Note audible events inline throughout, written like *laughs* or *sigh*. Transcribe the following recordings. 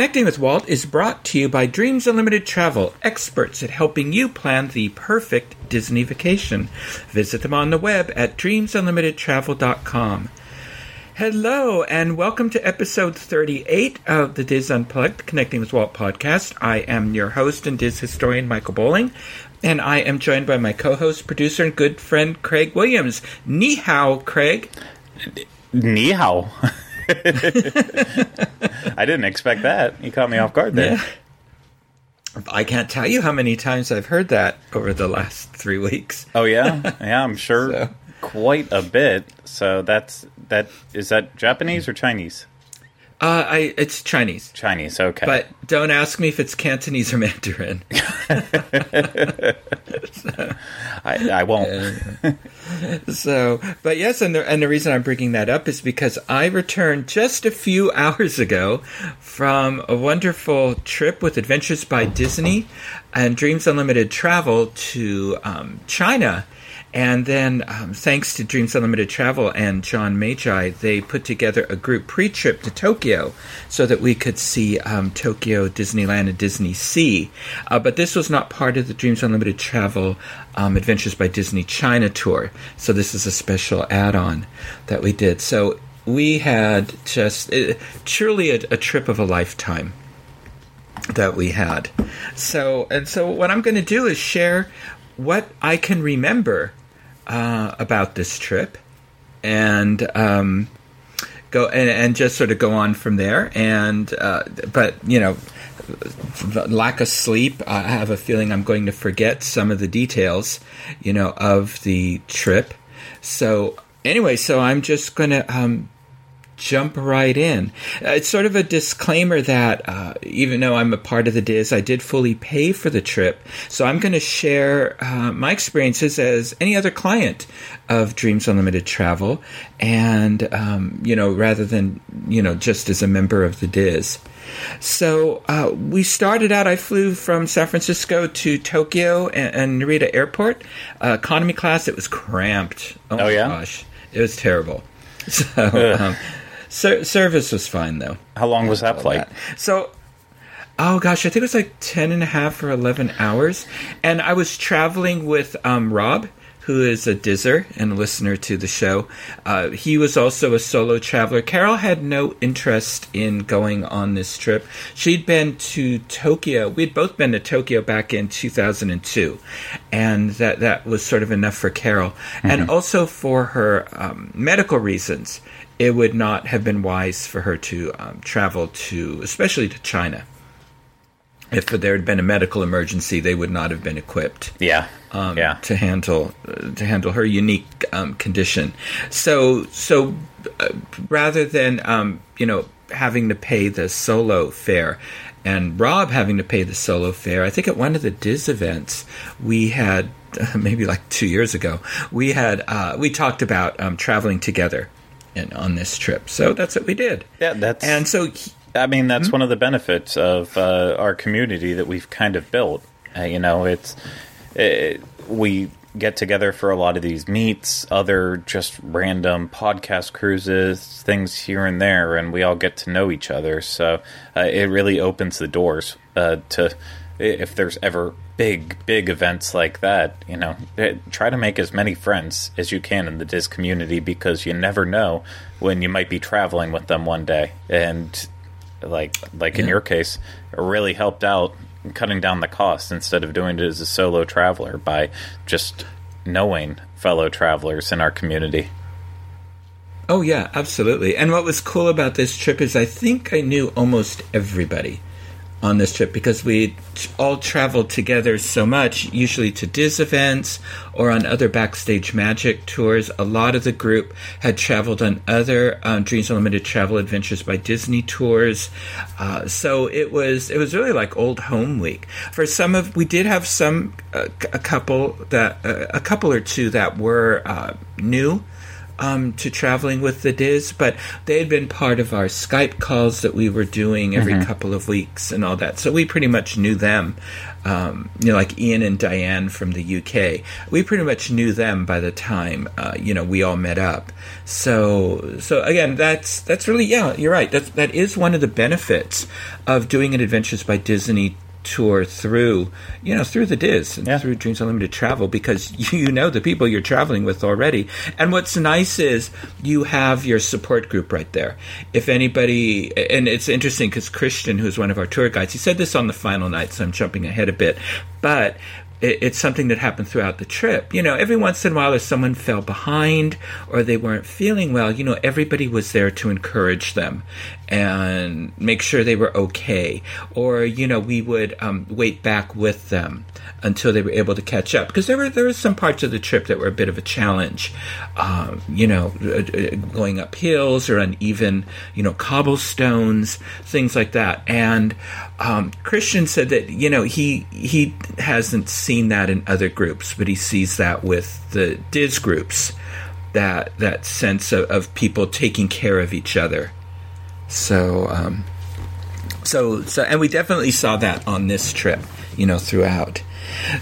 Connecting with Walt is brought to you by Dreams Unlimited Travel, experts at helping you plan the perfect Disney vacation. Visit them on the web at dreamsunlimitedtravel.com. Hello, and welcome to episode 38 of the Diz Unplugged Connecting with Walt podcast. I am your host and Diz historian, Michael Bowling, and I am joined by my co host, producer, and good friend, Craig Williams. Ni hao, Craig. Ni hao. *laughs* I didn't expect that. You caught me off guard there. Yeah. I can't tell you how many times I've heard that over the last three weeks. Oh yeah, yeah, I'm sure *laughs* so. quite a bit. So that's that. Is that Japanese or Chinese? Uh, I it's Chinese. Chinese, okay. But don't ask me if it's Cantonese or Mandarin. so, *laughs* I, I won't. so, but yes, and the, and the reason I'm bringing that up is because I returned just a few *laughs* hours ago from a wonderful trip with Adventures by Disney and Dreams Unlimited Travel to um, China and then, um, thanks to Dreams Unlimited Travel and John Magi, they put together a group pre trip to Tokyo so that we could see um, Tokyo, Disneyland, and Disney Sea. Uh, but this was not part of the Dreams Unlimited Travel um, Adventures by Disney China tour. So this is a special add on that we did. So we had just uh, truly a, a trip of a lifetime that we had. So, and so what I'm going to do is share what I can remember uh, about this trip, and um, go and, and, just sort of go on from there. And uh, but you know, lack of sleep, I have a feeling I'm going to forget some of the details, you know, of the trip. So anyway, so I'm just going to um, jump right in. Uh, it's sort of a disclaimer that uh, even though I'm a part of the Diz, I did fully pay for the trip. So I'm going to share uh, my experiences as any other client of Dreams Unlimited Travel, and um, you know, rather than you know just as a member of the Diz. So uh, we started out. I flew from San Francisco to Tokyo and, and Narita Airport, uh, economy class. It was cramped. Oh, oh yeah, gosh, it was terrible. *laughs* So um, Ser- service was fine though. How long was that flight? That. So, oh gosh, I think it was like 10 and a half or 11 hours. And I was traveling with um, Rob, who is a Dizzer and a listener to the show. Uh, he was also a solo traveler. Carol had no interest in going on this trip. She'd been to Tokyo. We'd both been to Tokyo back in 2002. And that, that was sort of enough for Carol. Mm-hmm. And also for her um, medical reasons it would not have been wise for her to um, travel to, especially to China. If there had been a medical emergency, they would not have been equipped. Yeah, um, yeah. To handle uh, to handle her unique um, condition. So so uh, rather than um, you know having to pay the solo fare, and Rob having to pay the solo fare. I think at one of the Diz events we had *laughs* maybe like two years ago we had uh, we talked about um, traveling together in, on this trip. So that's what we did. Yeah, that's and so. I mean, that's hmm one of the benefits of uh, our community that we've kind of built. Uh, you know, it's it, we get together for a lot of these meets, other just random podcast cruises, things here and there, and we all get to know each other. So uh, it really opens the doors uh, to if there's ever big, big events like that, you know, eh, try to make as many friends as you can in the Diz community because you never know when you might be traveling with them one day. And like, like yeah. in your case, it really helped out cutting down the cost instead of doing it as a solo traveler by just knowing fellow travelers in our community. Oh yeah, absolutely. And what was cool about this trip is I think I knew almost everybody on this trip because we all traveled together so much, usually to Diz events or on other backstage magic tours. A lot of the group had traveled on other um, Dreams Unlimited travel adventures by Disney tours. Uh, so it was it was really like old home week. For some of we did have some uh, a couple that uh, a couple or two that were new um, to traveling with the Diz, but they had been part of our Skype calls that we were doing every mm-hmm. couple of weeks and all that. So we pretty much knew them. Um, you know, like Ian and Diane from the UK. We pretty much knew them by the time uh, you know we all met up. So, so again, that's that's really yeah, you're right. That that is one of the benefits of doing an Adventures by Disney tour through, you know, through the Diz and yeah. through Dreams Unlimited Travel because *laughs* you know the people you're traveling with already. And what's nice is you have your support group right there. If anybody, and it's interesting because Christian, who's one of our tour guides, he said this on the final night, so I'm jumping ahead a bit, but it's something that happened throughout the trip. You know, every once in a while, if someone fell behind or they weren't feeling well, you know, everybody was there to encourage them and make sure they were okay. Or, you know, we would um, wait back with them until they were able to catch up because there were there were some parts of the trip that were a bit of a challenge. Um, you know, uh, uh, going up hills or uneven, you know, cobblestones, things like that. And um, Christian said that you know he he hasn't seen that in other groups, but he sees that with the Diz groups. That that sense of, of people taking care of each other so, um, so, so, and we definitely saw that on this trip, you know, throughout.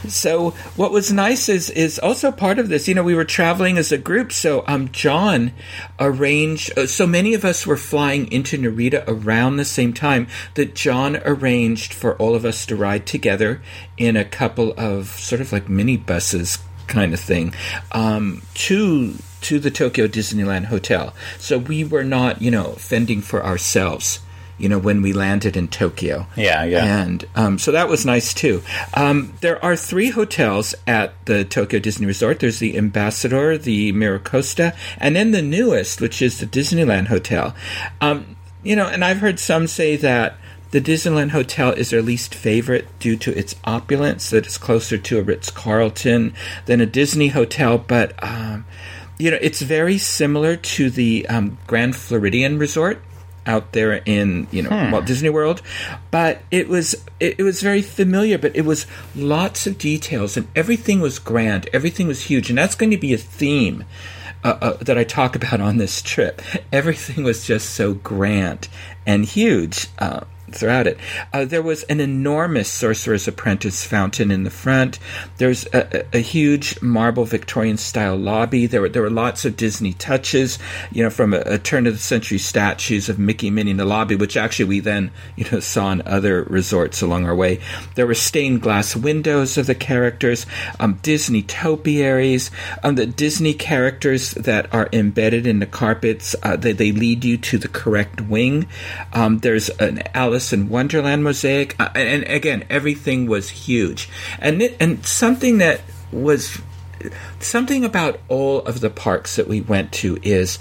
So, what was nice is is also part of this. You know, we were traveling as a group, so um, John arranged. Uh, so many of us were flying into Narita around the same time that John arranged for all of us to ride together in a couple of sort of like mini buses kind of thing um, to to the Tokyo Disneyland Hotel. So we were not, you know, fending for ourselves. You know, when we landed in Tokyo. Yeah, yeah. And um, so that was nice too. Um, there are three hotels at the Tokyo Disney Resort. There's the Ambassador, the Miracosta, and then the newest, which is the Disneyland Hotel. Um, you know, and I've heard some say that the Disneyland Hotel is their least favorite due to its opulence, that it's closer to a Ritz Carlton than a Disney hotel, but um, you know, it's very similar to the um, Grand Floridian Resort out there in you know hmm. Walt Disney World, but it was it, it, was very familiar. But it was lots of details, and everything was grand. Everything was huge, and that's going to be a theme. Uh, uh, that I talk about on this trip. Everything was just so grand and huge. Uh, throughout it. Uh, there was an enormous Sorcerer's Apprentice fountain in the front. There's a, a, a, huge marble Victorian style lobby. There were there were lots of Disney touches, you know, from a, a, turn of the century statues of Mickey, Minnie in the lobby, which actually we then you know saw in other resorts along our way. There were stained glass windows of the characters, um, Disney topiaries, um, the Disney characters that are embedded in the carpets. Uh, they, they lead you to the correct wing. Um, there's an Alice In Wonderland mosaic, uh, and again, everything was huge, and it, and something that was something about all of the parks that we went to is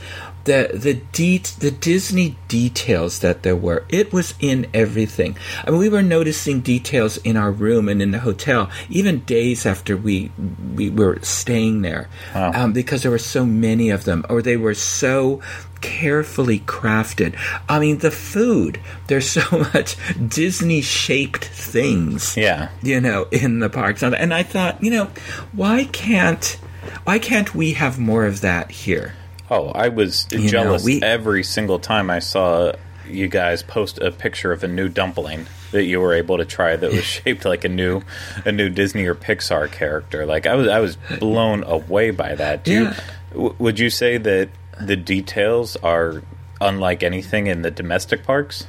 the the de- the Disney details that there were. It was in everything. I mean, we were noticing details in our room and in the hotel, even days after we we were staying there, wow. um, because there were so many of them, or they were so carefully crafted. I mean, the food, there's *laughs* so much Disney shaped things. Yeah. You know, in the parks. And I thought, you know, why can't why can't we have more of that here? Oh, I was you jealous know, we, every single time I saw you guys post a picture of a new dumpling that you were able to try that was *laughs* shaped like a new a new Disney or Pixar character. Like I was I was blown away by that. Do yeah. you, w- would you say that the details are unlike anything in the domestic parks?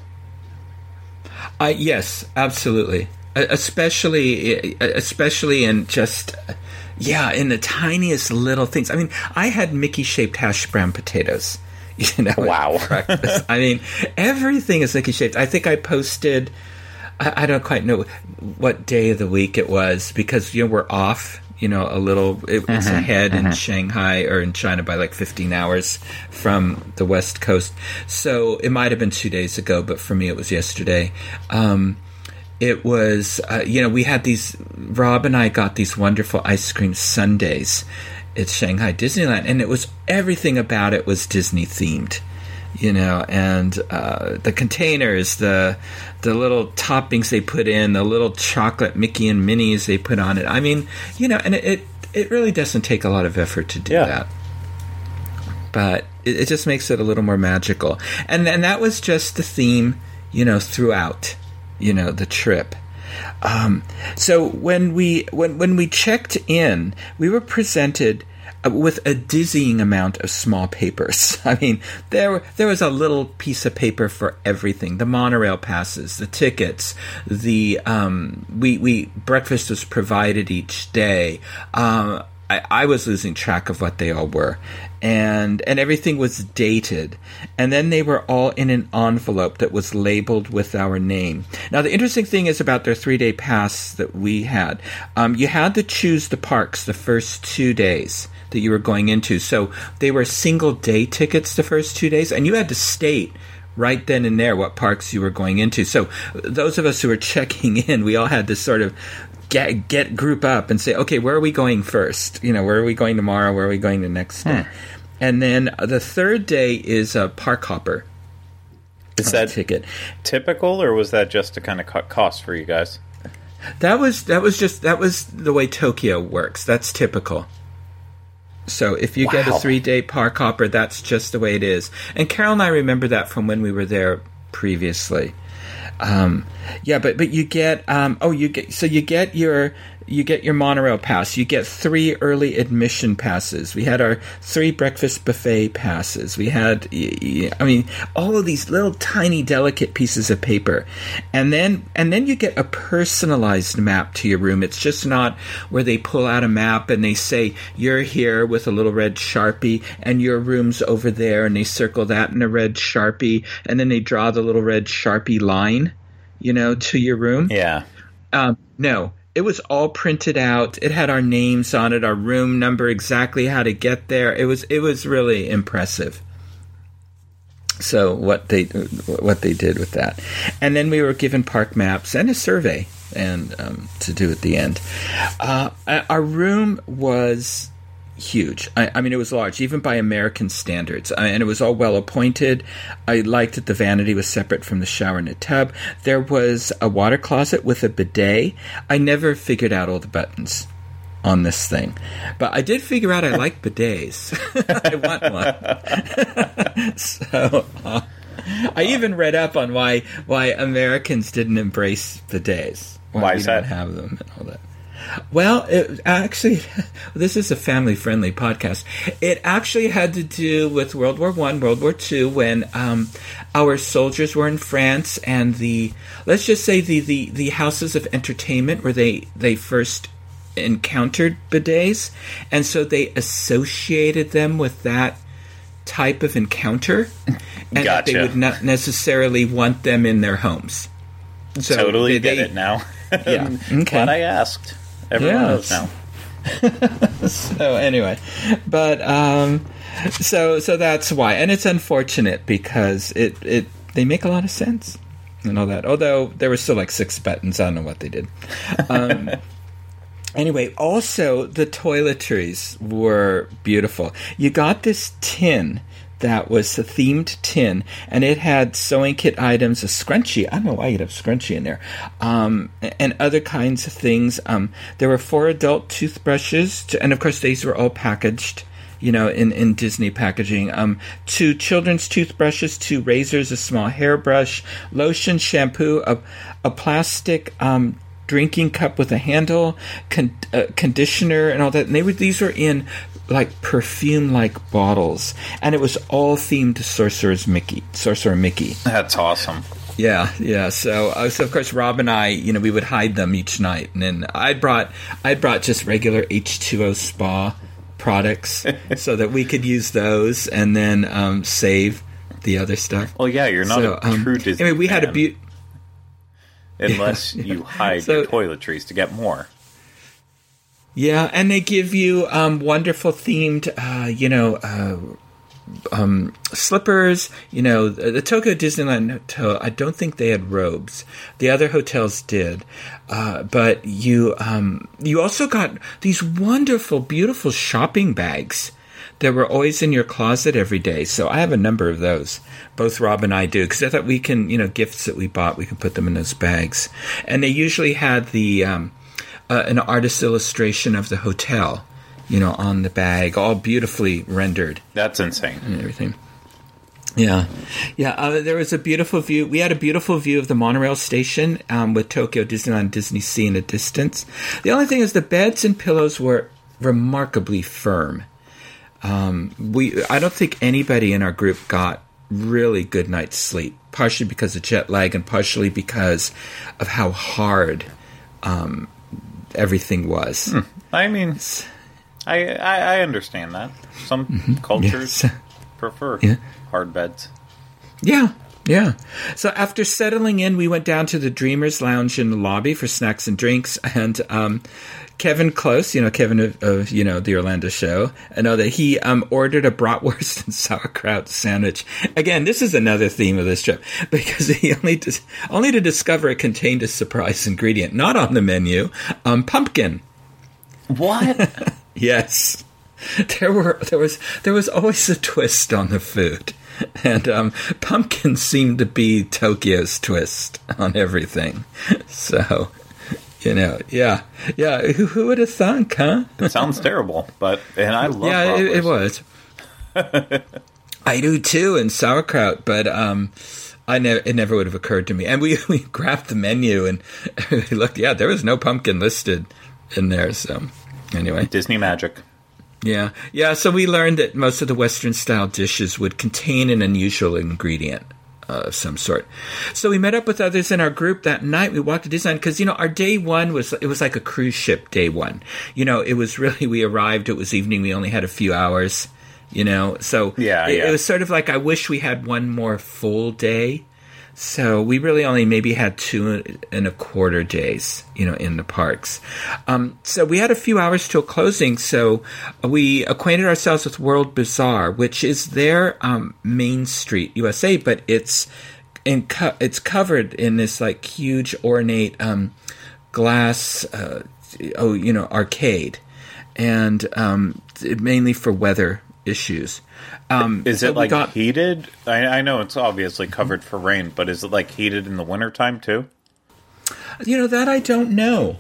Uh, yes, absolutely. Especially, especially in just, yeah, in the tiniest little things. I mean, I had Mickey shaped hash brown potatoes. *laughs* You know, wow. I mean, everything is Mickey shaped. I think I posted. I, I don't quite know what day of the week it was because you know we're off you know, a little. It, it's mm-hmm, ahead mm-hmm. in Shanghai or in China by like 15 hours from the West Coast. So it might have been two days ago, but for me it was yesterday. Um, it was uh, you know we had these rob and i got these wonderful ice cream sundaes at shanghai disneyland and it was everything about it was disney themed you know and uh, the containers the the little toppings they put in the little chocolate mickey and minnies they put on it i mean you know and it it, it really doesn't take a lot of effort to do Yeah. that but it, it just makes it a little more magical. And and that was just the theme, you know, throughout, you know, the trip. Um, so when we when when we checked in, we were presented uh, with a dizzying amount of small papers. *laughs* I mean, there there was a little piece of paper for everything: the monorail passes, the tickets, the um, we we breakfast was provided each day. Um, I, I was losing track of what they all were, and and everything was dated, and then they were all in an envelope that was labeled with our name. Now the interesting thing is about their three day pass that we had. Um, you had to choose the parks the first two days that you were going into, so they were single day tickets the first two days, and you had to state right then and there what parks you were going into. So those of us who were *laughs* checking in, we all had this sort of get get group up and say, okay, where are we going first? You know, where are we going tomorrow? Where are we going the next day? Hmm. And then the third day is a park hopper Is that ticket. typical, or was that just to kind of cut costs for you guys? That was that was just that was the way Tokyo works. That's typical. So if you get a three day park hopper, that's just the way it is. And Carol and I remember that from when we were there previously. Um, yeah, but but you get um, oh you get so you get your you get your monorail pass. You get three early admission passes. We had our three breakfast buffet passes. We had I mean all of these little tiny delicate pieces of paper, and then and then you get a personalized map to your room. It's just not where they pull out a map and they say you're here with a little red sharpie and your room's over there, and they circle that in a red sharpie, and then they draw the little red sharpie line, you know, to your room. Yeah. Um, no, it was all printed out. It had our names on it, our room number, exactly how to get there. It was it was really impressive. So what they what they did with that, and then we were given park maps and a survey, and um, to do at the end. Uh, our room was huge. I, I mean, it was large, even by American standards, I, and it was all well appointed. I liked that the vanity was separate from the shower and the tub. There was a water closet with a bidet. I never figured out all the buttons on this thing, but I did figure out I *laughs* like bidets. *laughs* I want one. *laughs* so. Uh, I even read up on why why Americans didn't embrace bidets. Why we is that? have them and all that. Well, it actually, *laughs* this is a family-friendly podcast. It actually had to do with World War One, World War Two, when um, our soldiers were in France, and the let's just say the, the, the houses of entertainment where they they first encountered bidets, and so they associated them with that type of encounter, and that they would not necessarily want them in their homes. So totally they- get it now. *laughs* Yeah. Okay. Glad I asked. Everyone Yeah, knows now. *laughs* so anyway, but um, so so that's why, and it's unfortunate because it it they make a lot of sense and all that. Although there were still like six buttons, I don't know what they did. Um, *laughs* anyway, also the toiletries were beautiful. You got this tin. That was a themed tin, and it had sewing kit items, a scrunchie. I don't know why you'd have scrunchie in there, um, and other kinds of things. Um, there were four adult toothbrushes, to, and of course, these were all packaged you know, in, in Disney packaging. Um, two children's toothbrushes, two razors, a small hairbrush, lotion, shampoo, a, a plastic um, drinking cup with a handle, con- uh, conditioner, and all that. And they were these were in like perfume like bottles, and it was all themed to Sorcerer's Mickey, Sorcerer Mickey. That's awesome. Yeah, yeah. So, uh, so of course, Rob and I, you know, we would hide them each night, and then I brought, I brought just regular H two O spa products *laughs* so that we could use those, and then um, save the other stuff. Well, yeah, you're not So, a um, true Disney. I mean, we had a fan beau- unless *laughs* you hide So- your toiletries to get more. Yeah, and they give you um, wonderful themed, uh, you know, uh, um, slippers. You know, the, Tokyo Disneyland Hotel. I don't think they had robes. The other hotels did, uh, but you um, you also got these wonderful, beautiful shopping bags that were always in your closet every day. So I have a number of those. Both Rob and I do because I thought we can, you know, gifts that we bought, we can put them in those bags. And they usually had the um, uh, an artist illustration of the hotel, you know, on the bag, all beautifully rendered That's insane. and everything. Yeah, yeah. Uh, there was a beautiful view. We had a beautiful view of the monorail station um, with Tokyo Disneyland, Disney Sea in the distance. The only thing is the beds and pillows were remarkably firm. Um, we, I don't think anybody in our group got really good night's sleep, partially because of jet lag and partially because of how hard um, everything was. I mean, I, I I understand that. Some cultures Yes. prefer Yeah. hard beds. Yeah, yeah. So after settling in, we went down to the Dreamers Lounge in the lobby for snacks and drinks. And um, Kevin Close, you know Kevin of, of you know the Orlando show, I know that he um, ordered a bratwurst and *laughs* sauerkraut sandwich. Again, this is another theme of this trip *laughs* because he only dis- only to discover it contained a surprise ingredient, not on the menu, um, pumpkin. What? *laughs* Yes, there were there was there was always a twist on the food, and um, pumpkin seemed to be Tokyo's twist on everything. So, you know, yeah, yeah. Who, who would have thunk, huh? it sounds terrible, but and I love. yeah, it, it was. I do too, and sauerkraut, but um, I never it never would have occurred to me. And we *laughs* we grabbed the menu and we *laughs* looked. Yeah, there was no pumpkin listed in there. So, anyway. Disney magic. Yeah, yeah. So we learned that most of the Western style dishes would contain an unusual ingredient uh, of some sort. So we met up with others in our group that night. We walked to Disneyland because you know our day one was it was like a cruise ship day one. You know, it was really we arrived. It was evening. We only had a few hours. You know, so Yeah, it, yeah. it was sort of like I wish we had one more full day. So we really only maybe had two and a quarter days, you know, in the parks. Um, so we had a few hours till closing. So we acquainted ourselves with World Bazaar, which is their um, Main Street USA, but it's in co- it's covered in this like huge ornate um, glass, uh, oh, you know, arcade, and um, mainly for weather issues. Um, Is it like got- heated? I, I know it's obviously covered for rain, but is it like heated in the wintertime too? You know that I don't know.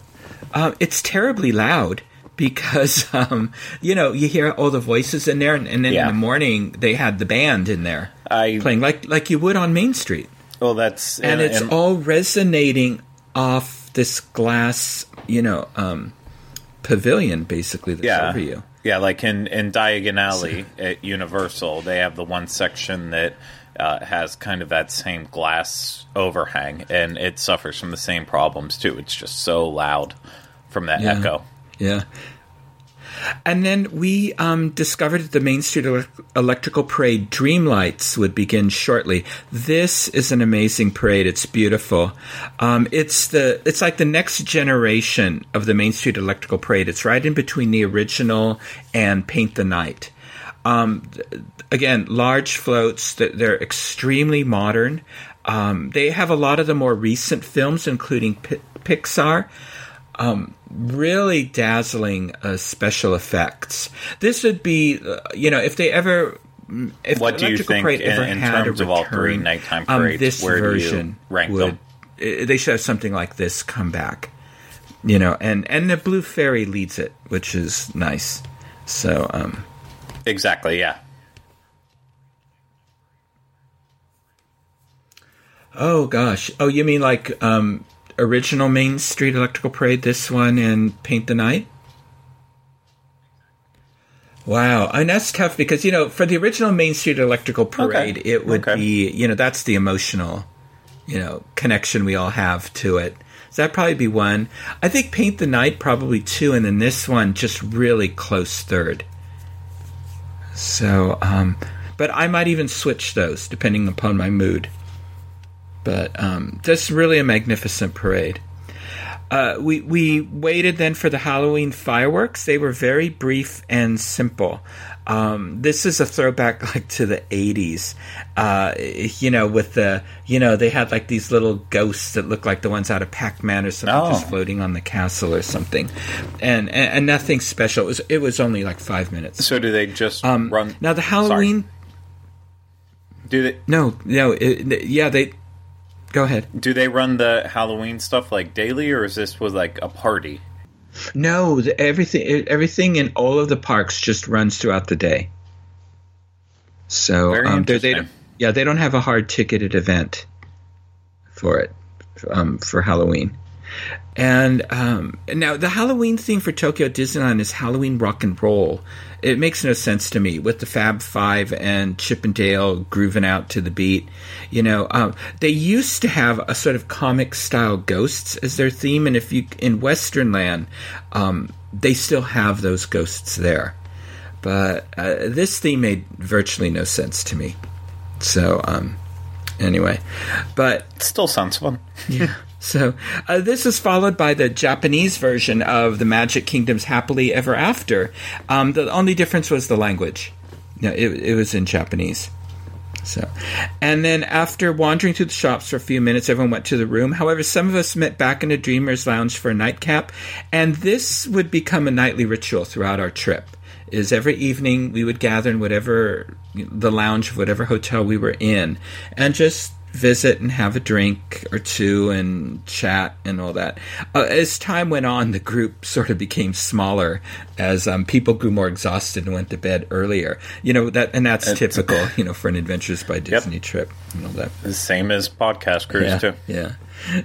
Um, it's terribly loud because *laughs* um, you know you hear all the voices in there, and, and then Yeah. in the morning they had the band in there I playing like like you would on Main Street, well, that's and it's all resonating off this glass, you know, um, pavilion basically that's yeah, over you. Yeah. Like in in Diagon Alley *laughs* at Universal, they have the one section that uh, has kind of that same glass overhang, and it suffers from the same problems too. It's just so loud from that Yeah. echo. Yeah. And then we um, discovered that the Main Street Elec- Electrical Parade Dreamlights would begin shortly. This is an amazing parade. It's beautiful. Um, it's the it's like the next generation of the Main Street Electrical Parade. It's right in between the original and Paint the Night. Um, again, large floats. They're extremely modern. Um, they have a lot of the more recent films, including Pi- Pixar really dazzling uh, special effects. This would be, uh, you know, if they ever. If What do you think in- in terms of all three return, nighttime um, parades, this where do you version rank would, them? They should have something like this come back, you know, and and the Blue Fairy leads it, which is nice. So, um, Exactly. Yeah. oh gosh, oh you mean like um, original Main Street Electrical Parade, this one, and Paint the Night? Wow, and that's tough because you know for the original Main Street Electrical Parade, Okay. it would Okay. be you know that's the emotional, you know, connection we all have to it. So that'd probably be one. I think Paint the Night probably two, and then this one just really close third. So, um, but I might even switch those depending upon my mood. But um, that's really a magnificent parade. uh, we we waited then for the Halloween fireworks. They were very brief and simple. Um, this is a throwback *laughs* like to the '80s, uh, you know, with the you know they had like these little ghosts that looked like the ones out of Pac-Man or something, Oh. just floating on the castle or something, and, and and nothing special. It was it was only like five minutes. So do they just Um, run? now the Halloween, Do they no, no, it, yeah, they go ahead. do they run the Halloween stuff like daily, or is this was like a party? No, the, everything everything in all of the parks just runs throughout the day. So Very um, they're- they yeah they don't have a hard ticketed event for it um, for Halloween. And um, now the Halloween theme for Tokyo Disneyland is Halloween rock and roll. It makes no sense to me with the Fab Five and Chip and Dale grooving out to the beat. You know, um, they used to have a sort of comic style ghosts as their theme, and if you in Western Land, um, they still have those ghosts there. But uh, this theme made virtually no sense to me. So um, anyway, but It still sounds fun. yeah. *laughs* So uh, this is followed by the Japanese version of the Magic Kingdom's Happily Ever After. Um, the only difference was the language. No, it, it was in Japanese. So, and then after wandering through the shops for a few minutes, everyone went to the room. However, some of us met back in the Dreamers Lounge for a nightcap, and this would become a nightly ritual throughout our trip. Is every evening we would gather in whatever the lounge of whatever hotel we were in, and just visit and have a drink or two and chat and all that. Uh, as time went on, the group sort of became smaller as um, people grew more exhausted and went to bed earlier. You know that, and that's typical. You know, for an Adventures by Disney trip and all that. The same as podcast cruise Yeah, too. yeah.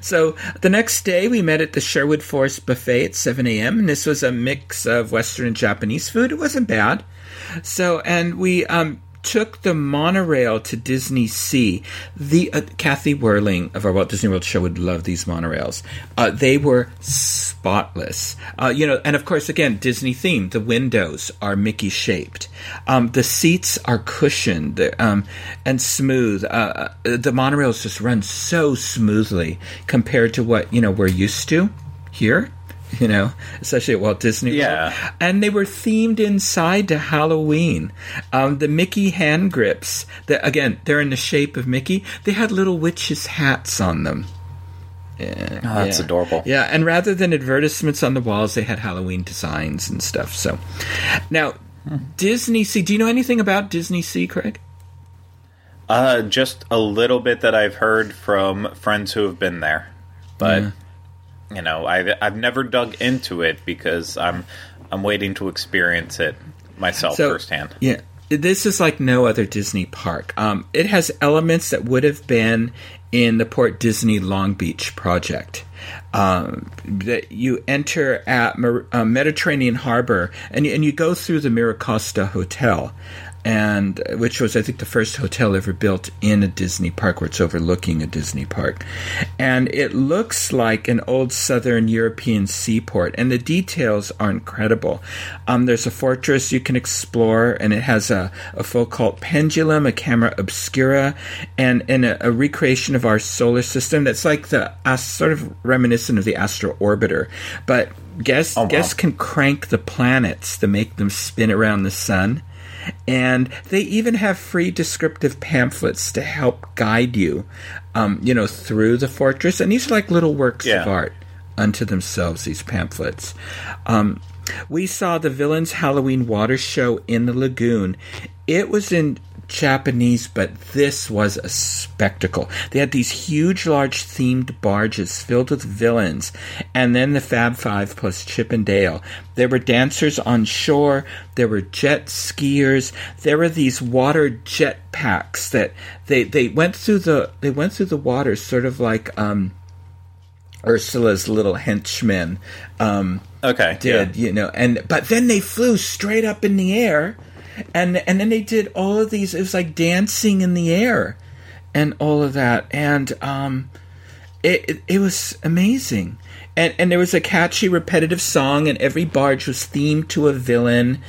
So the next day, we met at the Sherwood Forest Buffet at 7 a.m., and this was a mix of Western and Japanese food. It wasn't bad. So, and we um, took the monorail to Disney Sea. The uh, Kathy Whirling of our Walt Disney World show would love these monorails. Uh, they were spotless, uh, you know, and of course, again, Disney themed. The windows are Mickey shaped. Um, the seats are cushioned um, and smooth. Uh, the monorails just run so smoothly compared to what you know we're used to here *laughs* you know, especially at Walt Disney World. Yeah. And they were themed inside to Halloween. Um, the Mickey hand grips, that again, they're in the shape of Mickey. They had little witches' hats on them. Yeah, Oh, that's yeah. adorable. Yeah, and rather than advertisements on the walls, they had Halloween designs and stuff. So, now Disney Sea. Do you know anything about Disney Sea, Craig? Uh, just a little bit that I've heard from friends who have been there, but you know, I've I've never dug into it because I'm I'm waiting to experience it myself firsthand. Yeah. This is like no other Disney park. Um, it has elements that would have been in the Port Disney Long Beach project. Um, that you enter at Mer- uh, Mediterranean Harbor and and you go through the Miracosta Hotel, and which was I think the first hotel ever built in a Disney park, where it's overlooking a Disney park, and it looks like an old Southern European seaport, and the details are incredible. Um, there's a fortress you can explore, and it has a, a Foucault pendulum, a camera obscura, and and a, a recreation of our solar system that's like the uh, sort of reminiscent of the Astro Orbiter, but guests Oh, wow. guests can crank the planets to make them spin around the sun. And they even have free descriptive pamphlets to help guide you, um, you know, through the fortress. And these are like little works Yeah. of art unto themselves. These pamphlets. Um, we saw the Villains Halloween Water Show in the lagoon. It was in Japanese, but this was a spectacle. They had these huge, large themed barges filled with villains, and then the Fab Five plus Chip and Dale. There were dancers on shore, there were jet skiers, there were these water jet packs that they, they went through the they went through the water sort of like um Ursula's little henchmen um Okay, did, you know, and but then they flew straight up in the air, and and then they did all of these. It was like dancing in the air, and all of that, and um, it it, it was amazing. And, and there was a catchy, repetitive song, and every barge was themed to a villain.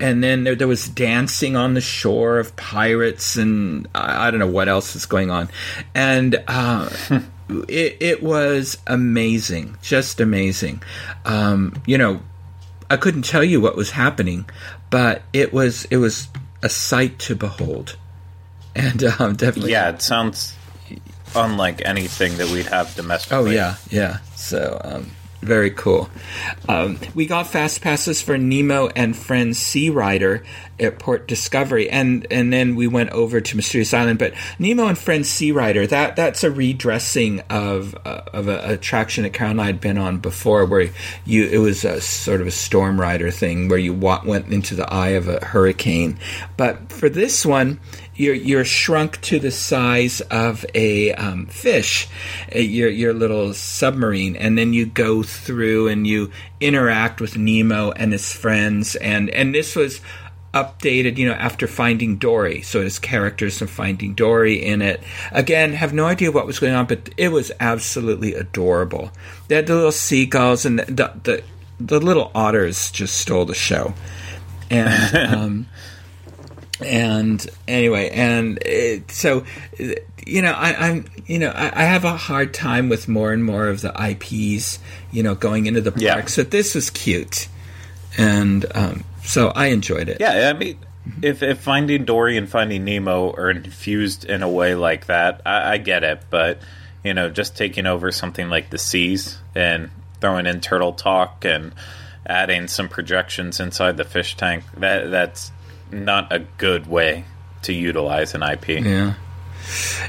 And then there, there was dancing on the shore of pirates, and I, I don't know what else was going on. And uh, *laughs* it, it was amazing, just amazing. Um, you know, I couldn't tell you what was happening, but it was it was a sight to behold, and *laughs* um, definitely. Yeah, it sounds unlike anything that we'd have domestically. Oh yeah, yeah. So um, very cool. Um, we got fast passes for Nemo and Friends Sea Rider at Port Discovery, and and then we went over to Mysterious Island. But Nemo and Friends Sea Rider that that's a redressing of uh, of an attraction that Carol and I had been on before, where you it was a sort of a storm rider thing where you wa- went into the eye of a hurricane. But for this one, you're you're shrunk to the size of a um, fish, your your little submarine, and then you go through and you interact with Nemo and his friends, and and this was updated, you know, after Finding Dory. So it has characters from Finding Dory in it. Again, have no idea what was going on, but it was absolutely adorable. They had the little seagulls and the the, the, the little otters just stole the show, and. *laughs* Um, and anyway, and it, so you know, I, am you know I, I, have a hard time with more and more of the IPs, you know, going into the park. Yeah. So this was cute, and um, so I enjoyed it. Yeah, I mean, if if Finding Dory and Finding Nemo are infused in a way like that, I, I get it. But you know, just taking over something like the seas and throwing in turtle talk and adding some projections inside the fish tank that that's not a good way to utilize an IP. Yeah.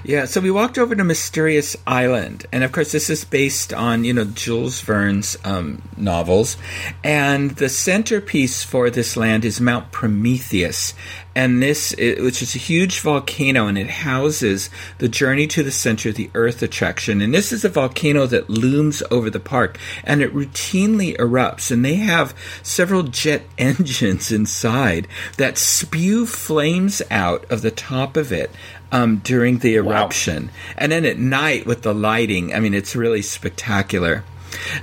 Yeah, so we walked over to Mysterious Island, and of course, this is based on you know Jules Verne's um, novels, and the centerpiece for this land is Mount Prometheus, and this, which is a huge volcano, and it houses the Journey to the Center of the Earth attraction. And this is a volcano that looms over the park, and it routinely erupts. And they have several jet *laughs* engines inside that spew flames out of the top of it um, during the eruption. Wow. And then at night with the lighting, I mean, it's really spectacular.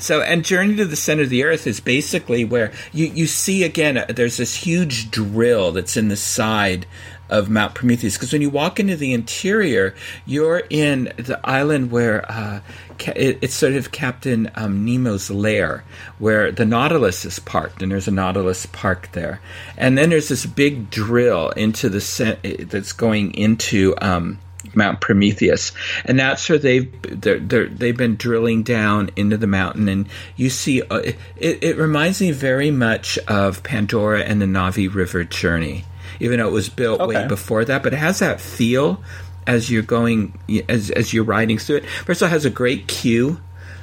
So, and Journey to the Center of the Earth is basically where you, you see again, uh, there's this huge drill that's in the side of Mount Prometheus. Because when you walk into the interior, you're in the island where uh, it's sort of Captain um, Nemo's lair, where the Nautilus is parked, and there's a Nautilus park there. And then there's this big drill into the that's going into. Um, Mount Prometheus, and that's where they've they have been drilling down into the mountain, and you see uh, it, it reminds me very much of Pandora and the Na'vi River journey, even though it was built okay. way before that, but it has that feel as you're going as as you're riding through it. First of all, it has a great cue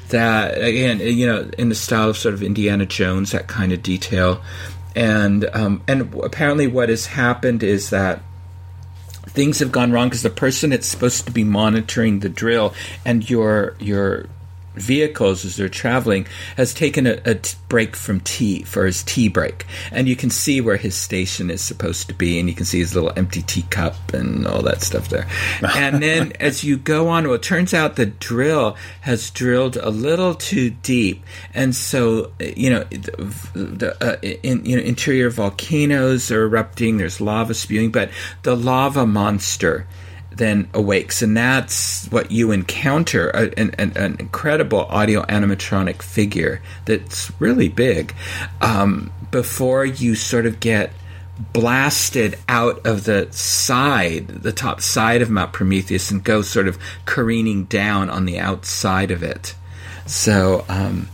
that again you know in the style of sort of Indiana Jones, that kind of detail, and um, and apparently what has happened is that things have gone wrong because the person that's supposed to be monitoring the drill and your your vehicles as they're traveling has taken a, a t- break from tea for his tea break. And you can see where his station is supposed to be and you can see his little empty teacup and all that stuff there. *laughs* And then as you go on well it turns out the drill has drilled a little too deep. And so you know the, the uh, in, you know interior volcanoes are erupting there's lava spewing but the lava monster then awakes, and that's what you encounter an, an, an incredible audio animatronic figure that's really big um, before you sort of get blasted out of the side, the top side of Mount Prometheus, and go sort of careening down on the outside of it. So um,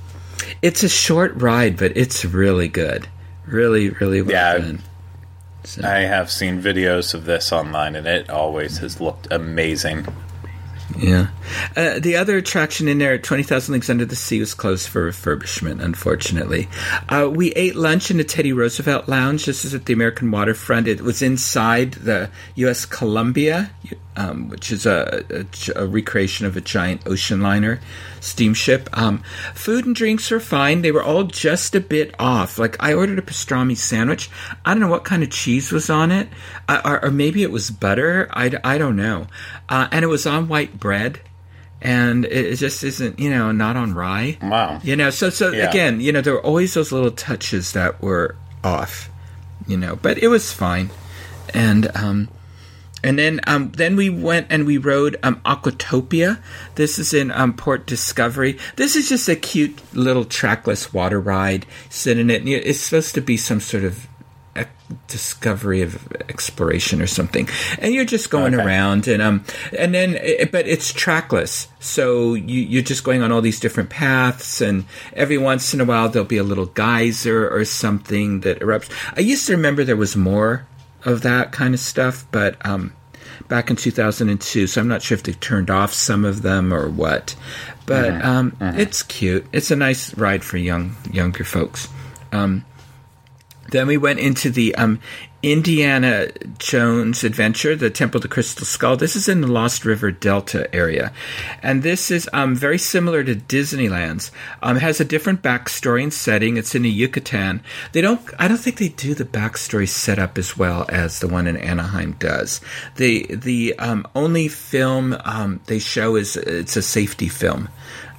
it's a short ride, but it's really good. Really, really well yeah, done. So. I have seen videos of this online, and it always has looked amazing. Yeah. Uh, the other attraction in there, 20,000 Leagues Under the Sea, was closed for refurbishment, unfortunately. Uh, we ate lunch in the Teddy Roosevelt Lounge. This is at the American waterfront. It was inside the S.S. Columbia, um, which is a, a, a, recreation of a giant ocean liner steamship. Um, food and drinks were fine. They were all just a bit off. Like, I ordered a pastrami sandwich. I don't know what kind of cheese was on it, uh, or, or, maybe it was butter. I, I don't know. Uh, and it was on white bread and it just isn't you know not on rye wow you know so so yeah. again you know there were always those little touches that were off you know but it was fine and um And then, um, then we went and we rode um, Aquatopia. This is in um, Port Discovery. This is just a cute little trackless water ride. Sit in it. It's supposed to be some sort of discovery of exploration or something and you're just going okay. around and um and then it, but it's trackless so you you're just going on all these different paths and every once in a while there'll be a little geyser or something that erupts i used to remember there was more of that kind of stuff but um back in 2002 so i'm not sure if they turned off some of them or what but mm-hmm. um mm-hmm. it's cute it's a nice ride for young younger folks um then we went into the um, Indiana Jones adventure, the Temple of the Crystal Skull. This is in the Lost River Delta area. And this is um, very similar to Disneyland's. Um, it has a different backstory and setting. It's in the Yucatan. They don't, I don't think they do the backstory setup as well as the one in Anaheim does. The, the um, only film um, they show is it's a safety film.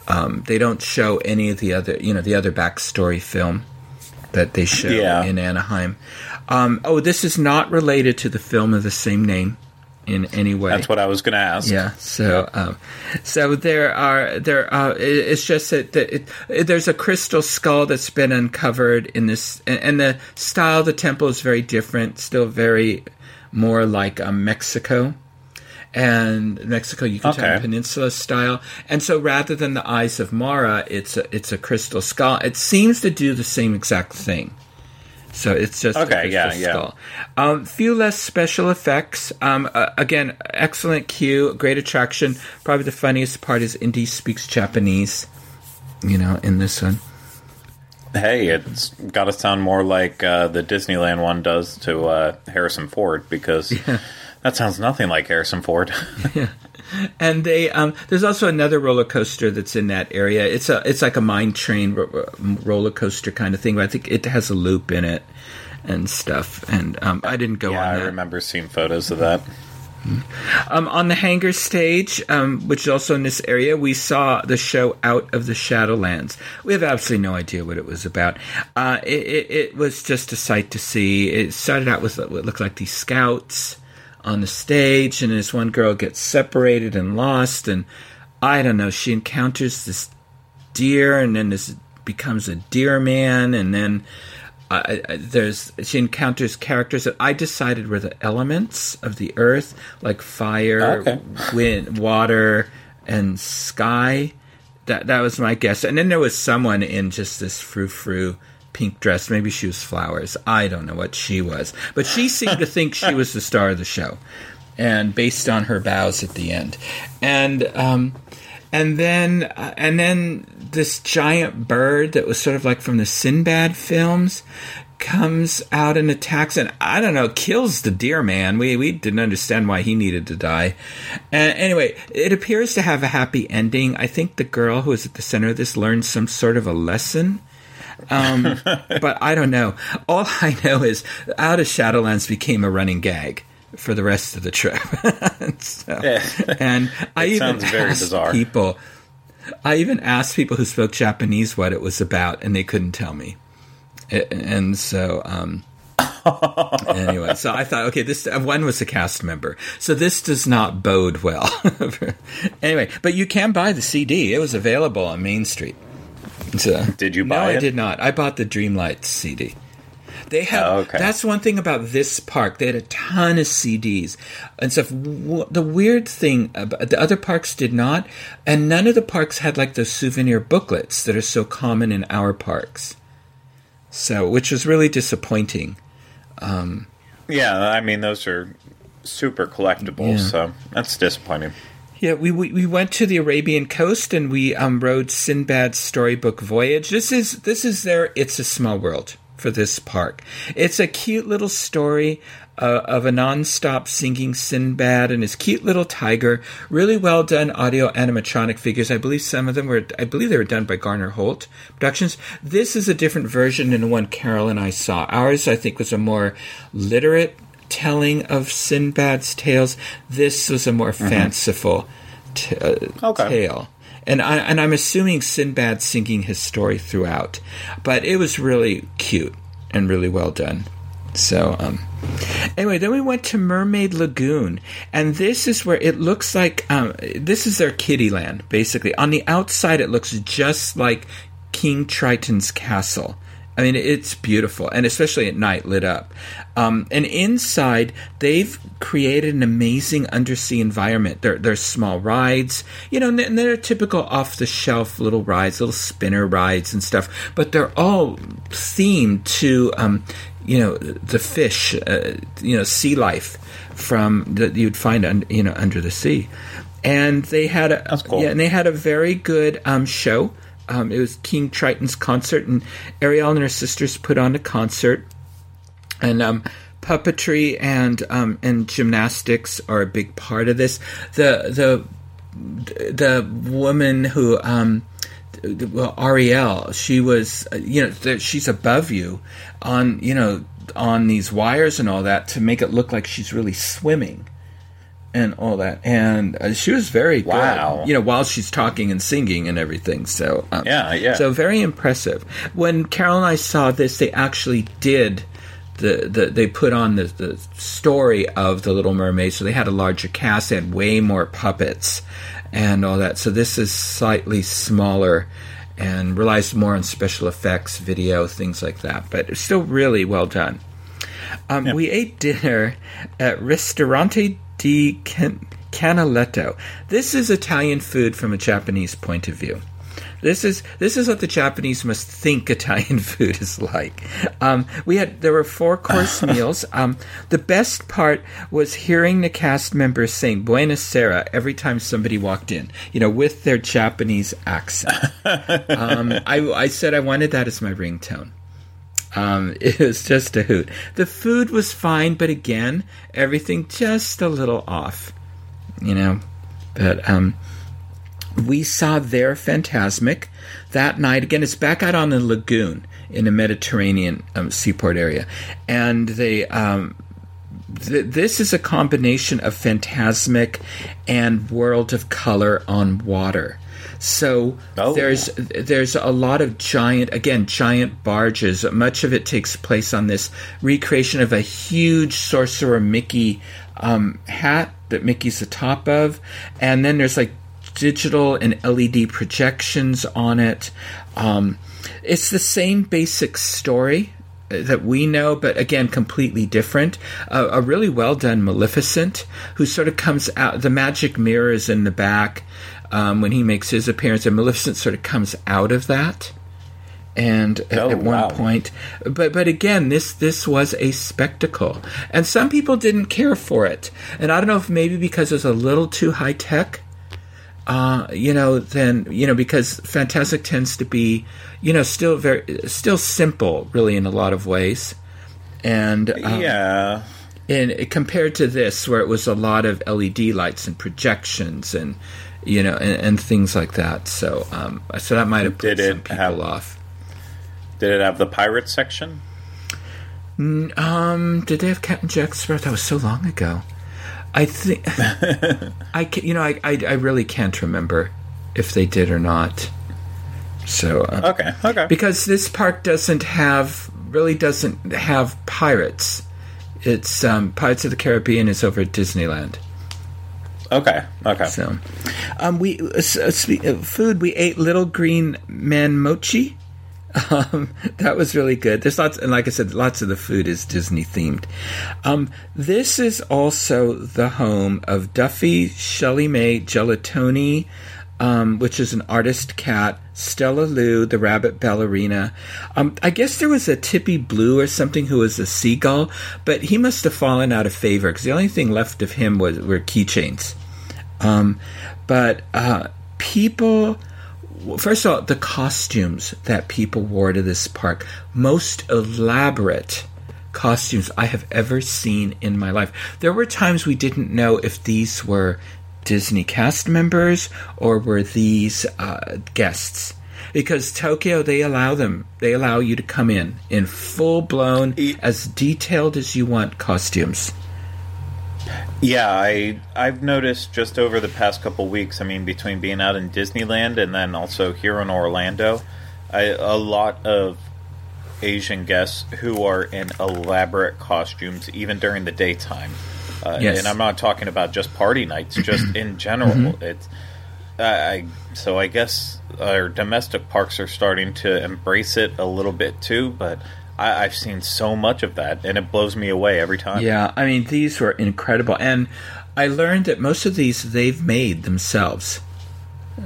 Um, they don't show any of the other, you know, the other backstory film that they show yeah. in Anaheim. Um, oh, this is not related to the film of the same name in any way. That's what I was going to ask. Yeah. So, um, so there are there. Uh, it's just that, that it, it, there's a crystal skull that's been uncovered in this, and, and, the style of the temple is very different. Still very more like um, Mexico and Mexico Yucatan okay. Peninsula style. And so rather than the eyes of Mara, it's a, it's a crystal skull. It seems to do the same exact thing. So it's just okay, yeah, skull. yeah. Um, few less special effects. Um, uh, again, excellent cue, great attraction. Probably the funniest part is Indy speaks Japanese. You know, in this one. Hey, it's got to sound more like uh, the Disneyland one does to uh, Harrison Ford because yeah. That sounds nothing like Harrison Ford. yeah. *laughs* *laughs* And they um, there's also another roller coaster that's in that area. It's a it's like a mine train ro- roller coaster kind of thing, I think it has a loop in it and stuff. And um, I didn't go yeah, on. I remember seeing photos of that. Um, on the hangar stage, um, which is also in this area, we saw the show Out of the Shadowlands. We have absolutely no idea what it was about. Uh, it, it, it, was just a sight to see. It started out with what looked like these scouts on the stage, and this one girl gets separated and lost, and I don't know. She encounters this deer, and then this becomes a deer man, and then uh, there's she encounters characters that I decided were the elements of the earth, like fire, okay. wind, water, and sky. That that was my guess. And then there was someone in just this frou frou pink dress. Maybe she was flowers. I don't know what she was. But she seemed to think she was the star of the show. And based on her bows at the end. And um, and then uh, and then this giant bird that was sort of like from the Sinbad films comes out and attacks and I don't know kills the deer man. We we didn't understand why he needed to die. And anyway, it appears to have a happy ending. I think the girl who is at the center of this learns some sort of a lesson um, *laughs* but I don't know. All I know is Out of Shadowlands became a running gag for the rest of the trip. *laughs* so, yeah. And *laughs* I even asked bizarre. people. I even asked people who spoke Japanese what it was about, and they couldn't tell me. And so, um, anyway, so I thought, okay, this one was a cast member, so this does not bode well. anyway, but you can buy the CD; it was available on Main Street. So, did you buy it? no, it? I did not. I bought the Dreamlight CD. They have. Oh, okay. That's one thing about this park. They had a ton of CDs and stuff. The weird thing, about, the other parks did not, and none of the parks had like those souvenir booklets that are so common in our parks. So, which was really disappointing. Um, yeah, I mean those are super collectibles, yeah. so that's disappointing. Yeah, we, we, we went to the Arabian coast and we um, rode Sinbad's storybook voyage. This is this is their It's a Small World for this park. It's a cute little story uh, of a non-stop singing Sinbad and his cute little tiger. Really well done audio animatronic figures. I believe some of them were. I believe they were done by Garner Holt Productions. This is a different version than the one Carol and I saw. Ours, I think, was a more literate telling of Sinbad's tales. This was a more mm-hmm. fanciful t- uh, okay. tale. And, I, and I'm assuming Sinbad singing his story throughout. But it was really cute and really well done. So, um, anyway, then we went to Mermaid Lagoon, and this is where it looks like um, this is their kiddie land, basically. On the outside, it looks just like King Triton's castle. I mean, it's beautiful, and especially at night, lit up. Um, and inside, they've created an amazing undersea environment. There, there's small rides, you know, and they're typical off-the-shelf little rides, little spinner rides and stuff. But they're all themed to, um, you know, the fish, uh, you know, sea life from that you'd find, un, you know, under the sea. And they had a cool. yeah, and they had a very good um, show. Um, it was King Triton's concert, and Ariel and her sisters put on a concert. And um, puppetry and um, and gymnastics are a big part of this. The the the woman who um, well Ariel, she was you know she's above you on you know on these wires and all that to make it look like she's really swimming and all that. And uh, she was very good, Wow. you know, while she's talking and singing and everything. So um, Yeah, yeah. So very impressive. When Carol and I saw this, they actually did. The, the they put on the, the story of the Little Mermaid, so they had a larger cast, they had way more puppets and all that. So this is slightly smaller and relies more on special effects, video, things like that. But it's still really well done. Um, We ate dinner at Ristorante di Can- Canaletto. This is Italian food from a Japanese point of view. This is this is what the Japanese must think Italian *laughs* food is like. Um, we had there were four course *laughs* meals. Um, the best part was hearing the cast members saying "Buenos Sera" every time somebody walked in. You know, with their Japanese accent. *laughs* um, I, I said I wanted that as my ringtone. Um, *laughs* it was just a hoot. The food was fine, but again, everything just a little off, you know. But um, we saw their Phantasmic that night. Again, it's back out on the lagoon in the Mediterranean um, seaport area, and they. Um, th- this is a combination of Phantasmic and World of Color on water. So Oh. there's there's a lot of giant again giant barges. Much of it takes place on this recreation of a huge sorcerer Mickey um, hat that Mickey's the top of, and then there's like digital and LED projections on it. Um, it's the same basic story that we know, but again, completely different. Uh, a really well done Maleficent, who sort of comes out. The magic mirror is in the back um, when he makes his appearance, and Maleficent sort of comes out of that. And at, Oh, at one wow. point, but but again, this this was a spectacle, and some people didn't care for it, and I don't know if maybe because it was a little too high tech, uh, you know, then you know because Phantasmic tends to be, you know, still very still simple, really in a lot of ways, and um, yeah. and compared to this, where it was a lot of LED lights and projections and you know and, and things like that. So um, so that might have put Did some people have- off. Did it have the pirate section? Um, did they have Captain Jack Sparrow? That was so long ago. I think *laughs* I ca- you know I, I I really can't remember if they did or not. So uh, Okay, okay. because this park doesn't have really doesn't have pirates. It's um, Pirates of the Caribbean is over at Disneyland. Okay, okay. So, um, we uh, s- uh, uh, food. We ate little green man mochi. Um, *laughs* that was really good. There's lots, and like I said, lots of the food is Disney themed. Um, this is also the home of Duffy, Shelley Mae, Gelatoni, um, which is an artist cat, Stella Lou, the rabbit ballerina. Um, I guess there was a Tippy Blue or something who was a seagull, but he must have fallen out of favor because the only thing left of him was were keychains. Um, but uh, people, first of all, the costumes that people wore to this park, most elaborate costumes I have ever seen in my life. There were times we didn't know if these were Disney cast members or were these uh, guests. Because Tokyo, they allow them, they allow you to come in in full blown, as detailed as you want costumes. Yeah, I I've noticed just over the past couple weeks. I mean, between being out in Disneyland and then also here in Orlando, I, a lot of Asian guests who are in elaborate costumes, even during the daytime. Uh, Yes. And I'm not talking about just party nights, just *clears throat* in general. Mm-hmm. It's I so I guess our domestic parks are starting to embrace it a little bit too, but I, I've seen so much of that, and it blows me away every time. Yeah, I mean these were incredible, and I learned that most of these they've made themselves.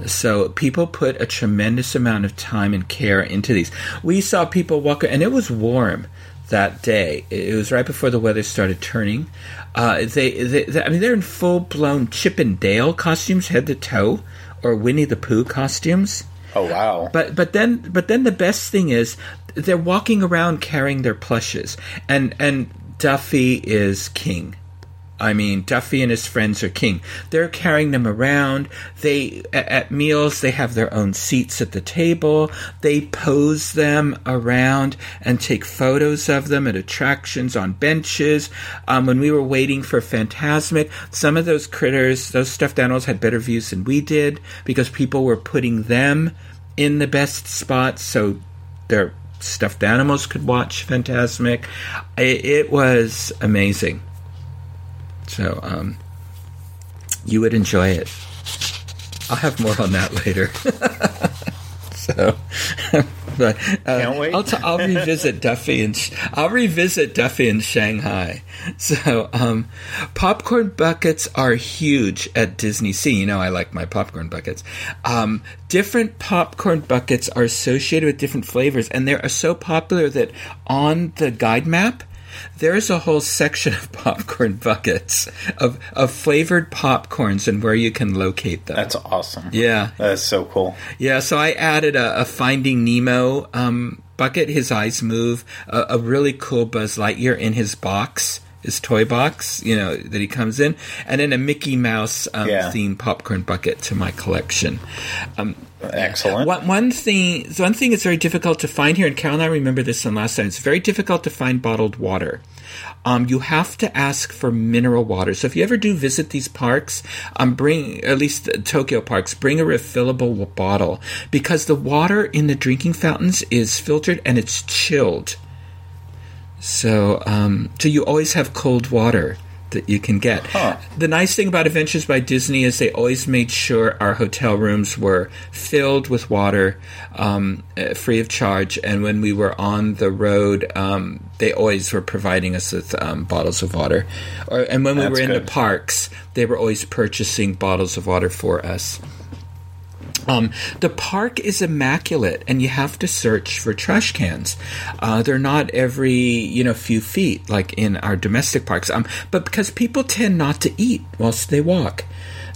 So people put a tremendous amount of time and care into these. We saw people walk, and it was warm that day. It was right before the weather started turning. Uh, they, they, they, I mean, they're in full blown Chip and Dale costumes, head to toe, or Winnie the Pooh costumes. Oh wow! But but then but then the best thing is they're walking around carrying their plushes, and and Duffy is king. I mean, Duffy and his friends are king. They're carrying them around. They at meals they have their own seats at the table. They pose them around and take photos of them at attractions on benches. Um, when we were waiting for Phantasmic, some of those critters, those stuffed animals, had better views than we did because people were putting them in the best spots so their stuffed animals could watch Phantasmic. It, it was amazing. So, um, you would enjoy it. I'll have more on that *laughs* later. *laughs* so, *laughs* but uh, Can't wait. I'll, t- I'll revisit Duffy and Sh- I'll revisit Duffy in Shanghai. So, um, popcorn buckets are huge at Disney Sea. You know, I like my popcorn buckets. Um, different popcorn buckets are associated with different flavors, and they are so popular that on the guide map there's a whole section of *laughs* popcorn buckets of, of flavored popcorns and where you can locate them. That's awesome. yeah, That's so cool. yeah. So I added a, a Finding Nemo um, bucket. His eyes move. A, a really cool Buzz Lightyear in his box, his toy box. You know that he comes in, and then a Mickey Mouse um, Yeah. themed popcorn bucket to my collection. Um, Excellent. one, one thing, one thing that's very difficult to find here, and Carol and I remember this from last time. It's very difficult to find bottled water. Um, you have to ask for mineral water. So if you ever do visit these parks, um, bring at least the Tokyo parks, bring a refillable bottle because the water in the drinking fountains is filtered and it's chilled. So, um, so you always have cold water that you can get. Huh. The nice thing about Adventures by Disney is they always made sure our hotel rooms were filled with water, um, uh, free of charge. And when we were on the road, um, they always were providing us with um, bottles of water. Or, and when we That's were in good. the parks, they were always purchasing bottles of water for us. Um, the park is immaculate, and you have to search for trash cans. Uh, they're not every you know few feet like in our domestic parks. Um, but because people tend not to eat whilst they walk,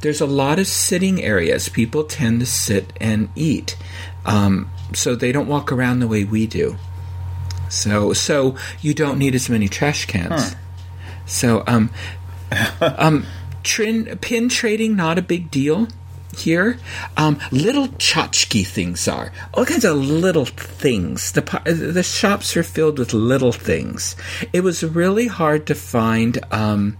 there's a lot of sitting areas. People tend to sit and eat, um, so they don't walk around the way we do. So so you don't need as many trash cans. So um, um, trin, pin trading not a big deal here. Um, little tchotchke things are all kinds of little things. The the shops are filled with little things. It was really hard to find. Um,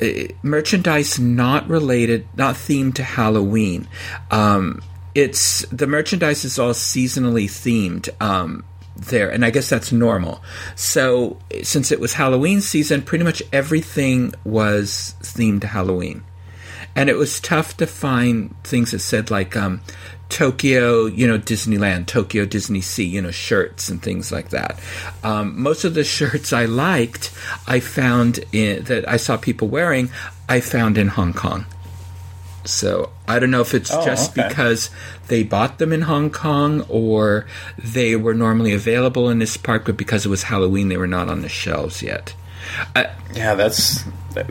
eh, merchandise not related, not themed to Halloween. Um, it's the merchandise is all seasonally themed um, there, and I guess that's normal. So since it was Halloween season, pretty much everything was themed to Halloween, and it was tough to find things that said like. Um, Tokyo, you know, Disneyland, Tokyo Disney Sea, you know, shirts and things like that. Um, most of the shirts I liked, I found in, that I saw people wearing, I found in Hong Kong. So I don't know if it's Oh, just okay. because they bought them in Hong Kong or they were normally available in this park, but because it was Halloween, they were not on the shelves yet. Yeah, that's that,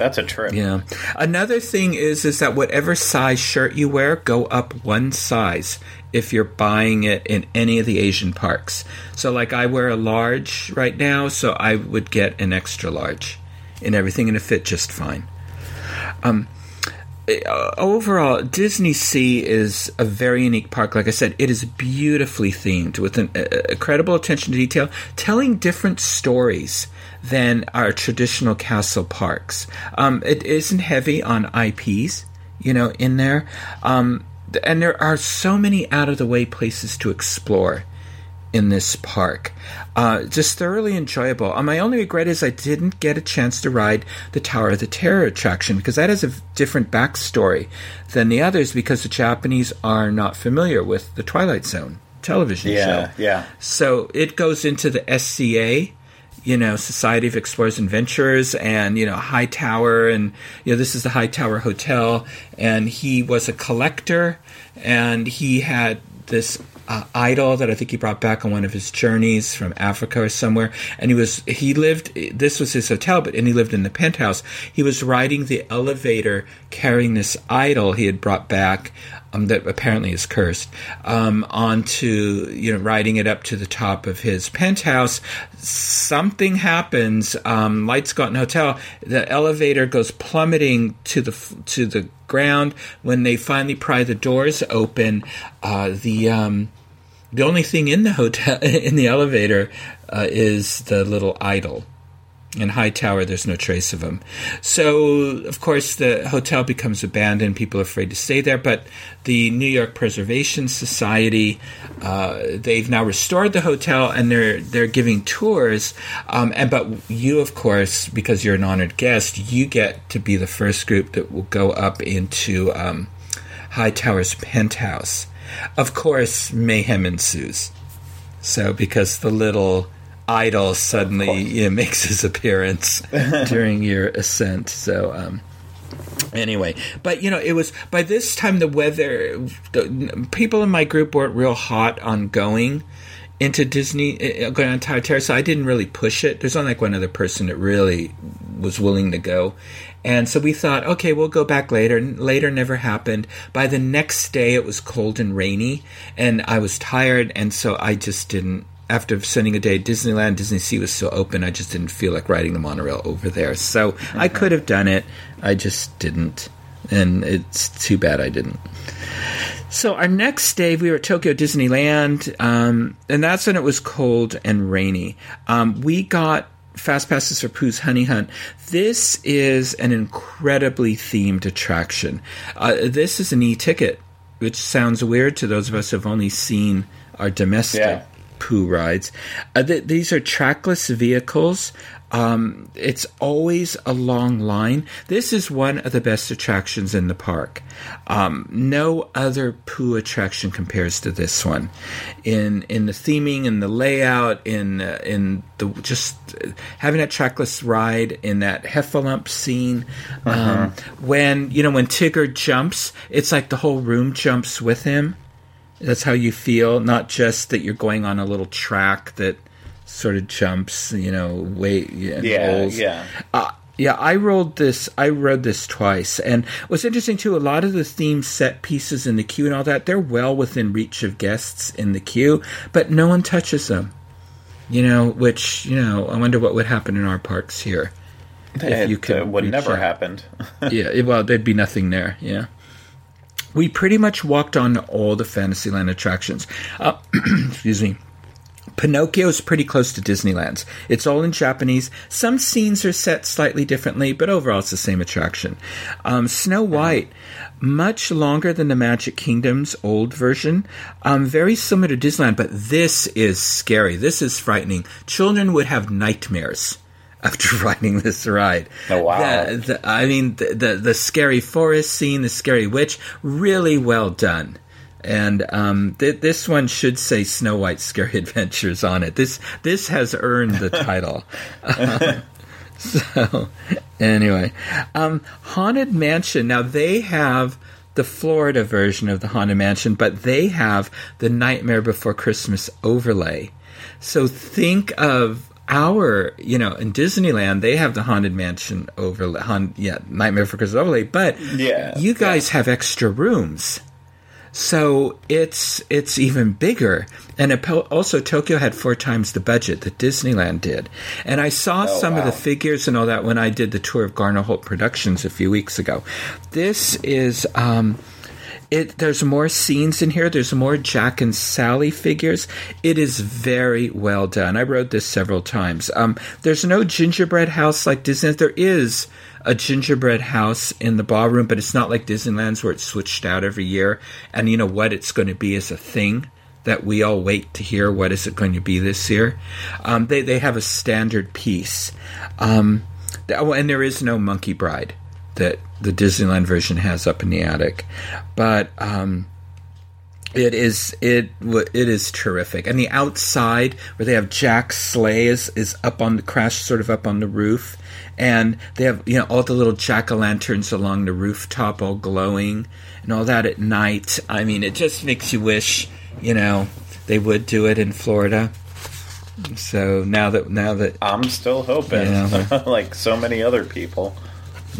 that's a trip. Yeah. Another thing is is that whatever size shirt you wear, go up one size if you're buying it in any of the Asian parks. So like I wear a large right now, so I would get an extra large in everything and it fit just fine. Um uh, overall, Disney Sea is a very unique park. Like I said, it is beautifully themed with an uh, incredible attention to detail, telling different stories than our traditional castle parks. Um, it isn't heavy on IPs, you know, in there, um, and there are so many out of the way places to explore in this park. Uh, just thoroughly enjoyable. Uh, my only regret is I didn't get a chance to ride the Tower of the Terror attraction because that has a different backstory than the others because the Japanese are not familiar with the Twilight Zone television Yeah, show. yeah. So it goes into the SCA, you know, Society of Explorers and Adventurers, and you know, Hightower, and you know, this is the Hightower Hotel, and he was a collector, and he had this. Uh, idol that I think he brought back on one of his journeys from Africa or somewhere, and he was he lived. This was his hotel, but and he lived in the penthouse. He was riding the elevator carrying this idol he had brought back um, that apparently is cursed, um, onto you know riding it up to the top of his penthouse. Something happens. Um, lights go out in hotel. The elevator goes plummeting to the to the ground. When they finally pry the doors open, uh, the um, the only thing in the hotel *laughs* in the elevator uh, is the little idol. In Hightower, there's no trace of him. So, of course, the hotel becomes abandoned. People are afraid to stay there. But the New York Preservation Society, uh, they've now restored the hotel and they're they're giving tours. Um, and but you, of course, because you're an honored guest, you get to be the first group that will go up into um, Hightower's penthouse. Of course, mayhem ensues. So, because the little idol suddenly you know, *laughs* makes his appearance during your ascent. So, um, anyway, but you know, it was by this time the weather. The, people in my group weren't real hot on going into Disney, uh, going on Tower Terrace. So I didn't really push it. There's only like one other person that really was willing to go. And so we thought, okay, we'll go back later. And later never happened. By the next day, it was cold and rainy, and I was tired, and so I just didn't. After spending a day at Disneyland, Disney Sea was still open. I just didn't feel like riding the monorail over there. So I could have done it. I just didn't, and it's too bad I didn't. So our next day, we were at Tokyo Disneyland, um, and that's when it was cold and rainy. Um, we got fast passes for Pooh's Honey Hunt. This is an incredibly themed attraction. Uh, this is an e-ticket, which sounds weird to those of us who've only seen our domestic Yeah. Pooh rides. Uh, th- these are trackless vehicles. Um, it's always a long line. This is one of the best attractions in the park. Um, no other Pooh attraction compares to this one, in in the theming, in the layout, in uh, in the just uh, having that trackless ride in that heffalump scene. Um, when you know when Tigger jumps, it's like the whole room jumps with him. That's how you feel, not just that you're going on a little track that sort of jumps, you know, way and Yeah, rolls. yeah. Uh, yeah, I rolled this. I rode this twice, and what's interesting too, a lot of the theme set pieces in the queue and all that, they're well within reach of guests in the queue, but no one touches them. You know, which you know, I wonder what would happen in our parks here. It, you could uh, would never out. happened. *laughs* yeah, well, there'd be nothing there. Yeah. We pretty much walked on all the Fantasyland attractions. Uh, *clears throat* excuse me. Pinocchio is pretty close to Disneyland's. It's all in Japanese. Some scenes are set slightly differently, but overall it's the same attraction. Um, Snow White, much longer than the Magic Kingdom's old version. Um, very similar to Disneyland, but this is scary. This is frightening. Children would have nightmares after *laughs* riding this ride. Oh, wow. The- the- I mean, the, the the scary forest scene, the scary witch, really well done. And um, th- this one should say Snow White's Scary *laughs* Adventures on it. This this has earned the *laughs* title. Um, so anyway, um, Haunted Mansion. Now they have the Florida version of the Haunted Mansion, but they have the Nightmare Before Christmas overlay. So think of our, you know, in Disneyland they have the Haunted Mansion overlay. Haun- yeah, Nightmare for Christmas overlay, but Yeah, you guys have extra rooms. So it's it's even bigger, and also Tokyo had four times the budget that Disneyland did. And I saw Oh, some of the figures and all that when I did the tour of Garner Holt Productions a few weeks ago. This is um, it. There's more scenes in here. There's more Jack and Sally figures. It is very well done. I rode this several times. Um, there's no gingerbread house like Disney. There is a gingerbread house in the ballroom, but it's not like Disneyland's where it's switched out every year. And you know what it's going to be as a thing that we all wait to hear what is it going to be this year. Um, they they have a standard piece, um, oh, and there is no Monkey Bride that the Disneyland version has up in the attic, but. Um, it is it it is terrific, and the outside where they have Jack's sleigh is, is up on the crash, sort of up on the roof, and they have you know all the little jack o' lanterns along the rooftop, all glowing, and all that at night. I mean, it just makes you wish you know they would do it in Florida. So now that now that I'm still hoping, yeah. *laughs* like so many other people.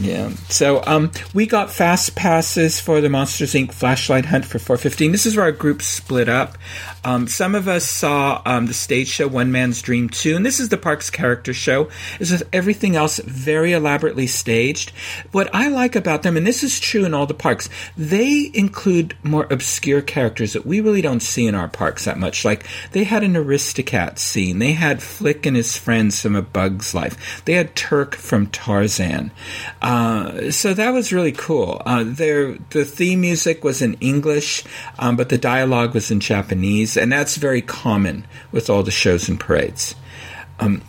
Yeah. So um, we got fast passes for the Monsters Inc. flashlight hunt for 415. This is where our group split up. Um, some of us saw um, the stage show One Man's Dream 2, and this is the park's character show. This is everything else very elaborately staged. What I like about them, and this is true in all the parks, they include more obscure characters that we really don't see in our parks that much. Like they had an Aristocat scene, they had Flick and his friends from A Bug's Life, they had Terk from Tarzan. Uh, so that was really cool. Uh, their the theme music was in English, um, but the dialogue was in Japanese, and that's very common with all the shows and parades. Um,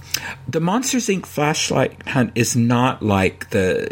the Monsters Inc. flashlight hunt is not like the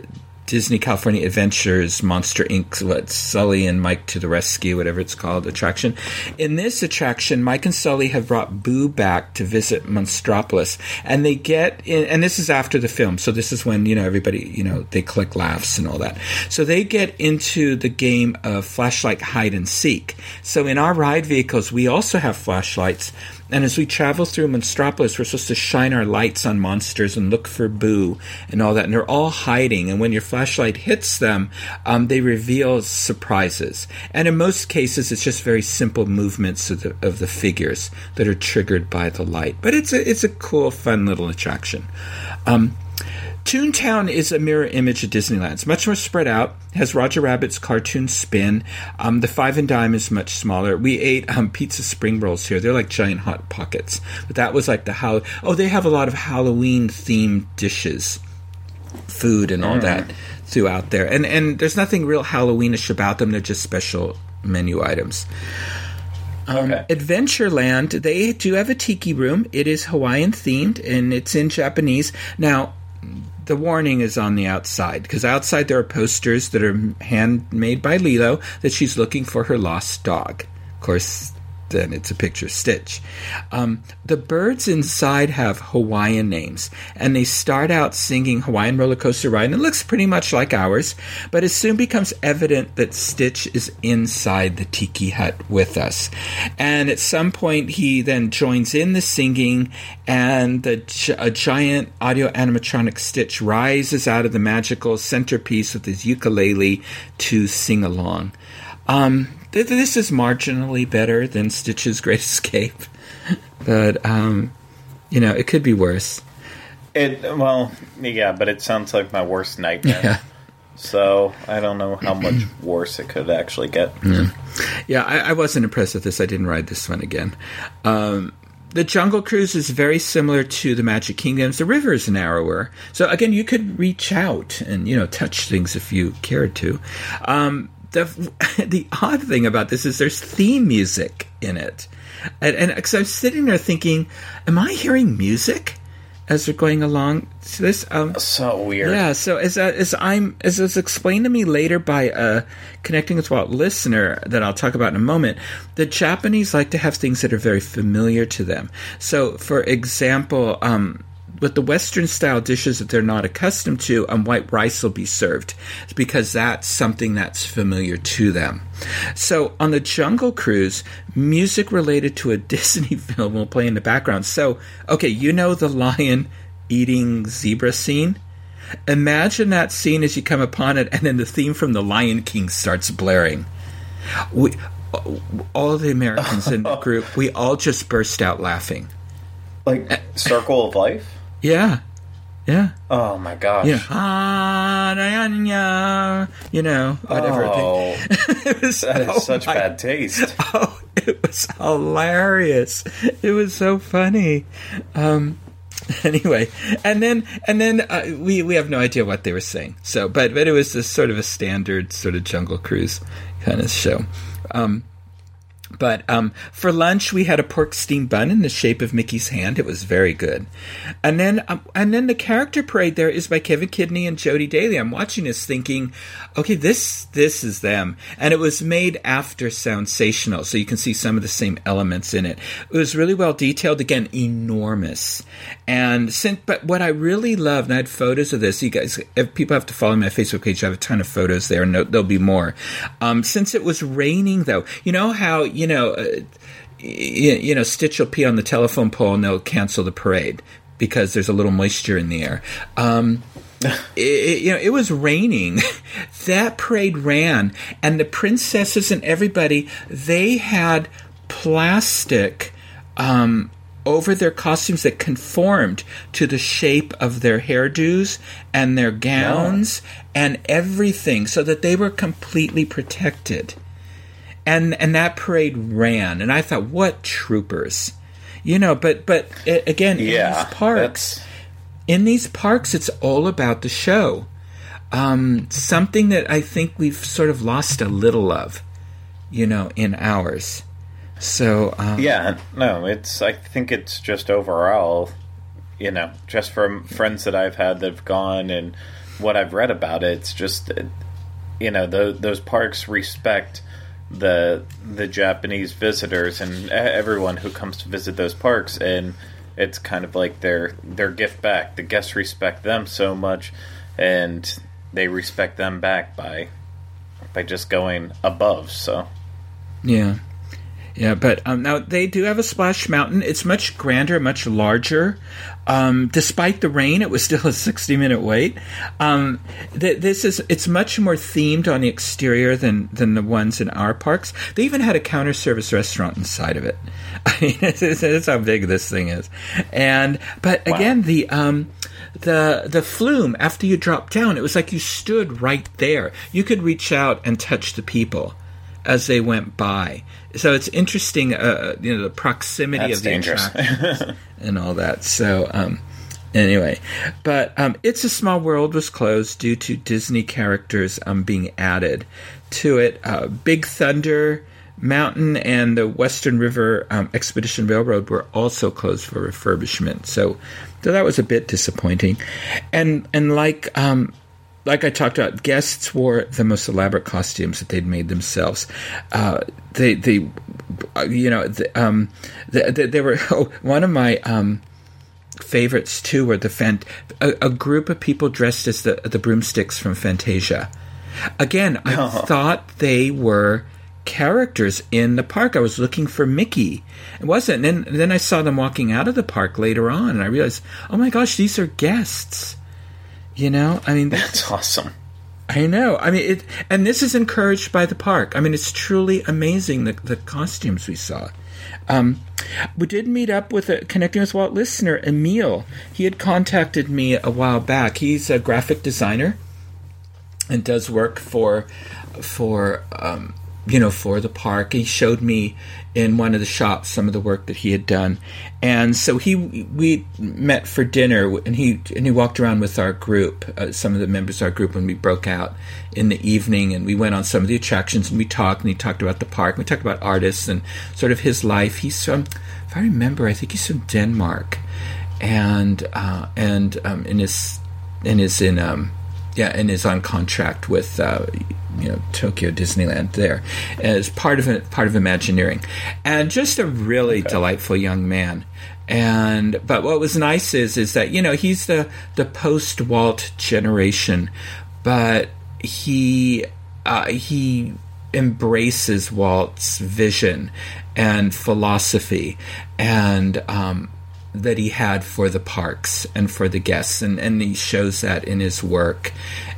Disney California Adventures Monster Inc. What Sully and Mike to the Rescue, whatever it's called, attraction. In this attraction, Mike and Sully have brought Boo back to visit Monstropolis, and they get in, and this is after the film, so this is when you know everybody you know they click laughs and all that. So they get into the game of flashlight hide and seek. So in our ride vehicles, we also have flashlights and as we travel through Monstropolis, we're supposed to shine our lights on monsters and look for Boo and all that. And they're all hiding. And when your flashlight hits them, um, they reveal surprises. And in most cases, it's just very simple movements of the, of the figures that are triggered by the light. But it's a, it's a cool, fun little attraction. Um, Toontown is a mirror image of Disneyland. It's much more spread out. Has Roger Rabbit's cartoon spin. Um, the Five and Dime is much smaller. We ate um, pizza spring rolls here. They're like giant hot pockets. But that was like the how. Oh, they have a lot of Halloween themed dishes, food, and all mm. that throughout there. And and there's nothing real Halloweenish about them. They're just special menu items. Um, okay. Adventureland, they do have a tiki room. It is Hawaiian themed and it's in Japanese. Now, the warning is on the outside because outside there are posters that are handmade by Lilo that she's looking for her lost dog. Of course, then it's a picture Stitch. Um, the birds inside have Hawaiian names, and they start out singing Hawaiian Roller Coaster Ride, and it looks pretty much like ours, but it soon becomes evident that Stitch is inside the tiki hut with us. And at some point, he then joins in the singing, and the, a giant audio animatronic Stitch rises out of the magical centerpiece with his ukulele to sing along. Um, this is marginally better than Stitch's Great Escape, *laughs* but um, you know it could be worse. It well, yeah, but it sounds like my worst nightmare. *laughs* Yeah. So I don't know how much *clears throat* worse it could actually get. Yeah, yeah I, I, wasn't impressed with this. I didn't ride this one again. Um, the Jungle Cruise is very similar to the Magic Kingdoms. The river is narrower, so again, you could reach out and you know touch things if you cared to. Um, the *laughs* the odd thing about this is there's theme music in it, and because I'm sitting there thinking, am I hearing music as we're going along to this? Um, so weird. Yeah. So as uh, as I'm as was explained to me later by a connecting with what listener that I'll talk about in a moment, the Japanese like to have things that are very familiar to them. So, for example. Um, with the Western style dishes that they're not accustomed to, and white rice will be served because that's something that's familiar to them. So on the Jungle Cruise, music related to a *laughs* Disney film will play in the background. So, okay, you know the lion eating zebra scene? Imagine that scene as you come upon it, and then the theme from The Lion King starts blaring. We, all the Americans in the *laughs* group, we all just burst out laughing. Like Circle of Life? Yeah. Yeah. Oh my gosh. Yeah. Ah, you know, whatever. Oh, *laughs* it was, that is oh such my, bad taste. *laughs* Oh, it was hilarious. It was so funny. Um, *laughs* anyway, and then and then uh, we we have no idea what they were saying. So, but but it was just sort of a standard sort of jungle cruise kind of show. Um, But um, for lunch, we had a pork steam bun in the shape of Mickey's hand. It was very good. And then, um, and then the character parade there is by Kevin Kidney and Jody Daly. I'm watching this, thinking, okay, this this is them. And it was made after Sensational, so you can see some of the same elements in it. It was really well detailed. Again, enormous. And since, but what I really loved, and I had photos of this. You guys, if people have to follow my Facebook page, I have a ton of photos there, and there'll be more. Um, since it was raining, though, you know how you know, uh, you, you know, Stitch will pee on the telephone pole and they'll cancel the parade because there's a little moisture in the air. Um, *laughs* it, you know, it was raining. *laughs* that parade ran, and the princesses and everybody they had plastic um, over their costumes that conformed to the shape of their hairdos and their gowns and everything, so that they were completely protected and and that parade ran, and I thought, what troopers, you know. But but again, yeah, in these parks, that's... in these parks, it's all about the show. Um, something that I think we've sort of lost a little of, you know, in ours. So um, yeah, no, it's. I think it's just overall, you know, just from friends that I've had that've gone and what I've read about it, it's just, you know, the, those parks respect the the Japanese visitors and everyone who comes to visit those parks, and it's kind of like their their gift back. The guests respect them so much, and they respect them back by by just going above. So, yeah. Yeah, but um, now they do have a splash mountain. It's much grander, much larger. Um, despite the rain, it was still a 60 minute wait. Um, th- this is it's much more themed on the exterior than than the ones in our parks. They even had a counter service restaurant inside of it. *laughs* I mean, it's, how big this thing is. And but wow. again, the um, the the flume after you dropped down, it was like you stood right there. You could reach out and touch the people as they went by. So it's interesting, uh, you know, the proximity That's of the dangerous. attractions *laughs* and all that. So, um, anyway, but um, "It's a Small World" was closed due to Disney characters um, being added to it. Uh, Big Thunder Mountain and the Western River um, Expedition Railroad were also closed for refurbishment. So, so that was a bit disappointing. And and like um, like I talked about, guests wore the most elaborate costumes that they'd made themselves. Uh, they, they, you know, the, um, they, they, were *laughs* oh, one of my um, favorites too. Were the fan, a, a, group of people dressed as the the broomsticks from Fantasia. Again, I oh. thought they were characters in the park. I was looking for Mickey. It wasn't. And then, and then I saw them walking out of the park later on, and I realized, oh my gosh, these are guests. You know, I mean, that's awesome. I know. I mean, it, and this is encouraged by the park. I mean, it's truly amazing the the costumes we saw. Um, we did meet up with a connecting with Walt listener Emil. He had contacted me a while back. He's a graphic designer and does work for for um, you know, for the park. He showed me in one of the shops some of the work that he had done, and so he we met for dinner, and he and he walked around with our group, uh, some of the members of our group, when we broke out in the evening, and we went on some of the attractions, and we talked, and he talked about the park, we talked about artists and sort of his life. He's from, if I remember, I think he's from Denmark, and uh, and um, in his and is in um, yeah, and is on contract with uh, you know Tokyo Disneyland there as part of part of Imagineering, and just a really okay. delightful young man. And but what was nice is is that you know he's the the post Walt generation, but he uh, he embraces Walt's vision and philosophy and um, that he had for the parks and for the guests and, and he shows that in his work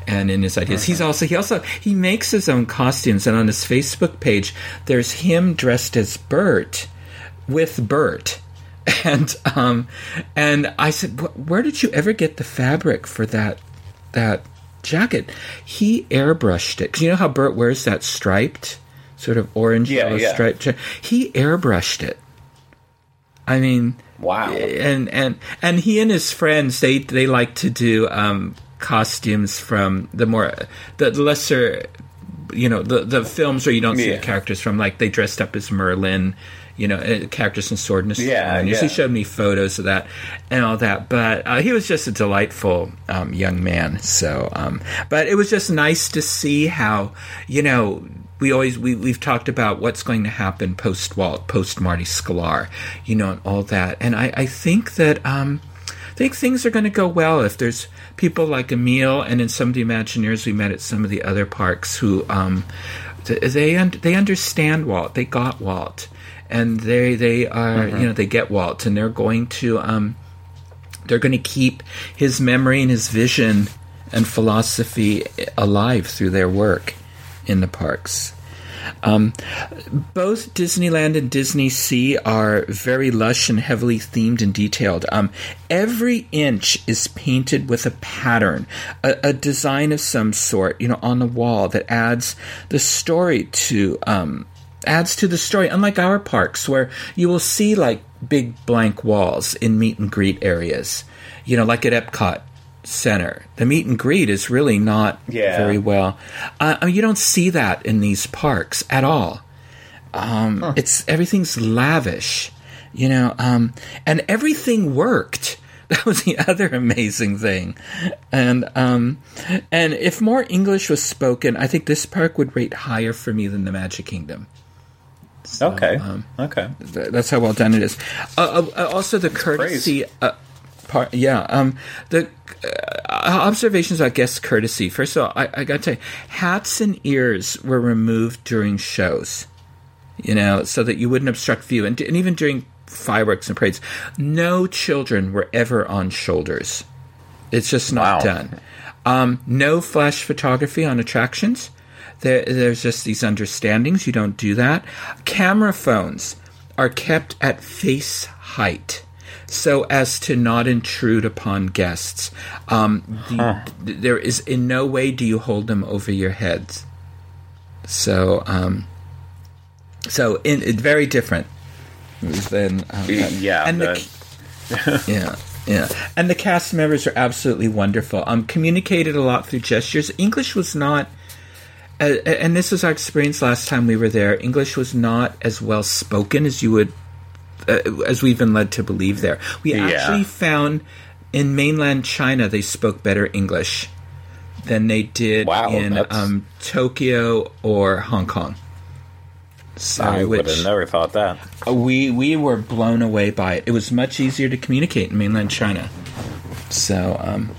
and in his ideas. He's also he also he makes his own costumes and on his Facebook page there's him dressed as Bert with Bert. *laughs* And um and I said where did you ever get the fabric for that that jacket? He airbrushed it. Cuz you know how Bert wears that striped sort of orange yeah, yeah. striped he airbrushed it. I mean, wow. And and and he and his friends they they like to do um, costumes from the more the lesser you know the the films where you don't see Yeah. the characters from like they dressed up as Merlin, you know, uh, characters in Sword and. Yeah, and yeah. He showed me photos of that and all that, but uh, he was just a delightful um, young man. So, um, but it was just nice to see how you know. We always we we've talked about what's going to happen post Walt, post Marty Sklar, you know, and all that. And I, I think that um, I think things are going to go well if there's people like Emil and then some of the Imagineers we met at some of the other parks who um, they they understand Walt, they got Walt, and they they are you know they get Walt, and they're going to um, they're going to keep his memory and his vision and philosophy alive through their work in the parks. Um, both Disneyland and Disney Sea are very lush and heavily themed and detailed. Um, every inch is painted with a pattern, a, a design of some sort, you know, on the wall that adds the story to um, adds to the story. Unlike our parks, where you will see like big blank walls in meet and greet areas, you know, like at Epcot Center. The meet and greet is really not Yeah. very well. Uh, I mean, you don't see that in these parks at all. Um, It's everything's lavish, you know, um, and everything worked. *laughs* That was the other amazing thing, and um, and if more English was spoken, I think this park would rate higher for me than the Magic Kingdom. okay. um, okay. Th- That's how well done it is. Uh, uh, also, the courtesy uh, part. Yeah, um, the uh, observations about guest courtesy. First of all, I, I got to tell you, hats and ears were removed during shows. You know, so that you wouldn't obstruct view, and, and even during fireworks and parades, no children were ever on shoulders. It's just not Wow. done. Um, no flash photography on attractions. There, there's just these understandings. You don't do that. Camera phones are kept at face height so as to not intrude upon guests. Um, the, th- there is in no way do you hold them over your heads. So, um, so in, it, very different than um. *laughs* Yeah, and the, that- *laughs* yeah, yeah. And the cast members are absolutely wonderful. Um, communicated a lot through gestures. English was not, uh, and this was our experience last time we were there. English was not as well spoken as you would, uh, as we've been led to believe there. We Yeah. actually found in mainland China they spoke better English than they did Wow, in um, Tokyo or Hong Kong. So, I would have never thought that. we we were blown away by it. It was much easier to communicate in mainland China. So um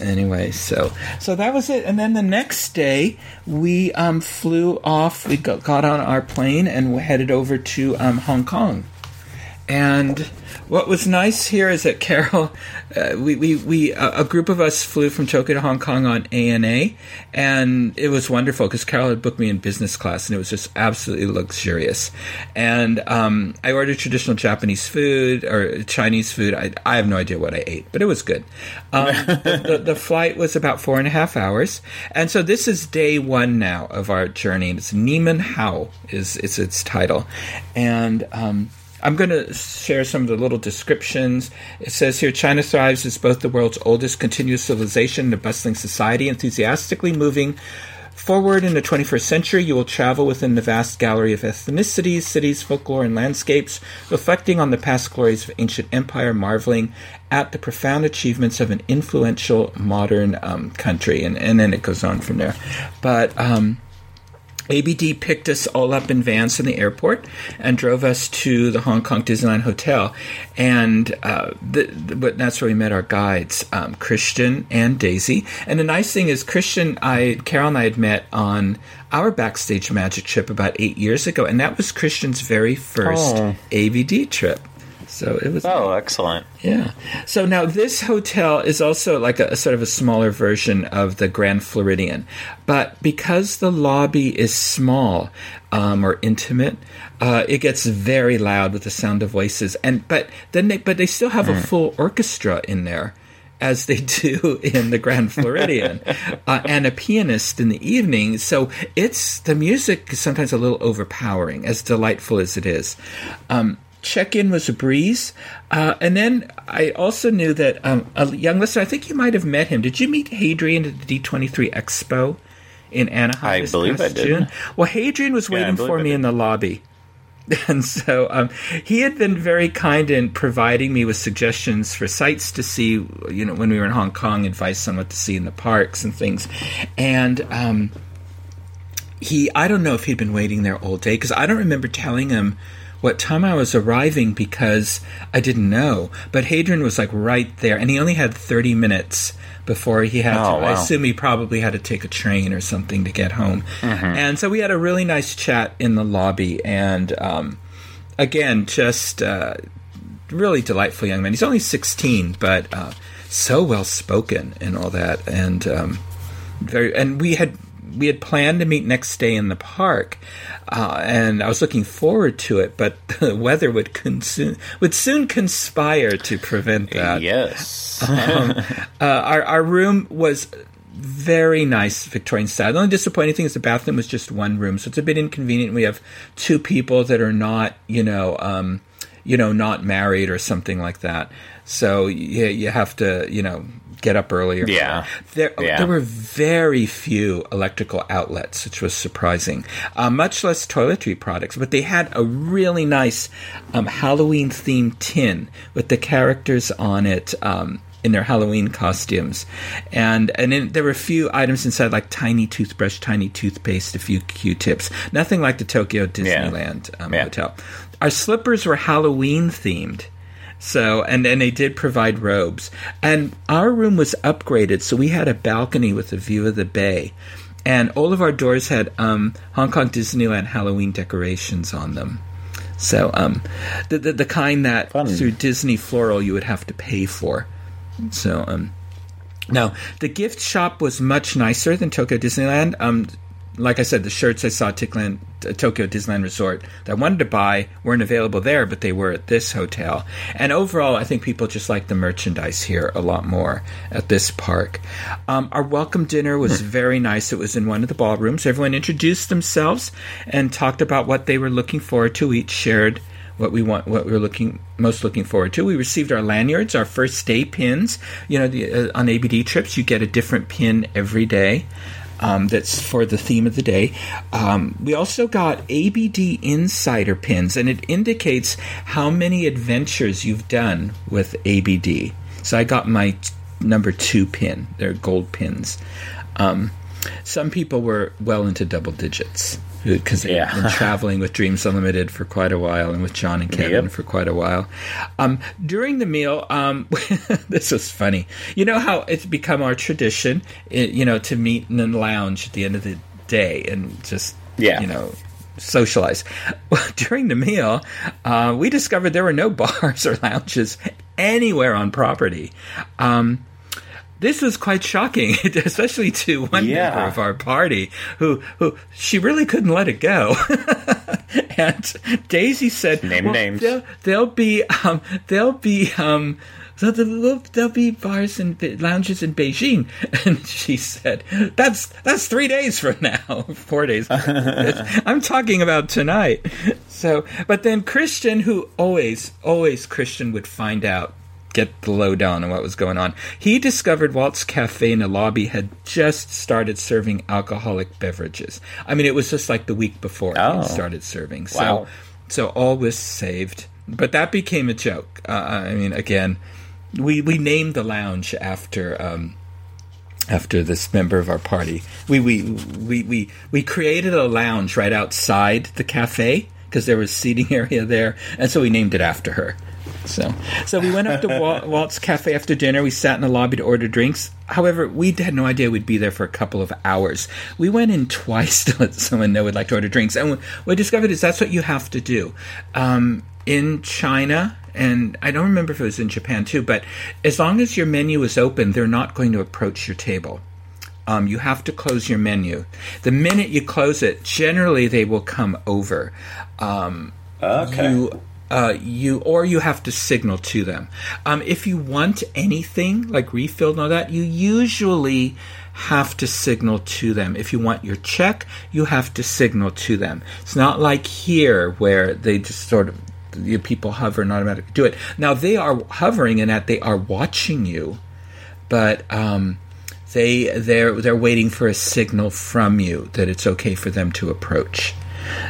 anyway, so so that was it. And then the next day we um flew off. We got, got on our plane and we headed over to um Hong Kong. And what was nice here is that Carol, uh, we we, we a group of us flew from Tokyo to Hong Kong on ANA, and it was wonderful because Carol had booked me in business class, and it was just absolutely luxurious. And um, I ordered traditional Japanese food or Chinese food. I, I have no idea what I ate, but it was good. Um, the, the, the flight was about four and a half hours, and so this is day one now of our journey. It's Neiman Hao is is its title, and um, I'm going to share some of the little descriptions. It says here China thrives as both the world's oldest continuous civilization and a bustling society, enthusiastically moving forward in the 21st century. You will travel within the vast gallery of ethnicities, cities, folklore, and landscapes, reflecting on the past glories of ancient empire, marveling at the profound achievements of an influential modern um, country. And, and then it goes on from there. But. Um, ABD picked us all up in vans from the airport and drove us to the Hong Kong Disneyland Hotel, and uh, the, the, but that's where we met our guides, um, Christian and Daisy. And the nice thing is, Christian, I Carol and I had met on our backstage magic trip about eight years ago, and that was Christian's very first Oh. ABD trip. So it was Oh, excellent. yeah. So now this hotel is also like a, a sort of a smaller version of the Grand Floridian, but because the lobby is small um, or intimate, uh, it gets very loud with the sound of voices. And but then they but they still have a full orchestra in there. As they *laughs* do in the Grand Floridian, *laughs* uh, and a pianist in the evening. So it's the music is sometimes a little overpowering, as delightful as it is. Um, check in was a breeze. Uh, and then I also knew that um, a young listener, I think you might have met him. Did you meet Hadrian at the D23 Expo in Anaheim. I believe I did. June. Well, Hadrian was Yeah, waiting for me in the lobby. *laughs* And so um, he had been very kind in providing me with suggestions for sites to see, you know, when we were in Hong Kong, advice on what to see in the parks and things. And um, he, I don't know if he'd been waiting there all day because I don't remember telling him what time I was arriving because I didn't know. But Hadrian was like right there, and he only had 30 minutes before he had Oh, to. I assume he probably had to take a train or something to get home. Mm-hmm. And so we had a really nice chat in the lobby, and um, again, just uh, really delightful young man. He's only 16, but uh, so well spoken and all that, and um, very. And we had we had planned to meet next day in the park, uh, and I was looking forward to it, but *laughs* the weather would consume would soon conspire to prevent that. yes. *laughs* Uh, our our room was very nice Victorian style. The only disappointing thing is the bathroom was just one room, so it's a bit inconvenient. We have two people that are not, you know, um, you know, not married or something like that. So you, you have to, you know, get up earlier. Yeah. There, Yeah. there were very few electrical outlets, which was surprising. Uh, much less toiletry products, but they had a really nice um, Halloween themed tin with the characters on it. Um, in their Halloween costumes, and and in, there were a few items inside, like tiny toothbrush, tiny toothpaste, a few Q-tips. Nothing like the Tokyo Disneyland um, Yeah. hotel. Our slippers were Halloween themed. So and and they did provide robes, and our room was upgraded, so we had a balcony with a view of the bay, and all of our doors had um, Hong Kong Disneyland Halloween decorations on them. So um, the, the the kind that Fun. through Disney Floral you would have to pay for. So um, now the gift shop was much nicer than Tokyo Disneyland. Um, like I said, the shirts I saw at Tickland, uh, Tokyo Disneyland Resort that I wanted to buy weren't available there, but they were at this hotel. And overall, I think people just like the merchandise here a lot more at this park. Um, our welcome dinner was very nice. It was in one of the ballrooms. Everyone introduced themselves and talked about what they were looking forward to. Each shared what we want, what we were looking most looking forward to. We received our lanyards, our first day pins. You know, the, uh, on ABD trips, you get a different pin every day. Um, that's for the theme of the day. Um, we also got ABD Insider pins, and it indicates how many adventures you've done with ABD. So I got my number two pin. They're gold pins. Um, some people were well into double digits because Yeah. been traveling with Dreams Unlimited for quite a while and with John and Kevin Yep. for quite a while. Um, during the meal, um, *laughs* this was funny. You know how it's become our tradition, you know, to meet in the lounge at the end of the day and just, Yeah. you know, socialize. Well, *laughs* during the meal, uh, we discovered there were no *laughs* bars or lounges anywhere on property. Um, this was quite shocking, *laughs* especially to one Yeah. member of our party who who she really couldn't let it go. *laughs* and Daisy said, Name well, names. There'll, there'll be um, there'll be um, so there'll, there'll be bars and lounges in Beijing. *laughs* And she said, "That's that's three days from now, four days. I'm talking about tonight." So, but then Christian, who always always Christian would find out get the lowdown on what was going on. He discovered Walt's Cafe in the lobby had just started serving alcoholic beverages. I mean, it was just like the week before Oh. it started serving. So, Wow. so all was saved. But that became a joke. Uh, I mean, again, we we named the lounge after. Um, after this member of our party, we we we we, we created a lounge right outside the cafe because there was seating *laughs* area there, and so we named it after her. So, so we went up to Wal- *laughs* Walt's Cafe after dinner. We sat in the lobby to order drinks. However, we had no idea we'd be there for a couple of hours. We went in *laughs* twice to let someone know we'd like to order drinks, and what we discovered is that's what you have to do. Um, in China, and I don't remember if it was in Japan too, but as long as your menu is open, they're not going to approach your table. Um, you have to close your menu. The minute you close it, generally they will come over. Um, Okay. you uh, you or you have to signal to them. Um, if you want anything like refill and all that, you usually have to signal to them. If you want your check, you have to signal to them. It's not like here where they just sort of you people hover and automatically do it. Now they are hovering in that they are watching you, but um, they they're they're waiting for a signal from you that it's okay for them to approach.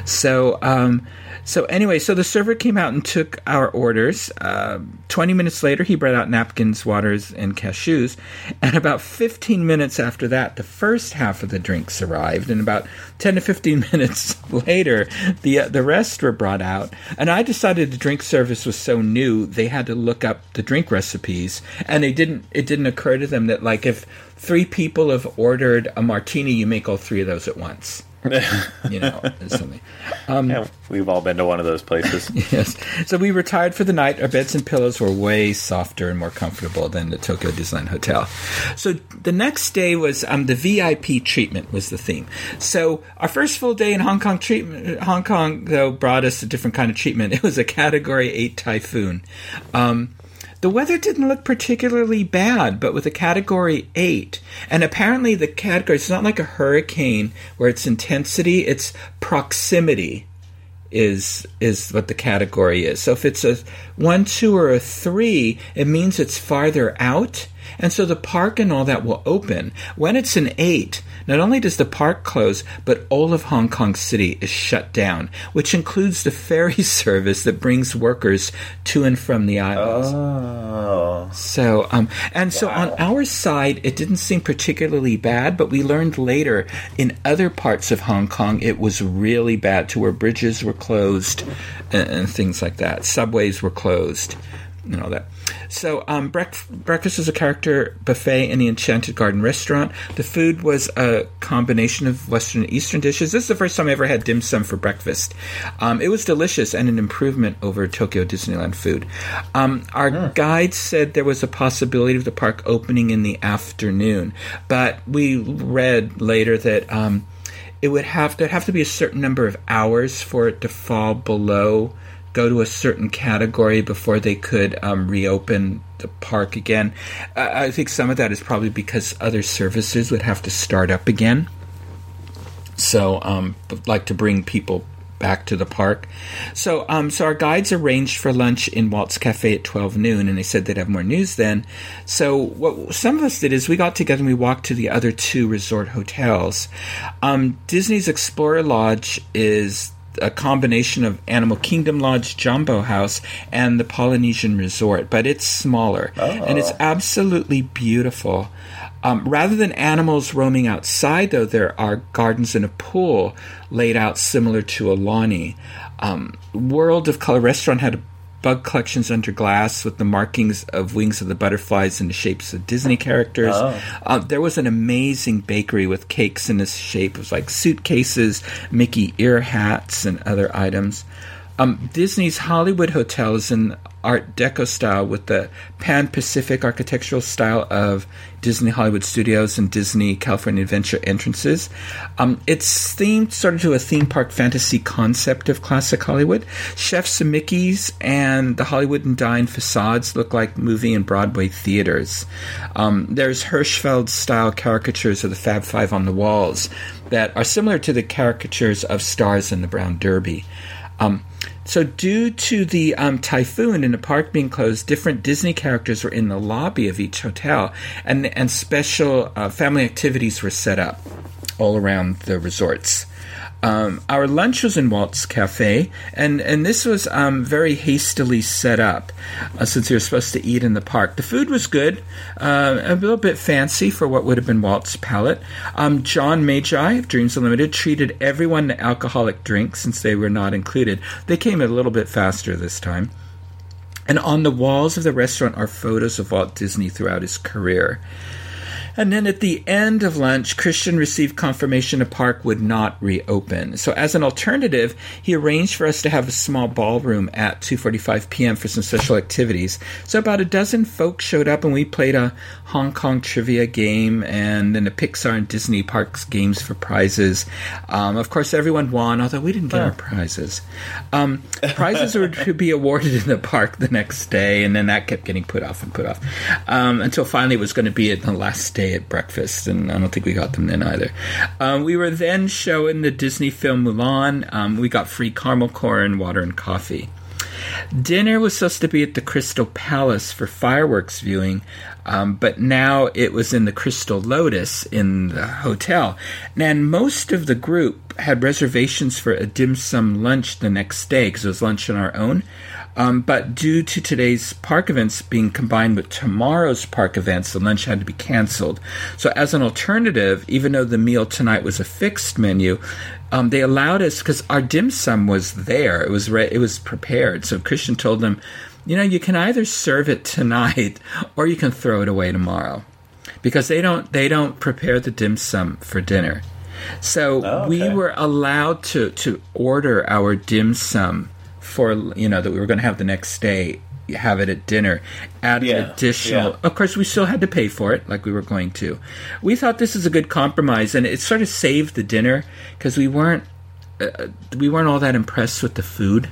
So um, so anyway, so the server came out and took our orders. Uh, Twenty minutes later, he brought out napkins, waters, and cashews. And about fifteen minutes after that, the first half of the drinks arrived. And about ten to fifteen *laughs* minutes later, the uh, the rest were brought out. And I decided the drink service was so new, they had to look up the drink recipes. And they didn't. It didn't occur to them that like if three people have ordered a martini, you make all three of those at once *laughs* you know, something. Um, yeah, we've all been to one of those places. *laughs* yes. So we retired for the night. Our beds and pillows were way softer and more comfortable than the Tokyo Disneyland Hotel. So the next day was um, the VIP treatment was the theme. So our first full day in Hong Kong treatment, Hong Kong though brought us a different kind of treatment. *laughs* It was a Category Eight typhoon. Um, the weather didn't look particularly bad, but with a category 8. And apparently, the category, it's not like a hurricane where its intensity, its proximity is is what the category is. So if it's a 1, 2, or a 3, it means it's farther out. And so the park and all that will open. When it's an 8, not only does the park close, but all of Hong Kong City is shut down, which includes the ferry *laughs* service that brings workers to and from the islands. Oh. So, um, and so on our side, it didn't seem particularly bad, but we learned later in other parts of Hong Kong it was really bad to where bridges were closed and, and things like that. Subways were closed and all that. So, um, breakfast was a character buffet in the Enchanted Garden restaurant. The food was a combination of Western and Eastern dishes. This is the first time I ever had dim sum for breakfast. Um, it was delicious and an improvement over Tokyo Disneyland food. Um, our yeah. guide said there was a possibility of the park opening in the afternoon, but we read later that um, it would have to have to be a certain number of hours for it to fall below go to a certain category before they could um, reopen the park again. I, I think some of that is probably because other services would have to start up again. So, um, like to bring people back to the park. So, um, so our guides arranged for lunch in Walt's Cafe at twelve noon, and they said they'd have more news then. So, what some of us did is we got together and we walked to the other two resort hotels. Um, Disney's Explorer Lodge is a combination of Animal Kingdom Lodge, Jambo House, and the Polynesian Resort, but it's smaller oh. and it's absolutely beautiful. Um, rather than animals roaming outside, though, there are gardens and a pool laid out similar to Aulani. Um, World of Color Restaurant had a bug collections under glass with the markings of wings of the butterflies and the shapes of Disney characters. Oh. Uh, there was an amazing bakery with cakes in the shape of like suitcases, Mickey ear hats, and other items. Um, Disney's Hollywood Hotel is in Art Deco style with the Pan Pacific architectural style of Disney Hollywood Studios and Disney California Adventure entrances. Um, it's themed sort of to a theme park fantasy concept of classic Hollywood. Chefs and Mickey's and the Hollywood and Dine facades look like movie and Broadway theaters. Um, there's Hirschfeld style caricatures of the Fab Five on the walls that are similar to the caricatures of stars in the Brown Derby. Um, so, due to the um, typhoon and the park being closed, different Disney characters were in the lobby of each hotel, and and special uh, family activities were set up all around the resorts. Um, our lunch was in Walt's Cafe, and, and this was um, very hastily set up uh, since we were supposed to eat in the park. The food was good, uh, a little bit fancy for what would have been Walt's palate. Um, John Magi of Dreams Unlimited treated everyone to alcoholic drinks since they were not included. They came a little bit faster this time. And on the walls of the restaurant are photos of Walt Disney throughout his career. And then at the end of lunch, Christian received confirmation the park would not reopen. So as an alternative, he arranged for us to have a small ballroom at 2:45 p.m. for some special activities. So about a dozen folks showed up and we played a Hong Kong trivia game and then a Pixar and Disney parks games for prizes. Um, of course, everyone won, although we didn't get our prizes. Um, prizes were to be awarded in the park the next day, and then that kept getting put off and put off um, until finally it was going to be at the last day at breakfast, and I don't think we got them then either. Um, we were then showing the Disney film Mulan. Um, we got free caramel corn, water, and coffee. Dinner was supposed to be at the Crystal Palace for fireworks viewing, um, but now it was in the Crystal Lotus in the hotel. And most of the group had reservations for a dim sum lunch the next day because it was lunch on our own. Um, but due to today's park events being combined with tomorrow's park events, the lunch had to be canceled. So, as an alternative, even though the meal tonight was a fixed menu, um, they allowed us because our dim sum was there. It was re- it was prepared. So Christian told them, you know, you can either serve it tonight *laughs* or you can throw it away tomorrow, because they don't they don't prepare the dim sum for dinner. So Oh, okay. we were allowed to to order our dim sum for you know that we were going to have the next day have it at dinner an Yeah, additional yeah. of course we still had to pay for it like we were going to we thought this is a good compromise and it sort of saved the dinner because we weren't uh, we weren't all that impressed with the food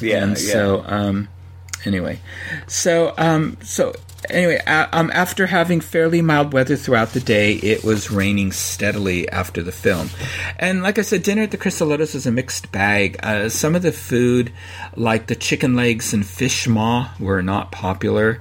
Yeah, and yeah. so um anyway so um so anyway um after having fairly mild weather throughout the day it was raining steadily after the film. And like i said dinner at the crystal lotus was a mixed bag. Uh, some of the food like the chicken legs and fish maw were not popular.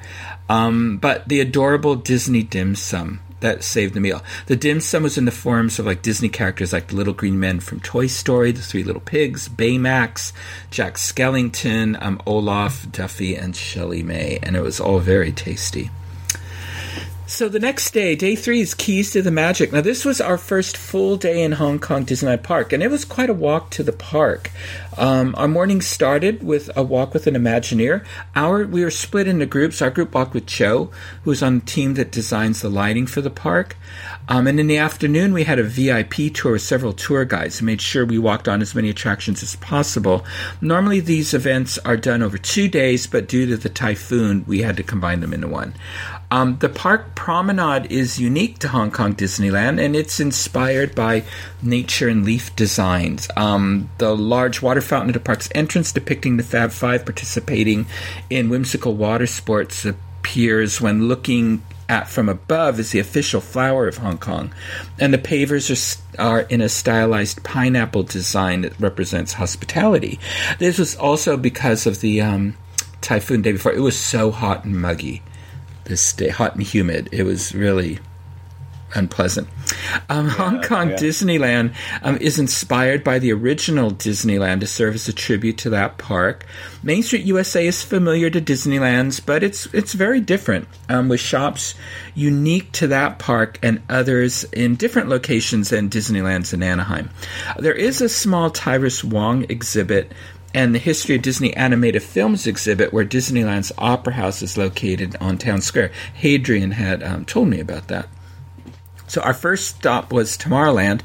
Um, but the adorable disney dim sum that saved the meal. The dim sum was in the forms of like Disney characters like the little green men from Toy Story, the three little pigs, Baymax, Jack Skellington, um, Olaf, Duffy, and ShellieMay, and it was all very tasty. So the next day, day three is Keys to the Magic. Now this was our first full day in Hong Kong Disneyland Park, and it was quite a walk to the park. Um, our morning started with a walk with an Imagineer. Our we were split into groups. Our group walked with Cho, who's on the team that designs the lighting for the park. Um, and in the afternoon, we had a VIP tour with several tour guides who made sure we walked on as many attractions as possible. Normally, these events are done over two days, but due to the typhoon, we had to combine them into one. Um, the park promenade is unique to Hong Kong Disneyland, and it's inspired by nature and leaf designs. Um, the large water fountain at the park's entrance, depicting the Fab Five participating in whimsical water sports, appears when looking at from above is the official flower of Hong Kong, and the pavers are, are in a stylized pineapple design that represents hospitality. This was also because of the um, typhoon day before. It was so hot and muggy this day, hot and humid. It was really unpleasant. Um, Hong Kong yeah. Disneyland um, is inspired by the original Disneyland to serve as a tribute to that park. Main Street USA is familiar to Disneyland's, but it's it's very different, um, with shops unique to that park and others in different locations than Disneyland's in Anaheim. There is a small Tyrus Wong exhibit and the History of Disney Animated Films exhibit where Disneyland's Opera House is located on Town Square. Hadrian had um, told me about that. So our first stop was Tomorrowland.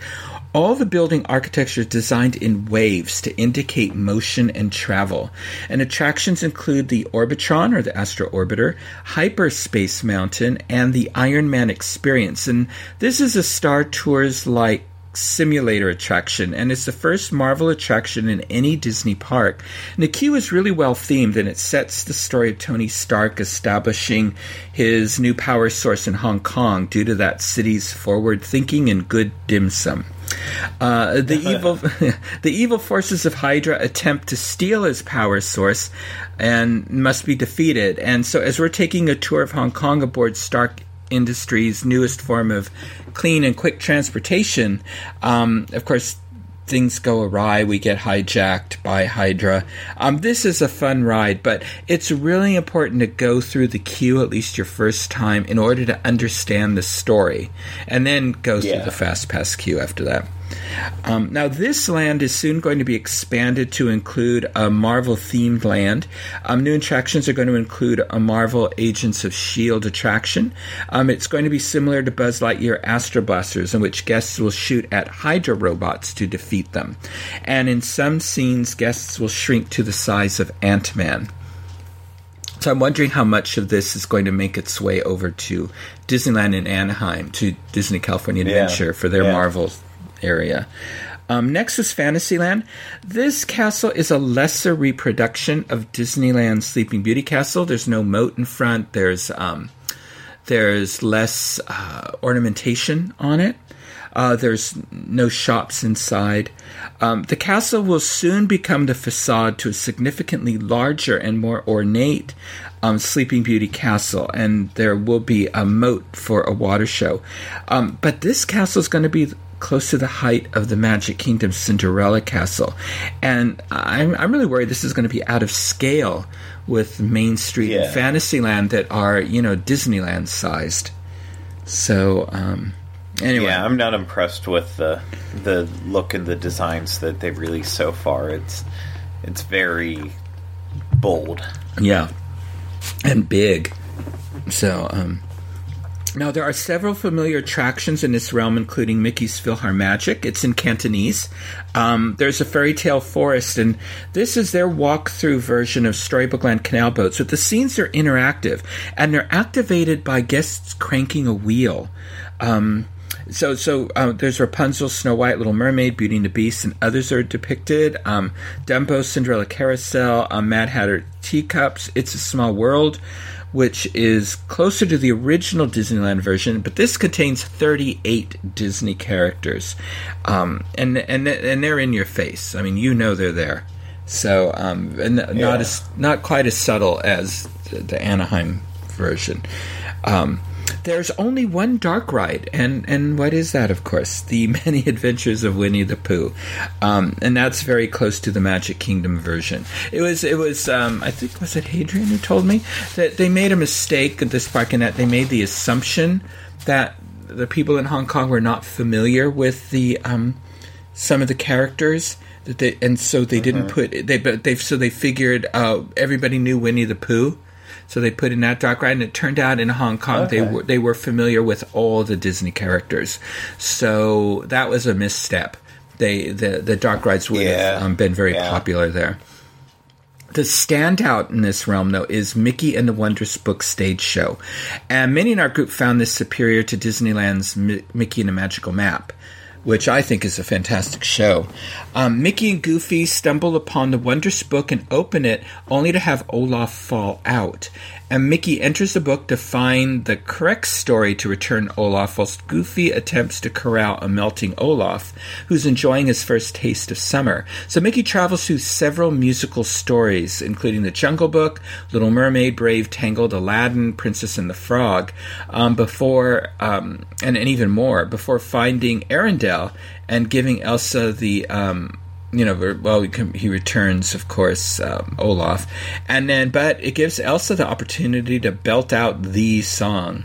All the building architecture is designed in waves to indicate motion and travel. And attractions include the Orbitron or the Astro Orbiter, Hyperspace Mountain, and the Iron Man Experience. And this is a Star Tours like simulator attraction, and it's the first Marvel attraction in any Disney park. And the queue is really well themed, and it sets the story of Tony Stark establishing his new power source in Hong Kong due to that city's forward thinking and good dim sum. Uh, the *laughs* evil, *laughs* the evil forces of Hydra attempt to steal his power source, and must be defeated. And so, as we're taking a tour of Hong Kong aboard Stark Industries' newest form of clean and quick transportation, um, of course, things go awry. We get hijacked by Hydra. Um, this is a fun ride, but it's really important to go through the queue at least your first time in order to understand the story, and then go through the fast pass queue after that. Um, now, this land is soon going to be expanded to include a Marvel themed land. Um, new attractions are going to include a Marvel Agents of S.H.I.E.L.D. Attraction. Um, it's going to be similar to Buzz Lightyear Astro Blasters, in which guests will shoot at Hydra robots to defeat them. And in some scenes, guests will shrink to the size of Ant Man. So I'm wondering how much of this is going to make its way over to Disneyland in Anaheim, to Disney California Yeah. Adventure for their Yeah. Marvel area. Um, next is Fantasyland. This castle is a lesser reproduction of Disneyland's Sleeping Beauty castle. There's no moat in front. There's um, There's less uh, ornamentation on it. Uh, there's no shops inside. Um, the castle will soon become the facade to a significantly larger and more ornate um, Sleeping Beauty castle, and there will be a moat for a water show. Um, but this castle is going to be close to the height of the Magic Kingdom Cinderella Castle, and I'm I'm really worried this is going to be out of scale with Main Street Yeah. and Fantasyland that are you know Disneyland sized. So um, anyway, Yeah, I'm not impressed with the the look and the designs that they've released so far. It's it's very bold. Yeah. And big. So, um, now there are several familiar attractions in this realm, including Mickey's PhilharMagic. It's in Cantonese. Um, there's a fairy tale forest, and this is their walk-through version of Storybook Land canal boats. But the scenes are interactive, and they're activated by guests cranking a wheel. Um, so, so uh, there's Rapunzel, Snow White, Little Mermaid, Beauty and the Beast, and others are depicted. Um, Dumbo, Cinderella Carousel, um, Mad Hatter Teacups, It's a Small World, which is closer to the original Disneyland version, but this contains 38 Disney characters, um, and and and they're in your face. I mean, you know they're there. So, um, and Yeah. not as not quite as subtle as the, the Anaheim version. Um, there's only one dark ride, and and what is that? Of course, the *laughs* Many Adventures of Winnie the Pooh, um, and that's very close to the Magic Kingdom version. It was it was um, I think was it Hadrian who told me that they made a mistake at this park in that they made the assumption that the people in Hong Kong were not familiar with the um, some of the characters that they and so they didn't put they but they so they figured uh, everybody knew Winnie the Pooh. So they put in that dark ride, and it turned out in Hong Kong they were they were familiar with all the Disney characters. So that was a misstep. They the the dark rides would have um, been very Yeah. popular there. The standout in this realm, though, is Mickey and the Wondrous Book stage show. And many in our group found this superior to Disneyland's Mi- Mickey and the Magical Map, which I think is a fantastic show. Um, Mickey and Goofy stumble upon the Wondrous Book and open it only to have Olaf fall out. And Mickey enters the book to find the correct story to return Olaf, whilst Goofy attempts to corral a melting Olaf, who's enjoying his first taste of summer. So Mickey travels through several musical stories, including The Jungle Book, Little Mermaid, Brave, Tangled, Aladdin, Princess and the Frog, um, before um, and, and even more before finding Arendelle and giving Elsa the um, you know, well, he returns, of course, um, Olaf, and then, but it gives Elsa the opportunity to belt out the song.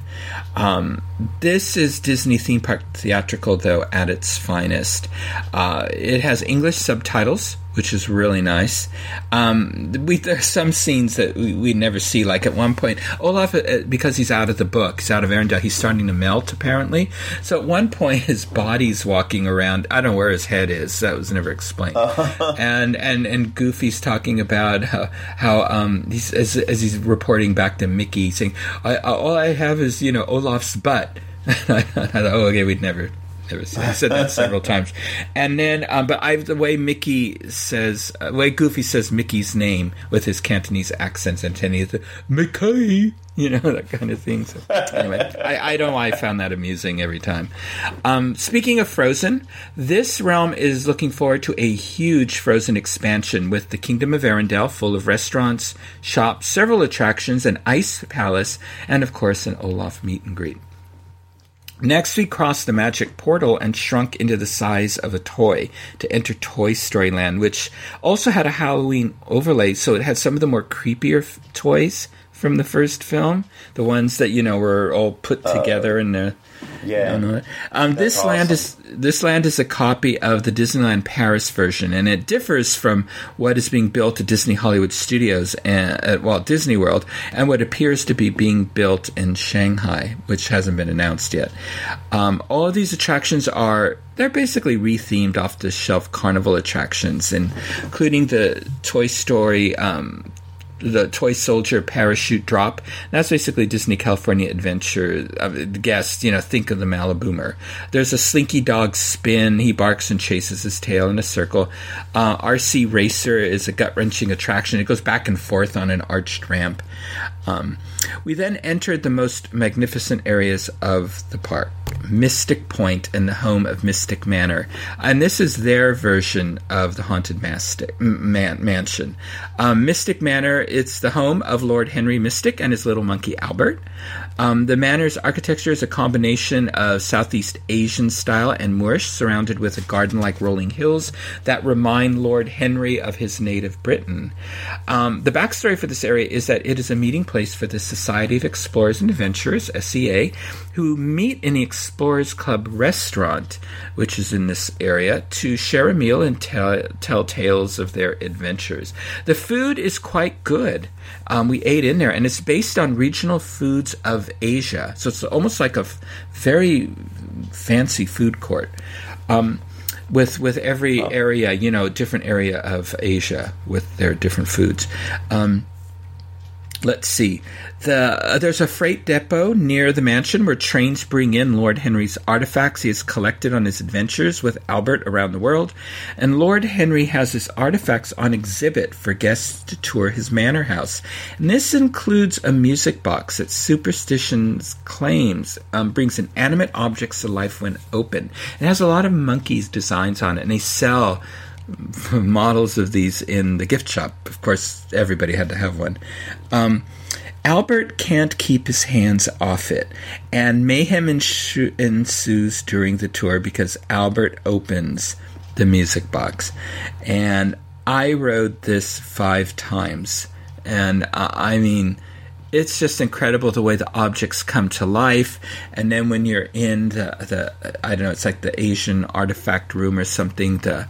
Um, this is Disney theme park theatrical, though, at its finest. Uh, it has English subtitles, which is really nice. Um, we there's some scenes that we, we never see. Like at one point, Olaf, uh, because he's out of the book, he's out of Arendelle, he's starting to melt apparently. So at one point, his body's walking around. I don't know where his head is. That was never explained. *laughs* and and and Goofy's talking about how, how um he's as, as he's reporting back to Mickey, saying, I, I, "All I have is you know Olaf's butt." *laughs* I thought, oh, okay, we'd never never seen. I said that several *laughs* times, and then, um, but I the way Mickey says, uh, the way Goofy says Mickey's name with his Cantonese accents and Tenny, the Mickey, you know *laughs* that kind of thing. So anyway, I, I don't know I found that amusing every time. Um, speaking of Frozen, this realm is looking forward to a huge Frozen expansion with the Kingdom of Arendelle, full of restaurants, shops, several attractions, an ice palace, and of course an Olaf meet and greet. Next, we crossed the magic portal and shrunk into the size of a toy to enter Toy Story Land, which also had a Halloween overlay, so it had some of the more creepier f- toys from the first film, the ones that you know were all put uh, together in the. Yeah. I don't know. Um, this land is this land is a copy of the Disneyland Paris version, and it differs from what is being built at Disney Hollywood Studios and at Walt Disney World, and what appears to be being built in Shanghai, which hasn't been announced yet. Um, all of these attractions are they're basically rethemed off the shelf carnival attractions, including the Toy Story. Um, the toy soldier parachute drop. That's basically Disney California Adventure. Uh, guest, you know, think of the Maliboomer. There's a slinky dog spin. He barks and chases his tail in a circle. Uh, RC Racer is a gut wrenching attraction. It goes back and forth on an arched ramp. Um, we then entered the most magnificent areas of the park. Mystic Point and the home of Mystic Manor. And this is their version of the Haunted Mastic, man, Mansion. Um, Mystic Manor, it's the home of Lord Henry Mystic and his little monkey Albert. Um, the manor's architecture is a combination of Southeast Asian style and Moorish, surrounded with a garden like rolling hills that remind Lord Henry of his native Britain. Um, the backstory for this area is that it is a meeting place for the Society of Explorers and Adventurers, SEA, who meet in the Explorers Club restaurant, which is in this area, to share a meal and tell, tell tales of their adventures. The food is quite good. Um, we ate in there, and it's based on regional foods of Asia. So it's almost like a f- very fancy food court. Um, with with every area, you know, different area of Asia with their different foods. Um, let's see. The, uh, there's a freight depot near the mansion where trains bring in Lord Henry's artifacts he has collected on his adventures with Albert around the world. And Lord Henry has his artifacts on exhibit for guests to tour his manor house. And this includes a music box that Superstitions claims um, brings inanimate objects to life when open. It has a lot of monkeys designs on it, and they sell *laughs* models of these in the gift shop. Of course, everybody had to have one. Um, Albert can't keep his hands off it, and mayhem ensues during the tour because Albert opens the music box. And I rode this five times, and uh, I mean, it's just incredible the way the objects come to life. And then when you're in the, the I don't know, it's like the Asian artifact room or something, the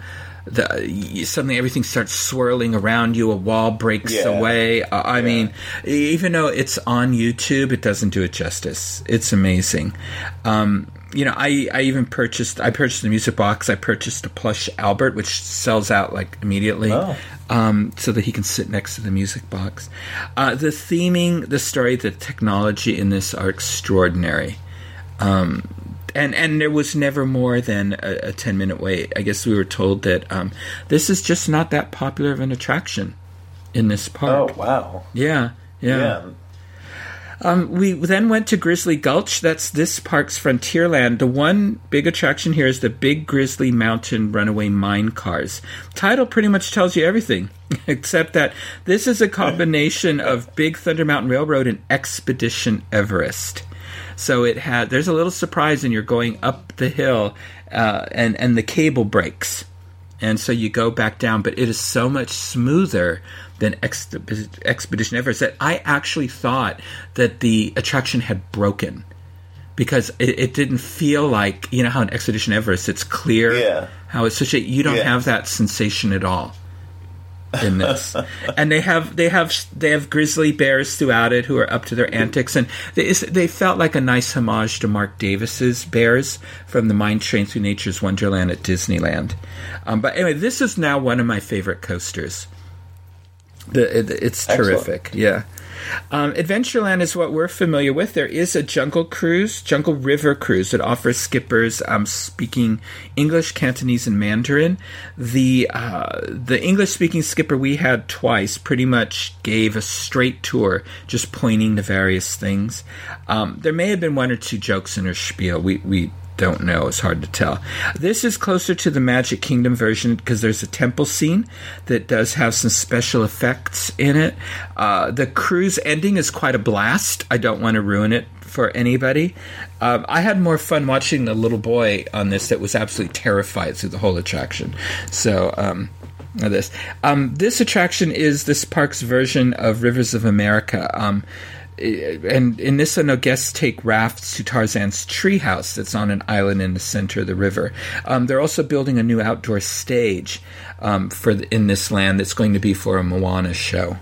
the suddenly everything starts swirling around you. A wall breaks yeah. away. Uh, I yeah. mean, even though it's on YouTube, it doesn't do it justice. It's amazing. Um, you know, I, I even purchased I purchased a music box. I purchased a plush Albert, which sells out like immediately, oh. um, so that he can sit next to the music box. Uh, the theming, the story, the technology in this are extraordinary. Um, and and there was never more than a, a, 10 minute wait i guess we were told that um, this is just not that popular of an attraction in this park oh wow yeah yeah, yeah. Um, we then went to Grizzly Gulch. That's this park's Frontierland. The one big attraction here is the Big Grizzly Mountain Runaway Mine Cars. Title pretty much tells you everything, *laughs* except that this is a combination of Big Thunder Mountain Railroad and Expedition Everest. So it had there's a little surprise, and you're going up the hill, uh, and and the cable breaks, and so you go back down. But it is so much smoother than Ex- Expedition Everest that I actually thought that the attraction had broken because it, it, didn't feel like you know how in Expedition Everest it's clear yeah. how it's such a you don't yeah. have that sensation at all in this, and they have they have they have grizzly bears throughout it who are up to their antics, and they they felt like a nice homage to Mark Davis's bears from the Mine Train Through Nature's Wonderland at Disneyland. Um, but anyway, this is now one of my favorite coasters. The, it, it's terrific, Excellent. yeah. Um, Adventureland is what we're familiar with. There is a Jungle Cruise, Jungle River Cruise, that offers skippers um, speaking English, Cantonese, and Mandarin. The uh, the English speaking skipper we had twice pretty much gave a straight tour, just pointing to various things. Um, there may have been one or two jokes in her spiel. We we don't know. It's hard to tell. This is closer to the Magic Kingdom version because there's a temple scene that does have some special effects in it. Uh, the cruise ending is quite a blast. I don't want to ruin it for anybody. Um, I had more fun watching the little boy on this that was absolutely terrified through the whole attraction. So, um, this um, this attraction is this park's version of Rivers of America. Um, and in this, I know guests take rafts to Tarzan's treehouse that's on an island in the center of the river. Um, they're also building a new outdoor stage um, for the, in this land that's going to be for a Moana show.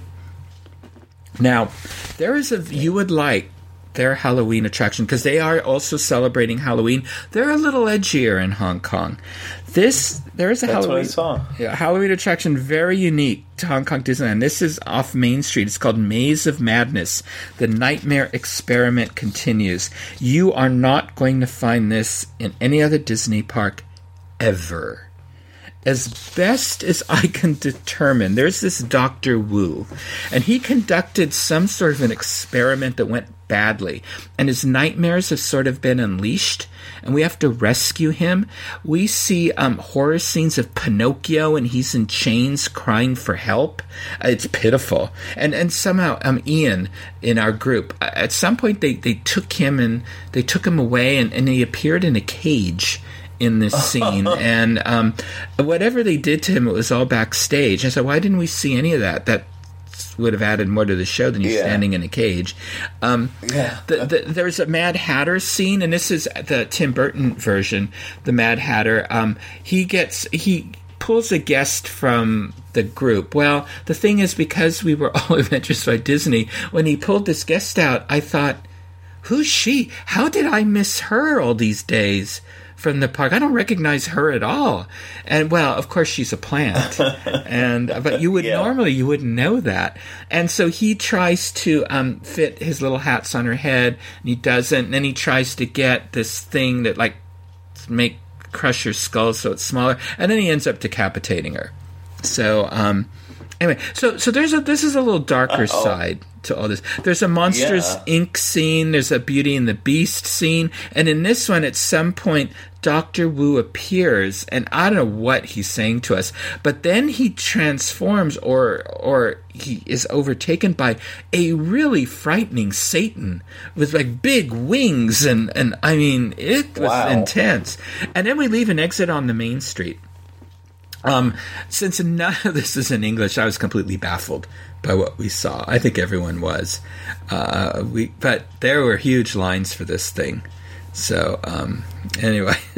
Now, there is a you would like their Halloween attraction because they are also celebrating Halloween. They're a little edgier in Hong Kong. This there is a That's Halloween yeah, Halloween attraction very unique to Hong Kong Disneyland. This is off Main Street. It's called Maze of Madness. The Nightmare Experiment continues. You are not going to find this in any other Disney park ever. As best as I can determine, there's this Dr. Wu, and he conducted some sort of an experiment that went badly, and his nightmares have sort of been unleashed, and we have to rescue him. We see um, horror scenes of Pinocchio, and he's in chains crying for help. Uh, it's pitiful, and and somehow um, Ian in our group uh, at some point they they took him and they took him away, and, and he appeared in a cage in this *laughs* scene, and um, whatever they did to him, it was all backstage. I said, why didn't we see any of that? That would have added more to the show than you Yeah. standing in a cage. Um, Yeah. the, the, there's a Mad Hatter scene, and this is the Tim Burton version. The Mad Hatter. Um, he gets he pulls a guest from the group. Well, the thing is, because we were *laughs* all adventures by Disney, when he pulled this guest out, I thought, who's she? How did I miss her all these days? From the park, I don't recognize her at all. And well, of course, she's a plant, *laughs* and but you would Yeah. normally you wouldn't know that. And so he tries to um, fit his little hats on her head, and he doesn't. And then he tries to get this thing that like make crush her skull so it's smaller, and then he ends up decapitating her. So um, anyway, so so there's a this is a little darker side to all this. There's a Monsters Yeah. Inc. scene. There's a Beauty and the Beast scene, and in this one, at some point, Doctor Wu appears, and I don't know what he's saying to us, but then he transforms, or or he is overtaken by a really frightening Satan with like big wings, and and I mean it was Wow. intense. And then we leave an exit on the main street. Um, since none of *laughs* this is in English, I was completely baffled by what we saw. I think everyone was. Uh, we, but there were huge lines for this thing. So um, anyway, *laughs*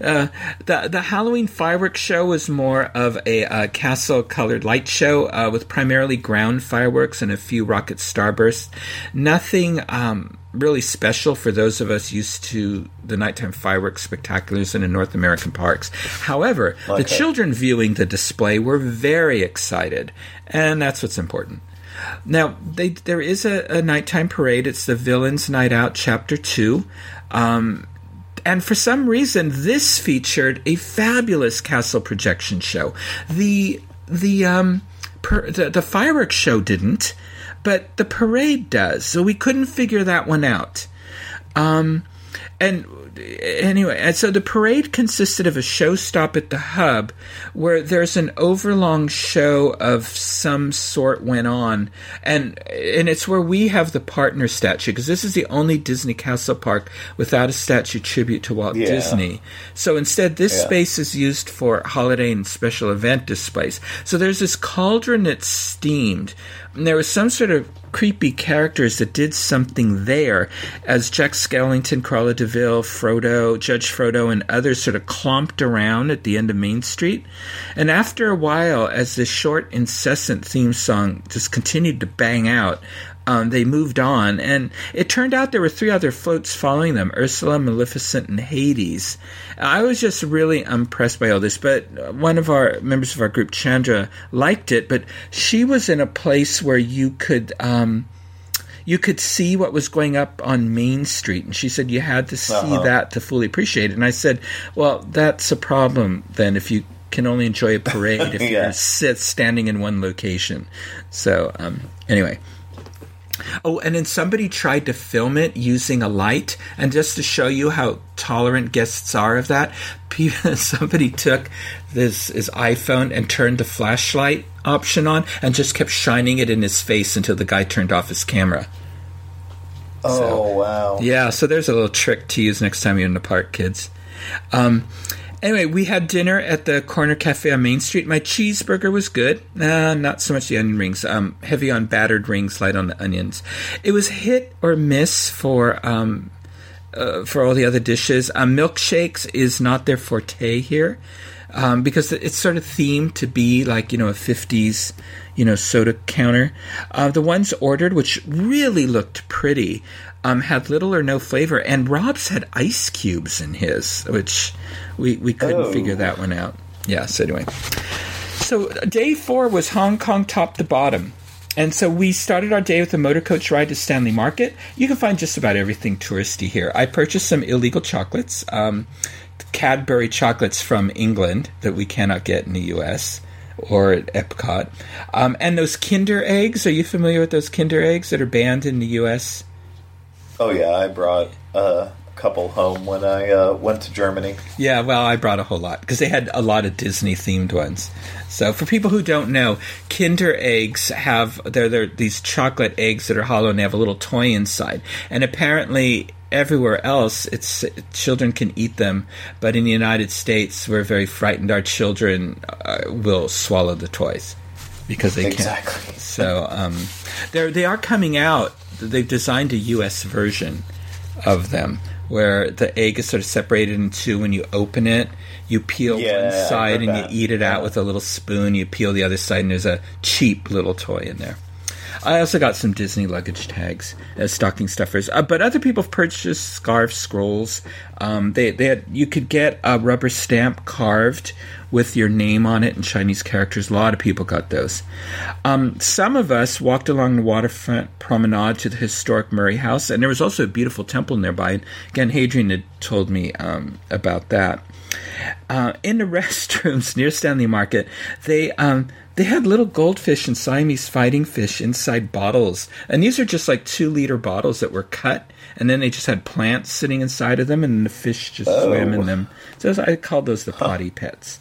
uh, the the Halloween fireworks show was more of a uh, castle colored light show uh, with primarily ground fireworks and a few rocket starbursts. Nothing um, really special for those of us used to the nighttime fireworks spectaculars in the North American parks. However, the children viewing the display were very excited, and that's what's important. Now, they, there is a, a nighttime parade. It's the Villains Night Out, Chapter 2. Um, and for some reason, this featured a fabulous castle projection show. The the um per, the, the fireworks show didn't, but the parade does. So we couldn't figure that one out. Um, and anyway, and so the parade consisted of a show stop at the hub where there's an overlong show of some sort went on, and and it's where we have the partner statue because this is the only Disney Castle park without a statue tribute to Walt Yeah. Disney. So instead, this Yeah. space is used for holiday and special event displays. So there's this cauldron that's steamed. And there was some sort of creepy characters that did something there as Jack Skellington, Cruella DeVille, Frollo, Judge Frollo, and others sort of clomped around at the end of Main Street. And after a while, as this short, incessant theme song just continued to bang out, um, they moved on, and it turned out there were three other floats following them Ursula, Maleficent, and Hades. I was just really impressed by all this, but one of our members of our group, Chandra, liked it, but she was in a place where you could. Um, you could see what was going up on Main Street, and she said you had to see Uh-huh. that to fully appreciate it. And I said, "Well, that's a problem then if you can only enjoy a *laughs* parade if Yeah. you're sit standing in one location." So, um, anyway, Oh, and then somebody tried to film it using a light, and just to show you how tolerant guests are of that, *laughs* somebody took this his iPhone and turned the flashlight option on, and just kept shining it in his face until the guy turned off his camera. Oh wow. Yeah, so there's a little trick to use next time you're in the park, kids. Um, anyway, we had dinner at the Corner Cafe on Main Street. My cheeseburger was good. Uh, not so much the onion rings. Um, heavy on battered rings, light on the onions. It was hit or miss for um, uh, for all the other dishes. Um, milkshakes is not their forte here um, because it's sort of themed to be like you know a 50s you know soda counter. Uh, the ones ordered, which really looked pretty, um, had little or no flavor, and Rob's had ice cubes in his, which we we couldn't Oh. figure that one out. Yeah. So anyway, so day four was Hong Kong top to bottom. and so we started our day with a motor coach ride to Stanley Market. You can find just about everything touristy here. I purchased some illegal chocolates, um, Cadbury chocolates from England that we cannot get in the U.S. or at Epcot, um, and those Kinder eggs. Are you familiar with those Kinder eggs that are banned in the U.S.? Oh yeah, I brought uh, couple home when I uh, went to Germany. Yeah, well, I brought a whole lot because they had a lot of Disney themed ones. So, for people who don't know, Kinder eggs have they're, they're these chocolate eggs that are hollow and they have a little toy inside. And apparently, everywhere else, it's children can eat them, but in the United States, we're very frightened. Our children uh, will swallow the toys because they Exactly. can't. So, um, they're they are coming out. They've designed a U.S. version of them where the egg is sort of separated in two when you open it. You peel Yeah, one side and you eat it out with a little spoon. You peel the other side, and there's a cheap little toy in there. I also got some Disney luggage tags as stocking stuffers, uh, but other people have purchased scarves, scrolls. Um, they they had, you could get a rubber stamp carved with your name on it in Chinese characters. A lot of people got those. Um, some of us walked along the waterfront promenade to the historic Murray House, and there was also a beautiful temple nearby. Again, Hadrian had told me um, about that. Uh, in the *laughs* restrooms near Stanley Market, they um, they had little goldfish and Siamese fighting fish inside bottles, and these are just like two liter bottles that were cut, and then they just had plants sitting inside of them, and the fish just swam in them. So I called those the potty pets.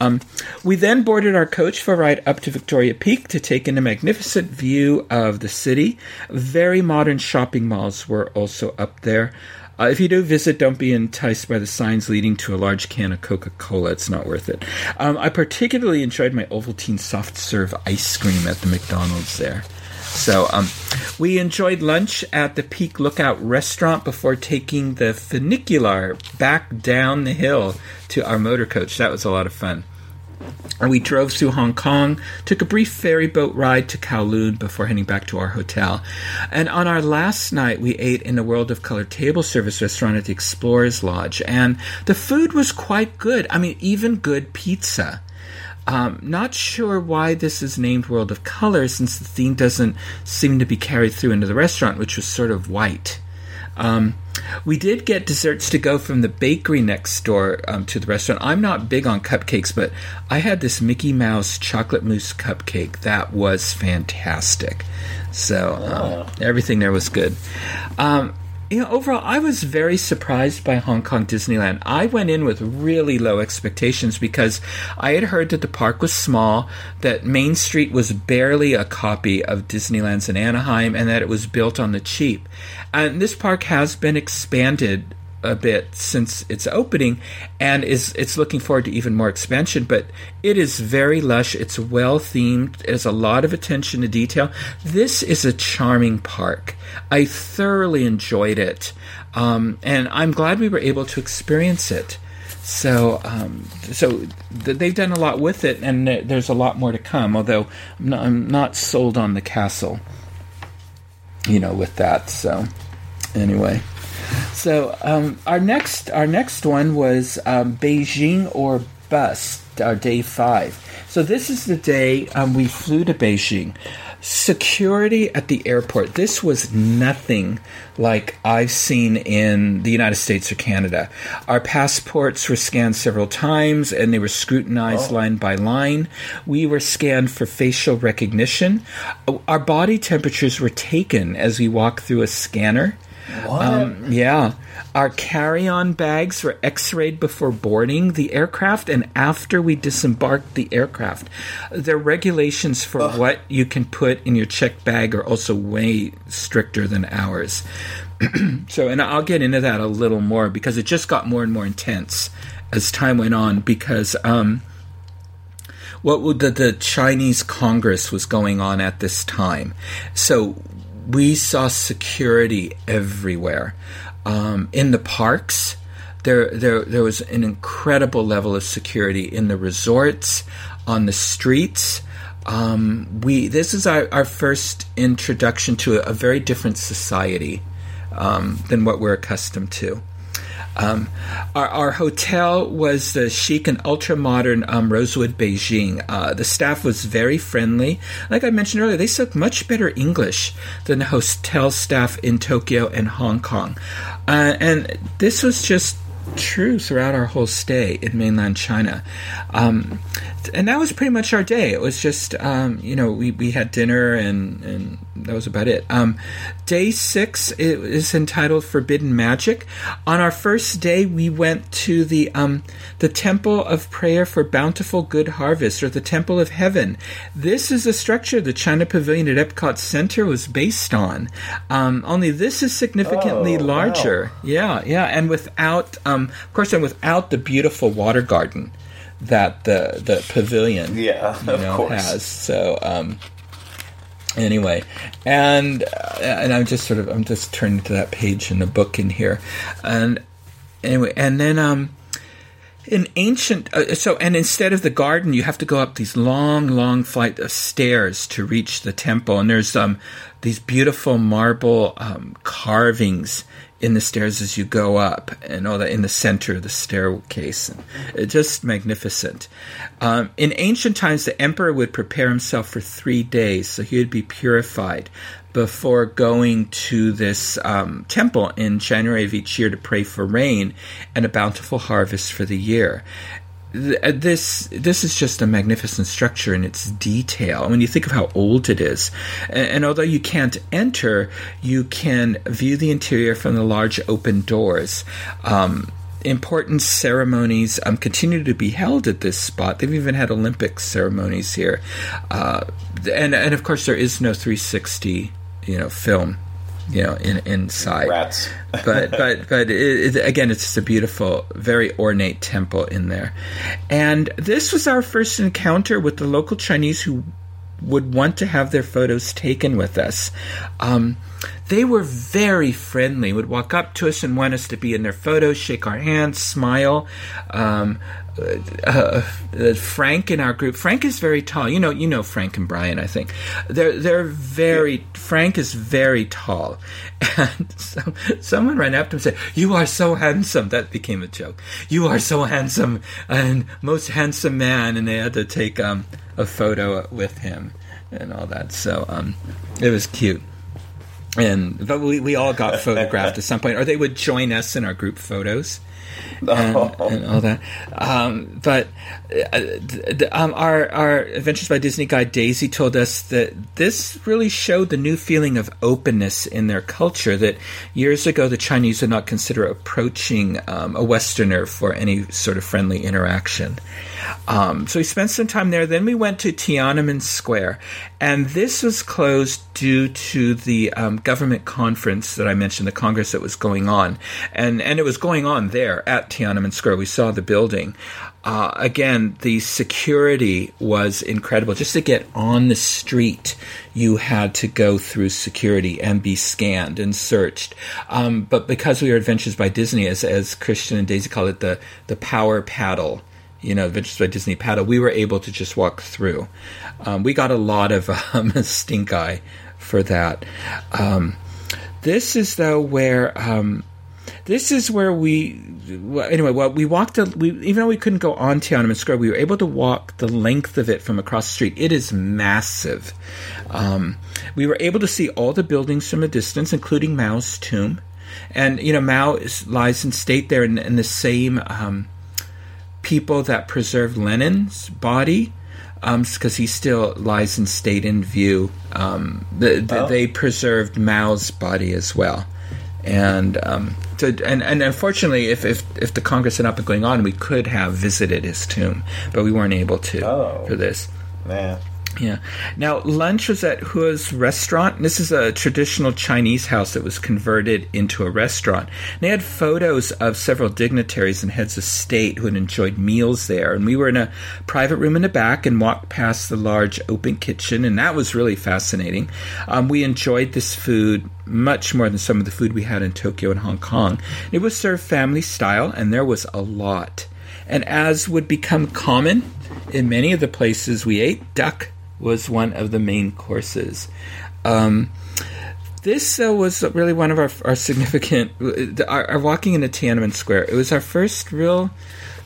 Um, we then boarded our coach for a ride up to Victoria Peak to take in a magnificent view of the city. Very modern shopping malls were also up there. Uh, if you do visit, don't be enticed by the signs leading to a large can of Coca Cola. It's not worth it. Um, I particularly enjoyed my Ovaltine soft serve ice cream at the McDonald's there. So um, we enjoyed lunch at the Peak Lookout restaurant before taking the funicular back down the hill to our motor coach. That was a lot of fun. And we drove through Hong Kong, took a brief ferry boat ride to Kowloon before heading back to our hotel. And on our last night, we ate in the World of Color table service restaurant at the Explorers Lodge. And the food was quite good. I mean, even good pizza. Um, not sure why this is named World of Color since the theme doesn't seem to be carried through into the restaurant, which was sort of white. Um, we did get desserts to go from the bakery next door um, to the restaurant. I'm not big on cupcakes, but I had this Mickey Mouse chocolate mousse cupcake that was fantastic. So um, everything there was good. Um, you know, overall, I was very surprised by Hong Kong Disneyland. I went in with really low expectations because I had heard that the park was small, that Main Street was barely a copy of Disneyland's in Anaheim, and that it was built on the cheap. And this park has been expanded a bit since its opening and is it's looking forward to even more expansion but it is very lush. It's well themed. Has a lot of attention to detail. This is a charming park. I thoroughly enjoyed it um, and i'm glad we were able to experience it. So um, so th- they've done a lot with it and th- there's a lot more to come although I'm not, I'm not sold on the castle you know with that so anyway *laughs* so um, our next our next one was um, Beijing or bust. Our day five. So this is the day um, we flew to Beijing. Security at the airport. This was nothing like I've seen in the United States or Canada. Our passports were scanned several times and they were scrutinized line by line. We were scanned for facial recognition. Our body temperatures were taken as we walked through a scanner. Um, yeah. Our carry on bags were x rayed before boarding the aircraft and after we disembarked the aircraft. The regulations for what you can put in your checked bag are also way stricter than ours. *clears throat* so, and I'll get into that a little more because it just got more and more intense as time went on because. Um, what would the, the Chinese Congress was going on at this time. So we saw security everywhere. Um, in the parks, there, there, there was an incredible level of security in the resorts, on the streets. Um, we this is our, our first introduction to a, a very different society um, than what we're accustomed to. Um, our, our, hotel was the chic and ultra modern um, Rosewood Beijing. Uh, the staff was very friendly. Like I mentioned earlier, they spoke much better English than the hotel staff in Tokyo and Hong Kong. Uh, and this was just true throughout our whole stay in mainland China. Um, and that was pretty much our day. It was just, um, you know, we, we had dinner and, and that was about it. Um, day six is entitled Forbidden Magic. On our first day, we went to the um, the Temple of Prayer for Bountiful Good Harvest, or the Temple of Heaven. This is a structure the China Pavilion at Epcot Center was based on. Um, only this is significantly Oh, larger. wow. Yeah, yeah, and without, um, of course, and without the beautiful water garden that the the pavilion Yeah, you of know course. has. So um, anyway, and uh, and I'm just sort of I'm just turning to that page in the book in here, and anyway, and then um. In ancient, uh, so and instead of the garden, you have to go up these long, long flight of stairs to reach the temple. And there's um these beautiful marble um, carvings in the stairs as you go up, and all that in the center of the staircase. It's just magnificent. Um, in ancient times, the emperor would prepare himself for three days, so he would be purified before going to this um, temple in January of each year to pray for rain and a bountiful harvest for the year. Uh, This this is just a magnificent structure in its detail. When you think of how old it is, and, and although you can't enter, you can view the interior from the large open doors. Um, important ceremonies um, continue to be held at this spot. They've even had Olympic ceremonies here, uh, and and of course there is no 360, you know, film, you know, in inside. Rats. *laughs* but but but it, it, again, it's just a beautiful, very ornate temple in there, and this was our first encounter with the local Chinese who would want to have their photos taken with us. Um, they were very friendly, would walk up to us and want us to be in their photos, shake our hands, smile. Um, uh, uh, Frank in our group. Frank is very tall. You know, you know Frank and Brian. I think they're they're very. Frank is very tall, *laughs* and so, someone ran up to him and said, "You are so handsome." That became a joke. You are so handsome and most handsome man, and they had to take um, a photo with him and all that. So um, it was cute. And but we, we all got *laughs* photographed at some point, or they would join us in our group photos *laughs* and, and all that. Um, but uh, um, our our Adventures by Disney guide Daisy told us that this really showed the new feeling of openness in their culture. That years ago the Chinese would not consider approaching um, a Westerner for any sort of friendly interaction. Um, so we spent some time there. Then we went to Tiananmen Square, and this was closed due to the um, government conference that I mentioned, the Congress that was going on, and and it was going on there at Tiananmen Square. We saw the building. Uh, again, the security was incredible. Just to get on the street, you had to go through security and be scanned and searched. Um, but because we were Adventures by Disney, as as Christian and Daisy call it, the the power paddle you know, Adventures by Disney paddle, we were able to just walk through. Um, we got a lot of um, *laughs* stink eye for that. Um, this is though where um, this is where we well, anyway. Well, we walked. A, we even though we couldn't go on Tiananmen Square, we were able to walk the length of it from across the street. It is massive. Um, we were able to see all the buildings from a distance, including Mao's tomb. And you know, Mao is, lies in state there in, in the same um, people that preserved Lenin's body, because he still lies in state in view. Um, the, the, Oh. They preserved Mao's body as well, and um, so and, and unfortunately, if, if if the Congress had not been going on, we could have visited his tomb, but we weren't able to Oh. for this. Man. Yeah. Now, lunch was at Hua's restaurant. This is a traditional Chinese house that was converted into a restaurant. And they had photos of several dignitaries and heads of state who had enjoyed meals there. And we were in a private room in the back and walked past the large open kitchen, and that was really fascinating. Um, we enjoyed this food much more than some of the food we had in Tokyo and Hong Kong. It was served family style, and there was a lot. And as would become common in many of the places we ate, duck was one of the main courses. Um, This uh, was really one of our, our significant, our, our walking into Tiananmen Square. It was our first real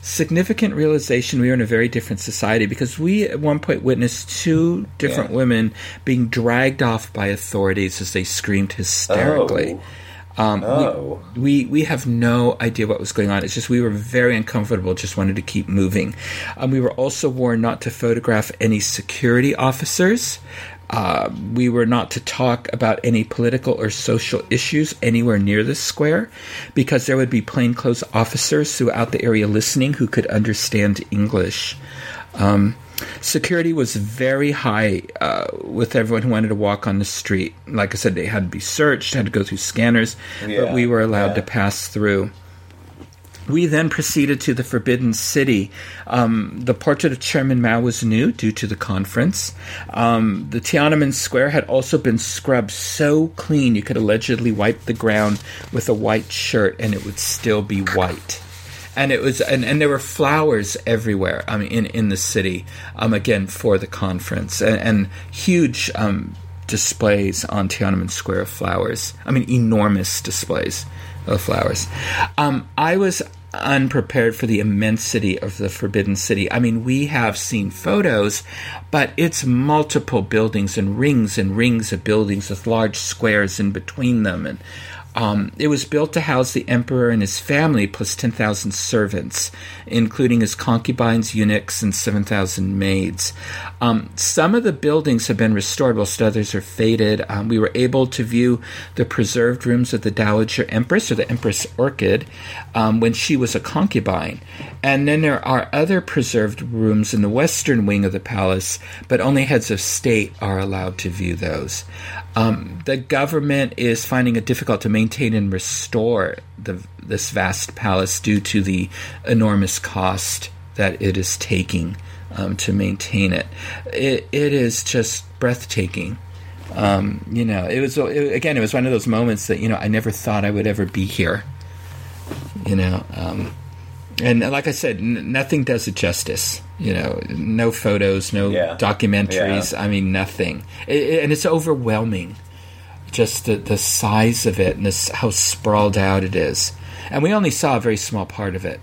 significant realization we were in a very different society because we at one point witnessed two different Yeah. women being dragged off by authorities as they screamed hysterically. Um, Oh. we, we we have no idea what was going on. It's just we were very uncomfortable. Just wanted to keep moving. Um, we were also warned not to photograph any security officers. Uh, we were not to talk about any political or social issues anywhere near the square because there would be plainclothes officers throughout the area listening who could understand English. Um, security was very high uh, with everyone who wanted to walk on the street. Like I said, they had to be searched, had to go through scanners, but we were allowed yeah. to pass through. We then proceeded to the Forbidden City. Um, the portrait of Chairman Mao was new due to the conference. Um, the Tiananmen Square had also been scrubbed so clean you could allegedly wipe the ground with a white shirt and it would still be white. And it was, and, and there were flowers everywhere. I mean, in in the city, um, again for the conference, and, and huge um, displays on Tiananmen Square of flowers. I mean, enormous displays of flowers. Um, I was unprepared for the immensity of the Forbidden City. I mean, we have seen photos, but it's multiple buildings and rings and rings of buildings with large squares in between them. And um, it was built to house the emperor and his family, plus 10,000 servants, including his concubines, eunuchs, and 7,000 maids. Um, some of the buildings have been restored, whilst others are faded. Um, we were able to view the preserved rooms of the Dowager Empress, or the Empress Orchid, um, when she was a concubine. And then there are other preserved rooms in the western wing of the palace, but only heads of state are allowed to view those. Um, the government is finding it difficult to maintain and restore the, this vast palace due to the enormous cost that it is taking um, to maintain it. it. It is just breathtaking. Um, you know, it was it, again. It was one of those moments that you know I never thought I would ever be here. You know, um, and like I said, n- nothing does it justice. You know, no photos, no Yeah. documentaries. I mean, nothing, it, it- and it's overwhelming. Just the the size of it and this how sprawled out it is, and we only saw a very small part of it.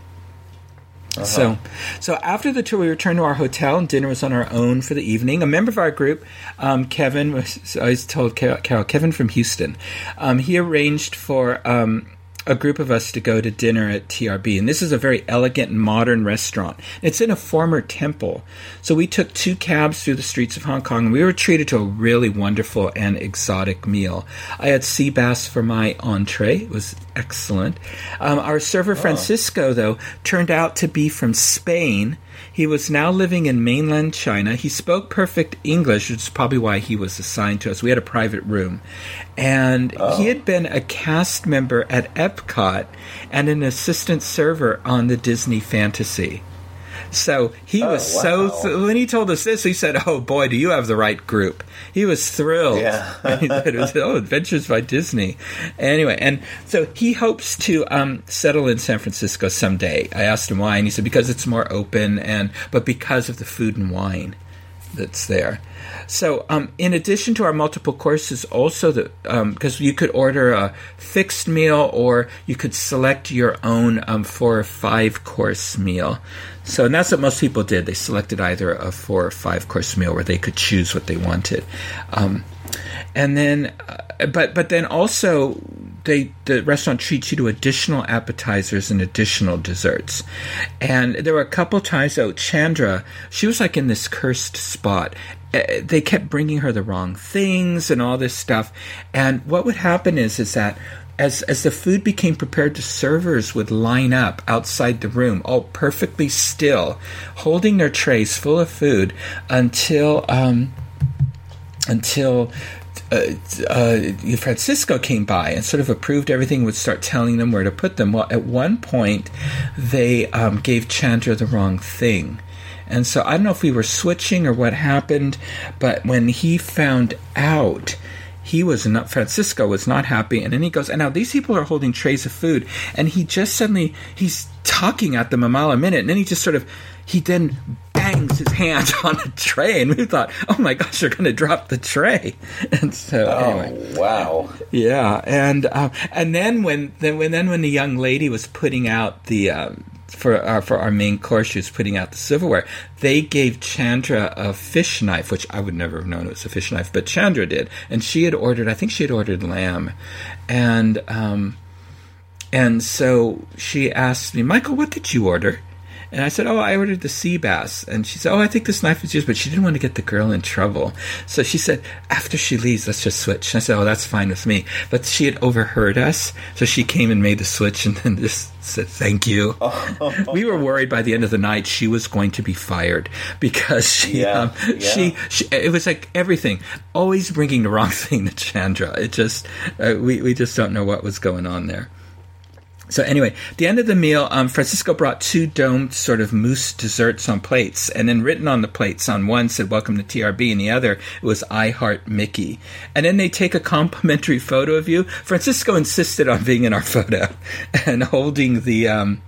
So, so after the tour, we returned to our hotel, and dinner was on our own for the evening. A member of our group, um, Kevin, was I told Carol, Carol Kevin from Houston, um, he arranged for um, a group of us to go to dinner at TRB, and this is a very elegant and modern restaurant. It's in a former temple, so we took two cabs through the streets of Hong Kong, and we were treated to a really wonderful and exotic meal. I had sea bass for my entree; it was excellent. Um, our server Francisco, though, turned out to be from Spain. He was now living in mainland China. He spoke perfect English, which is probably why he was assigned to us. We had a private room. And he had been a cast member at Epcot and an assistant server on the Disney Fantasy. So he Oh, was so. wow. th- when he told us this, he said, "Oh boy, do you have the right group?" He was thrilled. Yeah. *laughs* he said it was oh, Adventures by Disney. Anyway, and so he hopes to um, settle in San Francisco someday. I asked him why, and he said because it's more open, and but because of the food and wine that's there. So, um, in addition to our multiple courses, also the because you could order a fixed meal or you could select your own um, four or five course meal. So, and that's what most people did. They selected either a four or five course meal where they could choose what they wanted. Um, and then, uh, but but then also they the restaurant treats you to additional appetizers and additional desserts. And there were a couple times though, Chandra, she was like in this cursed spot. Uh, They kept bringing her the wrong things and all this stuff. And what would happen is is that as as the food became prepared, the servers would line up outside the room, all perfectly still, holding their trays full of food until um, until uh, uh, Francisco came by and sort of approved everything, would start telling them where to put them. Well, at one point, they um, gave Chandra the wrong thing. And so I don't know if we were switching or what happened, but when he found out, he was not, Francisco was not happy. And then he goes, and now these people are holding trays of food. And he just suddenly, he's talking at them a mile a minute. And then he just sort of, he then bangs his hand *laughs* on a tray, and we thought, "Oh my gosh, they're going to drop the tray!" *laughs* And so, Oh anyway, wow! yeah, and uh, and then when then when then when the young lady was putting out the um, for our for our main course, she was putting out the silverware. They gave Chandra a fish knife, which I would never have known it was a fish knife, but Chandra did, and she had ordered. I think she had ordered lamb, and um, and so she asked me, Michael, what did you order? And I said, Oh, I ordered the sea bass. And she said, Oh, I think this knife is used, but she didn't want to get the girl in trouble. So she said, After she leaves, let's just switch. And I said, Oh, that's fine with me. But she had overheard us. So she came and made the switch and then just said, Thank you. *laughs* we were worried by the end of the night she was going to be fired because she, Yeah, um, yeah. she, she, it was like everything, always bringing the wrong *laughs* thing to Chandra. It just, uh, we, we just don't know what was going on there. So anyway, the end of the meal, um, Francisco brought two domed sort of mousse desserts on plates, and then written on the plates on one said "Welcome to TRB," and the other it was "I Heart Mickey." And then they take a complimentary photo of you. Francisco insisted on being in our photo *laughs* and holding the. Um,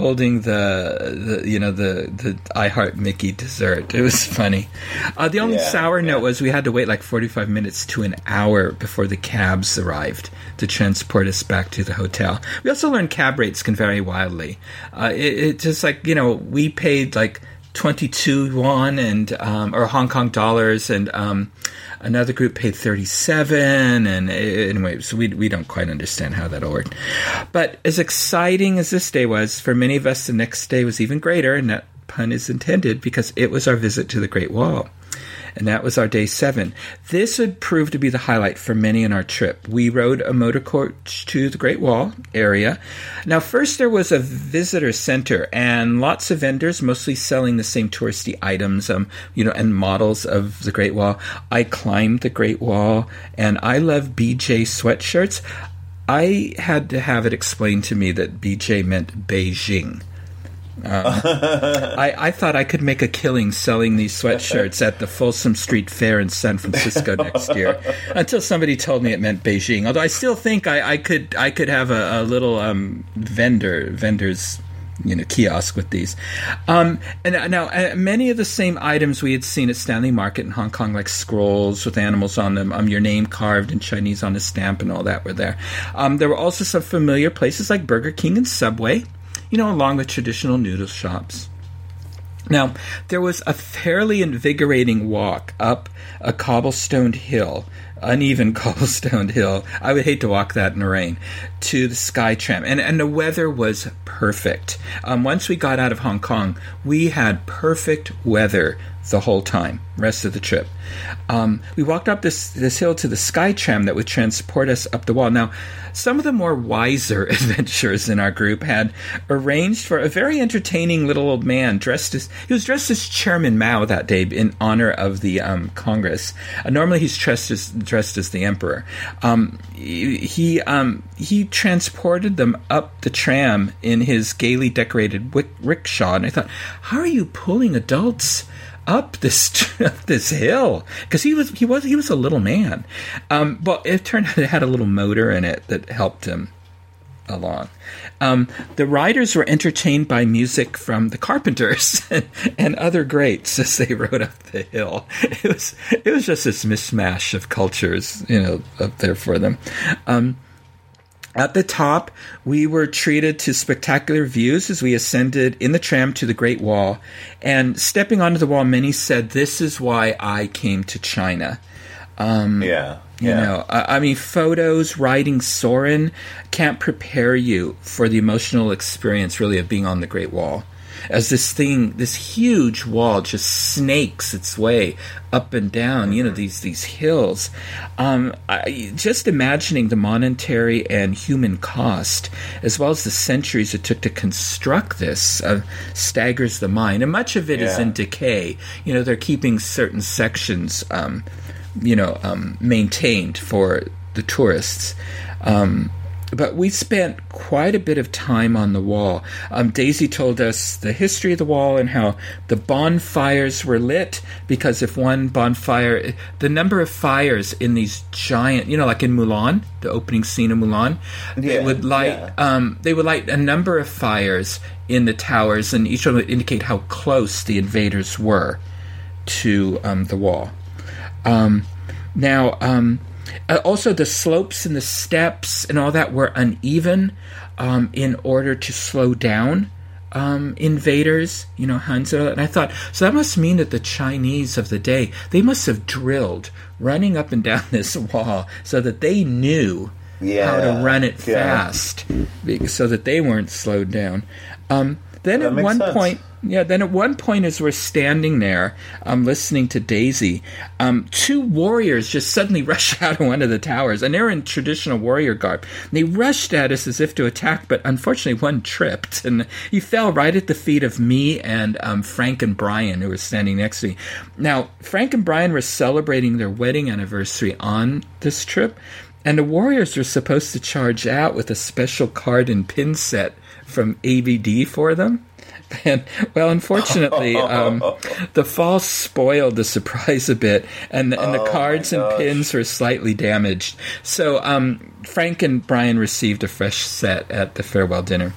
holding the, the you know the the I Heart Mickey dessert. It was funny. Uh, the only Yeah, sour note was we had to wait like 45 minutes to an hour before the cabs arrived to transport us back to the hotel. We also learned cab rates can vary wildly. Uh, it, it just like you know we paid like 22 yuan and um, or Hong Kong dollars and. Um, Another group paid 37, and uh, anyway, so we, we don't quite understand how that all worked. But as exciting as this day was, for many of us, the next day was even greater, and that pun is intended because it was our visit to the Great Wall. And that was our day seven. This would prove to be the highlight for many in our trip. We rode a motor coach to the Great Wall area. Now, first there was a visitor center and lots of vendors, mostly selling the same touristy items, um, you know, and models of the Great Wall. I climbed the Great Wall, and I love BJ sweatshirts. I had to have it explained to me that BJ meant Beijing. *laughs* I, I thought I could make a killing selling these sweatshirts at the Folsom Street Fair in San Francisco next year, *laughs* until somebody told me it meant Beijing. Although I still think I, I could I could have a, a little um, vendor vendors you know kiosk with these. Um, and uh, now uh, many of the same items we had seen at Stanley Market in Hong Kong, like scrolls with animals on them, um, your name carved in Chinese on a stamp, and all that were there. Um, there were also some familiar places like Burger King and Subway you know, along with traditional noodle shops. Now, there was a fairly invigorating walk up a cobblestoned hill, uneven *laughs* cobblestoned hill. I would hate to walk that in the rain, to the Skytram. And, and the weather was perfect. Um, once we got out of Hong Kong, we had perfect weather the whole time, rest of the trip. Um, we walked up this, this hill to the sky tram that would transport us up the wall. Now, some of the more wiser *laughs* adventurers in our group had arranged for a very entertaining little old man dressed as he was dressed as Chairman Mao that day in honor of the um, Congress. Uh, normally, he's dressed as dressed as the Emperor. Um, he um, he transported them up the tram in his gaily decorated wick- rickshaw, and I thought, how are you pulling adults? Up this *laughs* this hill because he was he was he was a little man. Um, but it turned out it had a little motor in it that helped him along. Um, the riders were entertained by music from the Carpenters and, *laughs* and other greats as they rode up the hill. It was it was just this mishmash of cultures, you know, up there for them. Um, at the top, we were treated to spectacular views as we ascended in the tram to the Great Wall. And stepping onto the wall, many said, This is why I came to China. Um, yeah, You yeah. know, I, I mean, photos, writing Soren can't prepare you for the emotional experience, really, of being on the Great Wall. As this thing, this huge wall, just snakes its way up and down, you know, these these hills. Um, I, just imagining the monetary and human cost, as well as the centuries it took to construct this, uh, staggers the mind. And much of it is Yeah. in decay. You know, they're keeping certain sections. Um, you know, um, maintained for the tourists. Um, but we spent quite a bit of time on the wall. Um, Daisy told us the history of the wall and how the bonfires were lit because if one bonfire, the number of fires in these giant, you know, like in Mulan, the opening scene of Mulan, they would light, yeah. um, they would light a number of fires in the towers, and each one would indicate how close the invaders were to um, the wall. Um, now, um, uh, also the slopes and the steps and all that were uneven um, in order to slow down um, invaders, you know, Huns. And I thought, so that must mean that the Chinese of the day, they must have drilled running up and down *laughs* this wall so that they knew Yeah. how to run it Yeah. fast so that they weren't slowed down. Um, then That at one sense. point, yeah, then at one point, as we're standing there, um, listening to Daisy, um, two warriors just suddenly *laughs* rush out of one of the towers, and they're in traditional warrior garb. They rushed at us as if to attack, but unfortunately, one tripped, and he fell right at the feet of me and um, Frank and Brian, who were standing next to me. Now, Frank and Brian were celebrating their wedding anniversary on this trip, and the warriors were supposed to charge out with a special card and pin set from ABD for them. *laughs* And well, unfortunately, *laughs* um, the fall spoiled the surprise a bit, and the, and the Oh, cards and pins were slightly damaged. So um, Frank and Brian received a fresh set at the farewell dinner.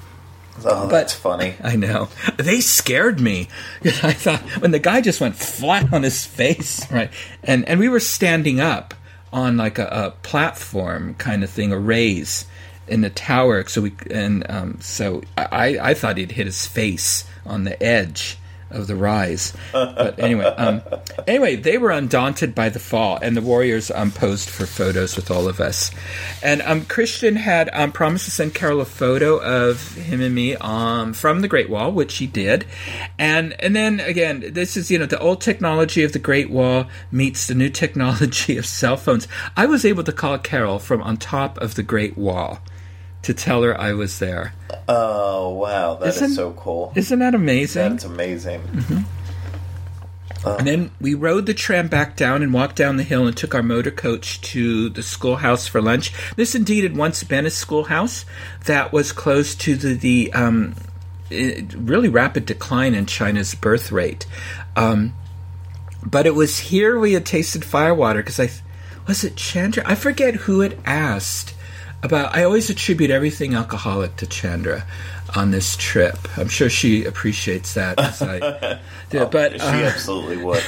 Oh, that's funny. *laughs* I know they scared me. I thought when the guy just went flat on his face, right, and and we were standing up on like a, a platform kind of thing, a raise in the tower. So we and um, so I I thought he'd hit his face on the edge of the rise. But anyway, um, anyway, they were undaunted by the fall, and the Warriors um, posed for photos with all of us. And um, Christian had um, promised to send Carol a photo of him and me um, from the Great Wall, which he did. And and then again, this is you know the old technology of the Great Wall meets the new *laughs* technology of cell phones. I was able to call Carol from on top of the Great Wall to tell her I was there. Oh wow, that is Isn't- so cool. Isn't that amazing? That's amazing. And then we rode the tram back down and walked down the hill and took our motor coach to the schoolhouse for lunch. This indeed had once been a schoolhouse that was close to the, the um, really rapid decline in China's birth rate. Um, but it was here we had tasted firewater because I was it Chandra? I forget who had asked about. I always attribute everything alcoholic to Chandra on this trip. I'm sure she appreciates that. As I, *laughs* do. but she uh, absolutely would.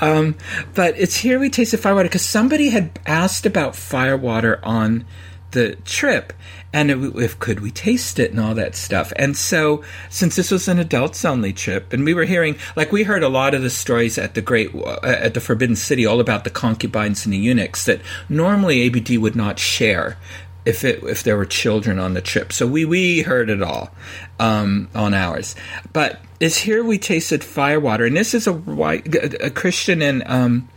*laughs* but it's here we tasted firewater because somebody had asked about firewater on the trip and if, if could we taste it and all that stuff and so since this was an adults only trip and we were hearing like we heard a lot of the stories at the great uh, at the forbidden city all about the concubines and the eunuchs that normally abd would not share if it if there were children on the trip. So we we heard it all um, on ours. But it's here we tasted firewater, and this is a white a Christian and um,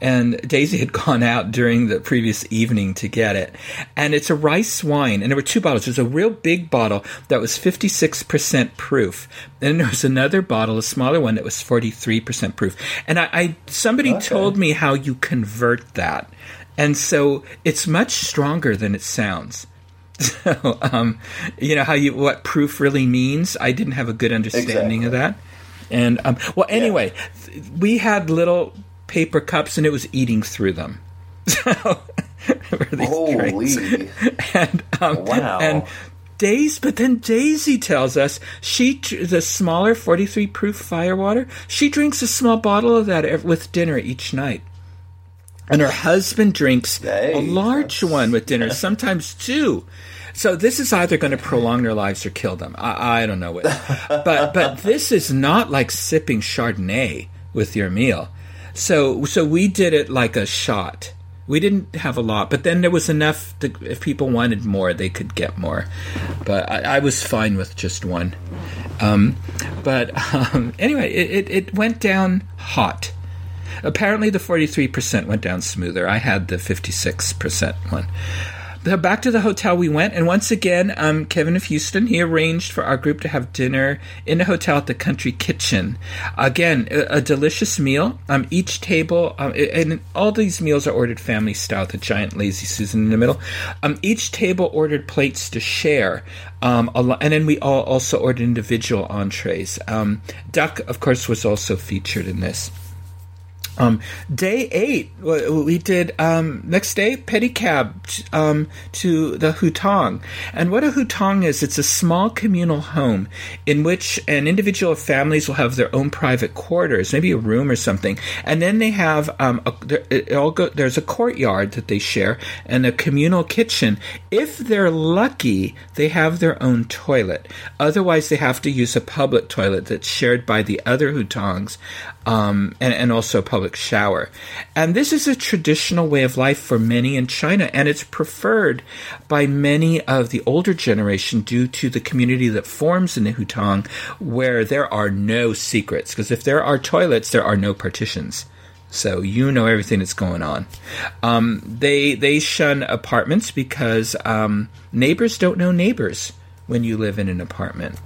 and Daisy had *laughs* gone out during the previous evening to get it, and it's a rice wine, and there were two bottles. There's a real big bottle that was 56 percent proof, and there was another bottle, a smaller one that was 43 percent proof. And I, I somebody Okay. told me how you convert that. And so it's much stronger than it sounds. *laughs* So, um, you know how you what proof really means. I didn't have a good understanding of that. And um, well, anyway, th- we had little paper cups, and it was eating through them. *laughs* So, *laughs* for these drinks. Holy! and um, Wow. and Daisy, but then Daisy tells us she the smaller forty three proof firewater. She drinks a small bottle of that with dinner each night. And her husband drinks a large one with dinner, *laughs* sometimes two. So this is either going to prolong their lives or kill them. I, I don't know what, but but this is not like sipping Chardonnay with your meal. So so we did it like a shot. We didn't have a lot, but then there was enough. To, if people wanted more, they could get more. But I, I was fine with just one. Um, but *laughs* um, anyway, it, it, it went down hot. Apparently, the 43% went down smoother. I had the 56% one. So back to the hotel we went, and once again, um, Kevin of Houston, he arranged for our group to have dinner in a hotel at the Country Kitchen. Again, a, a delicious meal. Um, each table, um, and all these meals are ordered family style, a giant lazy Susan in the middle. Um, each table ordered plates to share, um, and then we all also ordered individual entrees. Um, duck, of course, was also featured in this. Um, day eight, we did um, next day pedicab um, to the hutong, and what a hutong is, it's a small communal home in which an individual families will have their own private quarters, maybe a room or something, and then they have um, a, it all go, there's a courtyard that they share and a communal kitchen. If they're lucky, they have their own toilet. Otherwise, they have to use a public toilet that's shared by the other hutongs um, and, and also public shower. And this is a traditional way of life for many in China, and it's preferred by many of the older generation due to the community that forms in the Hutong, where there are no secrets. Because if there are toilets, there are no partitions. So you know everything that's going on. Um, they they shun apartments because um, neighbors don't know neighbors when you live in an apartment.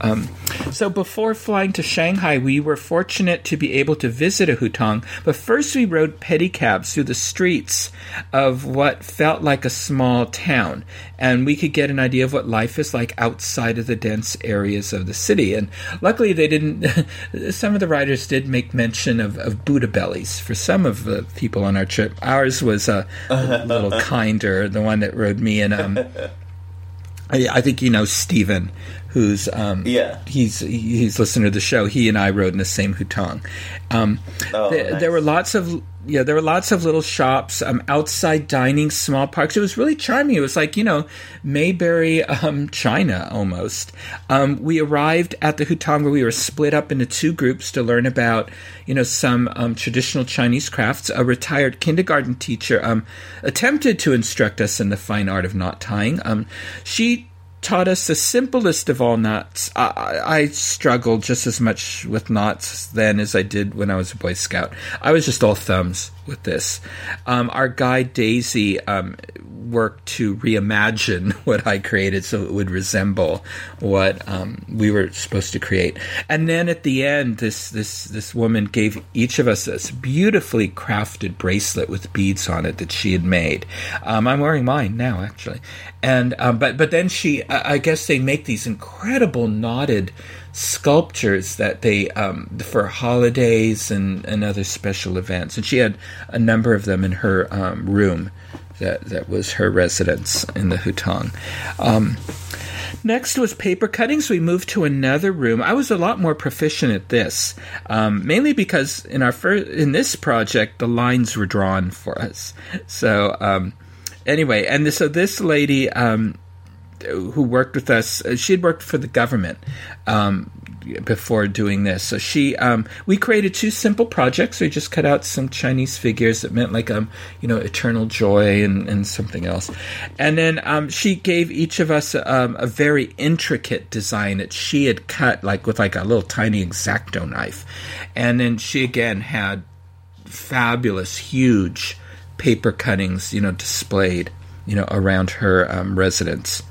Um, so before flying to Shanghai, we were fortunate to be able to visit a hutong, but first we rode pedicabs through the streets of what felt like a small town, and we could get an idea of what life is like outside of the dense areas of the city. And luckily, they didn't. *laughs* some of the riders did make mention of, of Buddha bellies for some of the people on our trip. Ours was a, a little *laughs* kinder. The one that rode me and um, I, think you know Stephen, who's um, yeah he's he's listening to the show. He and I rode in the same hutong. Um, Oh, th- nice. There were lots of yeah, there were lots of little shops, um, outside dining, small parks. It was really charming. It was like you know Mayberry, um, China almost. Um, we arrived at the hutong where we were split up into two groups to learn about you know some um, traditional Chinese crafts. A retired kindergarten teacher um, attempted to instruct us in the fine art of knot tying. Um, she taught us the simplest of all knots. I, I struggled just as much with knots then as I did when I was a Boy Scout. I was just all thumbs with this. Um, our guide Daisy um, worked to reimagine *laughs* what I created so it would resemble what um, we were supposed to create. And then at the end, this this this woman gave each of us this beautifully crafted bracelet with beads on it that she had made. Um, I'm wearing mine now, actually. And um, but but then she, I I guess they make these incredible knotted sculptures that they um, for holidays and, and other special events. And she had a number of them in her um, room that that was her residence in the Hutong. Um, Next was paper cutting, so we moved to another room. I was a lot more proficient at this, um, mainly because in our first in this project the lines were drawn for us. So um, anyway, and so this lady um, who worked with us, uh, she had worked for the government um, before doing this. So she, um, we created two simple projects. We just cut out some Chinese figures that meant like um, you know, eternal joy and, and something else. And then um, she gave each of us um, a very intricate design that she had cut like with like a little tiny exacto knife. And then she again had fabulous, huge paper cuttings, you know, displayed, you know, around her um, residence.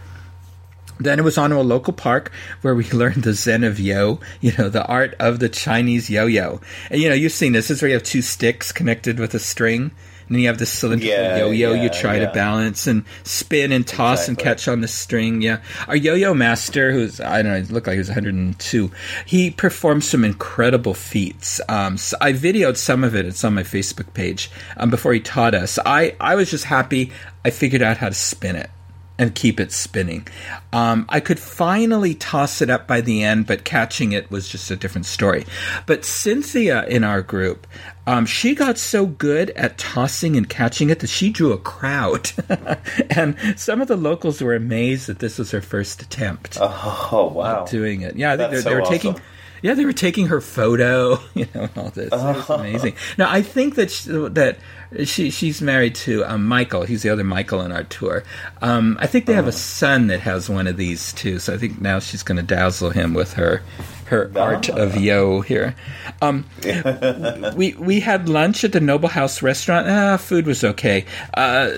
Then it was on to a local park where we *laughs* learned the Zen of Yo, you know, the art of the Chinese yo-yo. And you know, you've seen this. This is where you have two sticks connected with a string, and then you have this cylindrical Yeah, yo-yo you yeah, try to balance and spin and toss and catch on the string. Yeah, our yo-yo master, who's I don't know, he looked like he was 102. He performed some incredible feats. Um, so I videoed some of it. It's on my Facebook page. Um, before he taught us, I I was just happy. I figured out how to spin it and keep it spinning. Um, I could finally toss it up by the end, but catching it was just a different story. But Cynthia in our group, um, she got so good at tossing and catching it that she drew a crowd. *laughs* and some of the locals were amazed that this was her first attempt Oh wow! doing it. Yeah, I think they, so were taking. Yeah, they were taking her photo, *laughs* you know, and all this. *laughs* Amazing. Now, I think that she, that she she's married to um, Michael. He's the other Michael on our tour. Um, I think they have a son that has one of these too. So I think now she's going to dazzle him with her her art of yo here. Um, *laughs* we we had lunch at the Noble House restaurant. Ah, food was okay. Uh,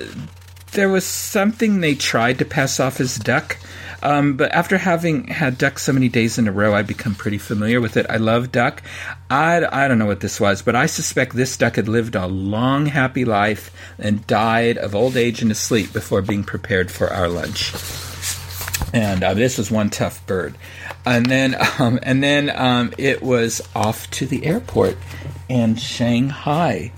there was something they tried to pass off as duck. Um, but after having had duck so many days in a row, I've become pretty familiar with it. I love duck. I, I don't know what this was, but I suspect this duck had lived a long, happy life and died of old age and asleep before being prepared for our lunch. and uh, this was one tough bird. And then, *laughs* um, and then um, it was off to the airport in Shanghai.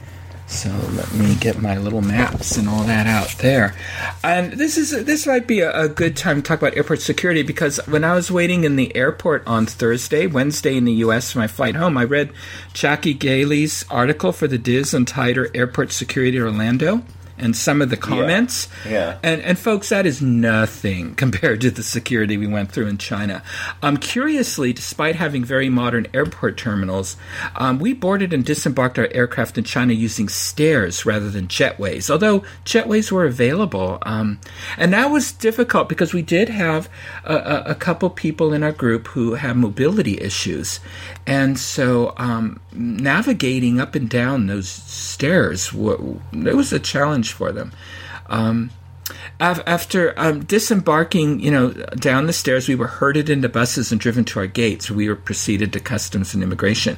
So let me get my little maps and all that out there. And this is this might be a, a, good time to talk about airport security because when I was waiting in the airport on Thursday, Wednesday in the U.S. for my flight home, I read Jackie Gailey's article for the DIS on tighter airport security in Orlando and some of the comments. Yeah. yeah. And and folks, that is nothing *laughs* compared to the security we went through in China. Um, curiously, despite having very modern airport terminals, um, we boarded and disembarked our aircraft in China using stairs rather than jetways. Although jetways were available, um, and that was difficult because we did have a, a, a, couple people in our group who have mobility issues, and so um, navigating up and down those stairs, it was a challenge for them. Um, after um, disembarking, you know, down the stairs, we were herded into buses and driven to our gates. We were proceeded to customs and immigration.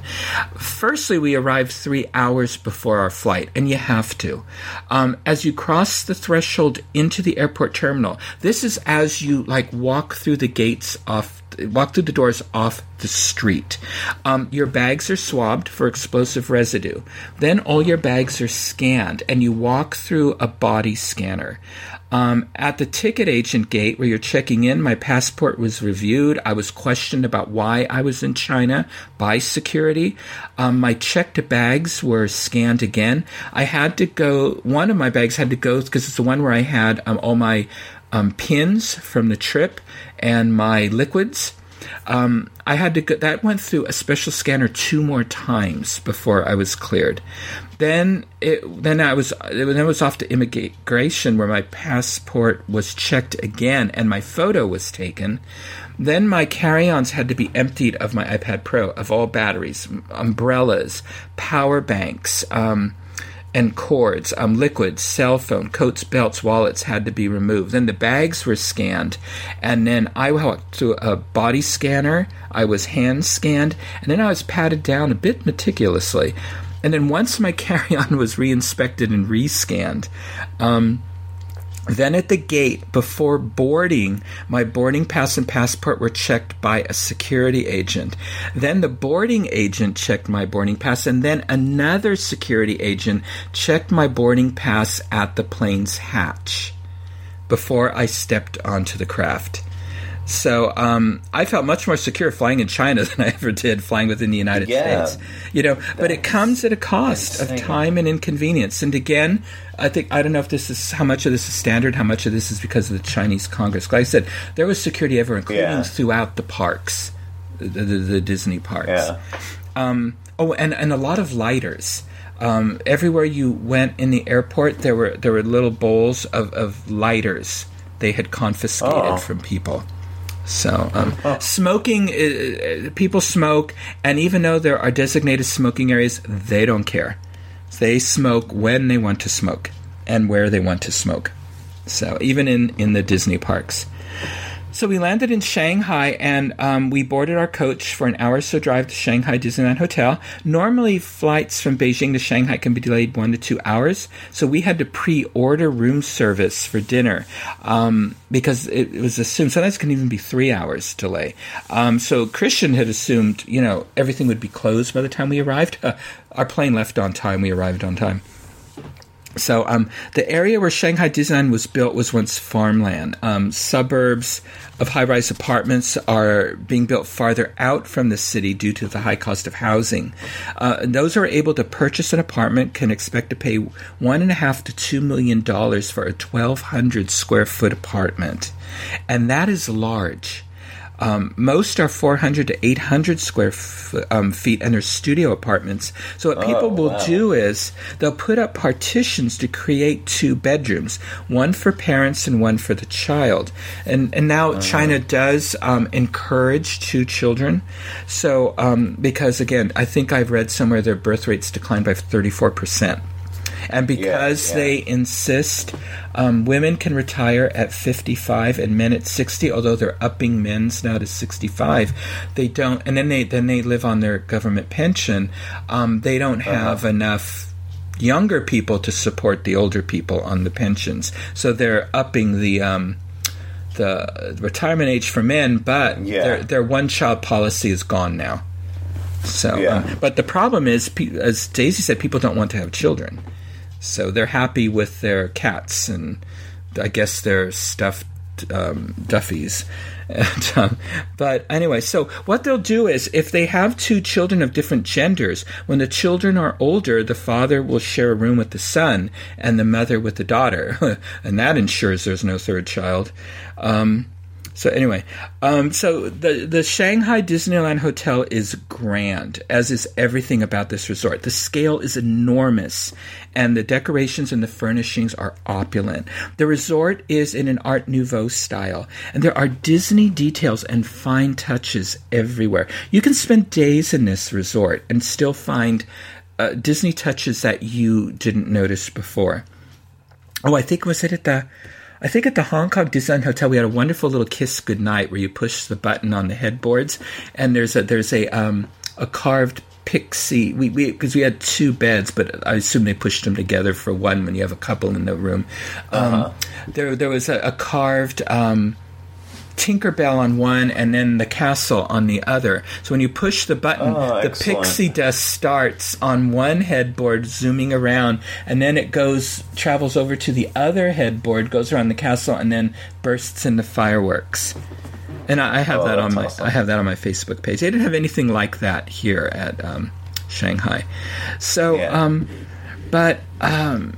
Firstly, we arrived three hours before our flight, and you have to. Um, as you cross the threshold into the airport terminal, this is as you like walk through the gates off walk through the doors off the street. Um, your bags are swabbed for explosive residue. Then all your bags are scanned, and you walk through a body scanner. Um, at the ticket agent gate where you're checking in, my passport was reviewed. I was questioned about why I was in China by security. Um, my checked bags were scanned again. I had to go, one of my bags had to go because it's the one where I had um, all my um, pins from the trip and my liquids. Um, I had to go, that went through a special scanner two more times before I was cleared. Then it, then I was then I was off to immigration where my passport was checked again and my photo was taken. Then my carry-ons had to be emptied of my iPad Pro of all batteries, umbrellas, power banks. Um, and cords, um, liquids, cell phone, coats, belts, wallets had to be removed. Then the bags were scanned, and then I went to a body scanner. I was hand scanned, and then I was patted down a bit meticulously. And then once my *laughs* carry on was re-inspected and re-scanned, um, then at the gate, before boarding, my boarding pass and passport were checked by a security agent. Then the boarding agent checked my boarding pass, and then another security agent checked my boarding pass at the plane's hatch before I stepped onto the craft. So um, I felt much more secure flying in China *laughs* than I ever did flying within the United yeah, States. You know, but it comes at a cost insane. of time and inconvenience. And again, I think I don't know if this is how much of this is standard, how much of this is because of the Chinese Congress. Like I said, there was security everywhere, including yeah. throughout the parks, the, the, the Disney parks. Yeah. Um, oh, and and a lot of lighters. Um, everywhere you went in the airport, there were there were little bowls of, of lighters they had confiscated oh. from people. So, um, oh. smoking, people smoke, and even though there are designated smoking areas, they don't care. They smoke when they want to smoke and where they want to smoke. So, even in, in the Disney parks. So we landed in Shanghai and um, we boarded our coach for an hour or so drive to Shanghai Disneyland Hotel. Normally, flights from Beijing to Shanghai can be delayed one to two hours. So we had to pre order room service for dinner um, because it, it, was assumed sometimes it can even be three hours delay. Um, so Christian had assumed, you know, everything would be closed by the time we arrived. Uh, our plane left on time, we arrived on time. So um, the area where Shanghai Disneyland was built was once farmland. Um, suburbs of high-rise apartments are being built farther out from the city due to the high cost of housing. Uh, those who are able to purchase an apartment can expect to pay one and a half to two million dollars for a 1,200 square foot apartment, and that is large. Um, most are 400 to 800 square f- um, feet and they're studio apartments. So, what people oh, will wow. do is they'll put up partitions to create two bedrooms, one for parents and one for the child. And, and now uh-huh. China does um, encourage two children. So, um, because again, I think I've read somewhere their birth rates declined by 34%. And because yeah, yeah. they insist um, women can retire at 55 and men at 60, although they're upping men's now to 65, they don't, and then they then they live on their government pension. Um, they don't uh-huh. have uh-huh. enough younger people to support the older people on the pensions, so they're upping the um, the retirement age for men, but Yeah. their their one child policy is gone now. So, Yeah. um, but the problem is, as Daisy said, people don't want to have children, so they're happy with their cats and I guess their stuffed um, duffies. *laughs* And, um, but anyway, so what they'll do is if they have two children of different genders, when the children are older, the father will share a room with the son and the mother with the daughter, *laughs* and that ensures there's no third child. Um, so anyway, um, so the the Shanghai Disneyland Hotel is grand, as is everything about this resort. The scale is enormous, and the decorations and the furnishings are opulent. The resort is in an Art Nouveau style, and there are Disney details and fine touches everywhere. You can spend days in this resort and still find uh, Disney touches that you didn't notice before. Oh, I think was it at the I think at the Hong Kong Design Hotel we had a wonderful little kiss goodnight where you push the button on the headboards and there's a there's a um a carved pixie we we because we had two beds but I assume they pushed them together for one when you have a couple in the room. Um, there there was a, a carved um Tinkerbell on one and then the castle on the other. So when you push the button, Oh, the pixie dust starts on one headboard, zooming around, and then it goes travels over to the other headboard, goes around the castle, and then bursts into fireworks. And I, I have Oh, that on my awesome. I have that on my Facebook page. They didn't have anything like that here at um, Shanghai. So, Yeah. um, but um,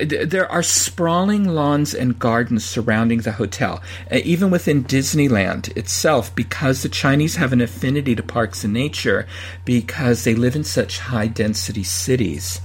there are sprawling lawns and gardens surrounding the hotel, uh, even within Disneyland itself, because the Chinese have an affinity to parks and nature because they live in such high density cities.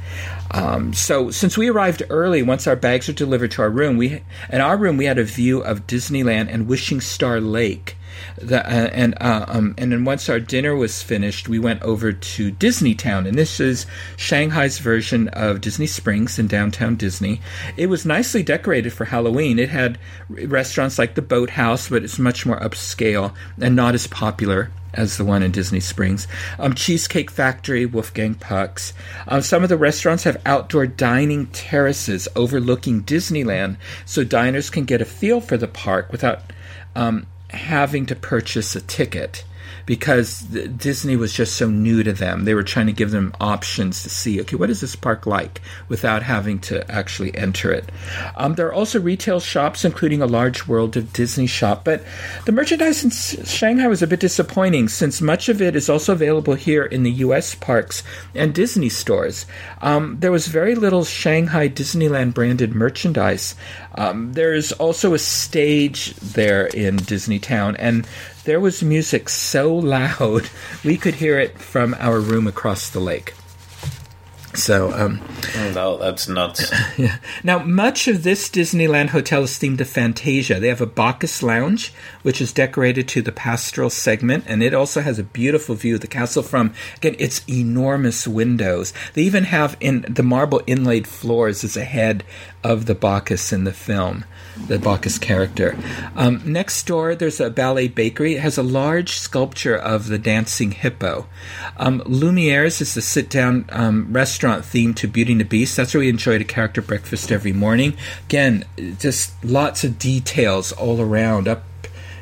Um, so, since we arrived early, once our bags were delivered to our room, we in our room we had a view of Disneyland and Wishing Star Lake. The, uh, and uh, um, and then once our dinner was finished, we went over to Disney Town, and this is Shanghai's version of Disney Springs in downtown Disney. It was nicely decorated for Halloween. It had restaurants like the Boathouse, but it's much more upscale and not as popular as the one in Disney Springs. Um, Cheesecake Factory, Wolfgang Puck's. Um, some of the restaurants have outdoor dining terraces overlooking Disneyland, so diners can get a feel for the park without um, having to purchase a ticket because Disney was just so new to them. They were trying to give them options to see, okay, what is this park like without having to actually enter it. Um, there are also retail shops, including a large World of Disney shop, but the merchandise in Shanghai was a bit disappointing since much of it is also available here in the U.S. parks and Disney stores. Um, there was very little Shanghai Disneyland branded merchandise. Um, there's also a stage there in Disney Town, and there was music so loud *laughs* we could hear it from our room across the lake. So, um, No, that's nuts. *laughs* Yeah. now, much of this Disneyland hotel is themed to Fantasia. They have a Bacchus Lounge, which is decorated to the pastoral segment, and it also has a beautiful view of the castle from, again, its enormous windows. They even have in the marble inlaid floors as a head of the Bacchus in the film, the Bacchus character. Um, next door, there's a ballet bakery. It has a large sculpture of the dancing hippo. Um, Lumiere's is a sit down um, restaurant themed to Beauty and the Beast. That's where we enjoyed a character breakfast every morning. Again, just lots of details all around up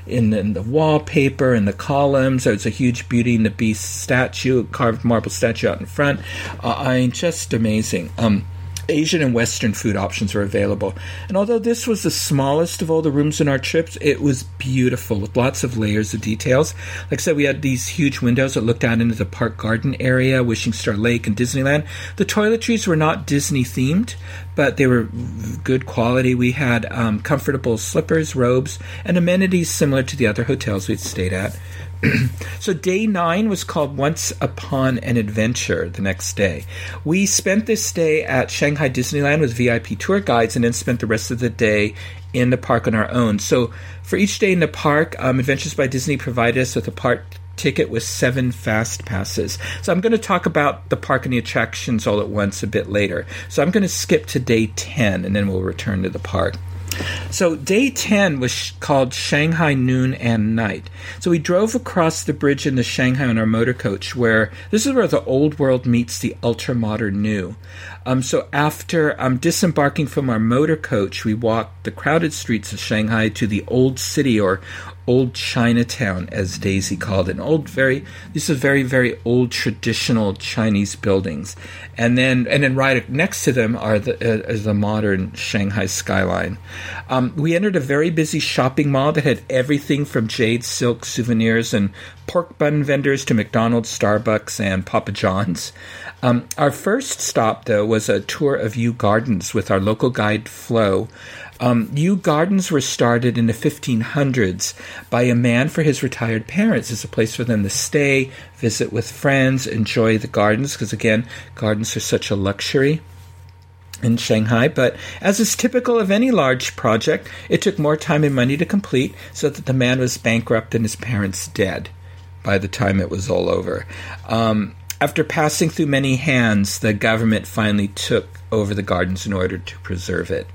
in the, in the wallpaper and the columns. There's a huge Beauty and the Beast statue, carved marble statue out in front. Uh, I mean, just amazing. Um, Asian and Western food options were available. And although this was the smallest of all the rooms in our trips, it was beautiful with lots of layers of details. Like I said, we had these huge windows that looked out into the park garden area, Wishing Star Lake, and Disneyland. The toiletries were not Disney themed, but they were good quality. We had um, comfortable slippers, robes, and amenities similar to the other hotels we'd stayed at. *clears throat* so day nine was called Once Upon an Adventure the next day. We spent this day at Shanghai Disneyland with VIP tour guides and then spent the rest of the day in the park on our own. So for each day in the park, um, Adventures by Disney provided us with a park ticket with seven fast passes. So I'm going to talk about the park and the attractions all at once a bit later. So I'm going to skip to day 10 and then we'll return to the park. So day 10 was called Shanghai Noon and Night. So we drove across the bridge into Shanghai on our motor coach where this is where the old world meets the ultra modern new. Um, so after um, disembarking from our motor coach, we walked the crowded streets of Shanghai to the old city or old Chinatown, as Daisy called it. An old, very these are very very old traditional Chinese buildings, and then and then right next to them are the uh, is the modern Shanghai skyline. Um, we entered a very busy shopping mall that had everything from jade silk souvenirs and pork bun vendors to McDonald's, Starbucks, and Papa John's. Um, our first stop, though, was a tour of Yu Gardens with our local guide Flo. Um, Gardens were started in the 1500s by a man for his retired parents. as a place for them to stay, visit with friends, enjoy the gardens, because again, gardens are such a luxury in Shanghai, but as is typical of any large project, it took more time and money to complete, so that the man was bankrupt and his parents dead by the time it was all over. Um, after passing through many hands, the government finally took over the gardens in order to preserve it.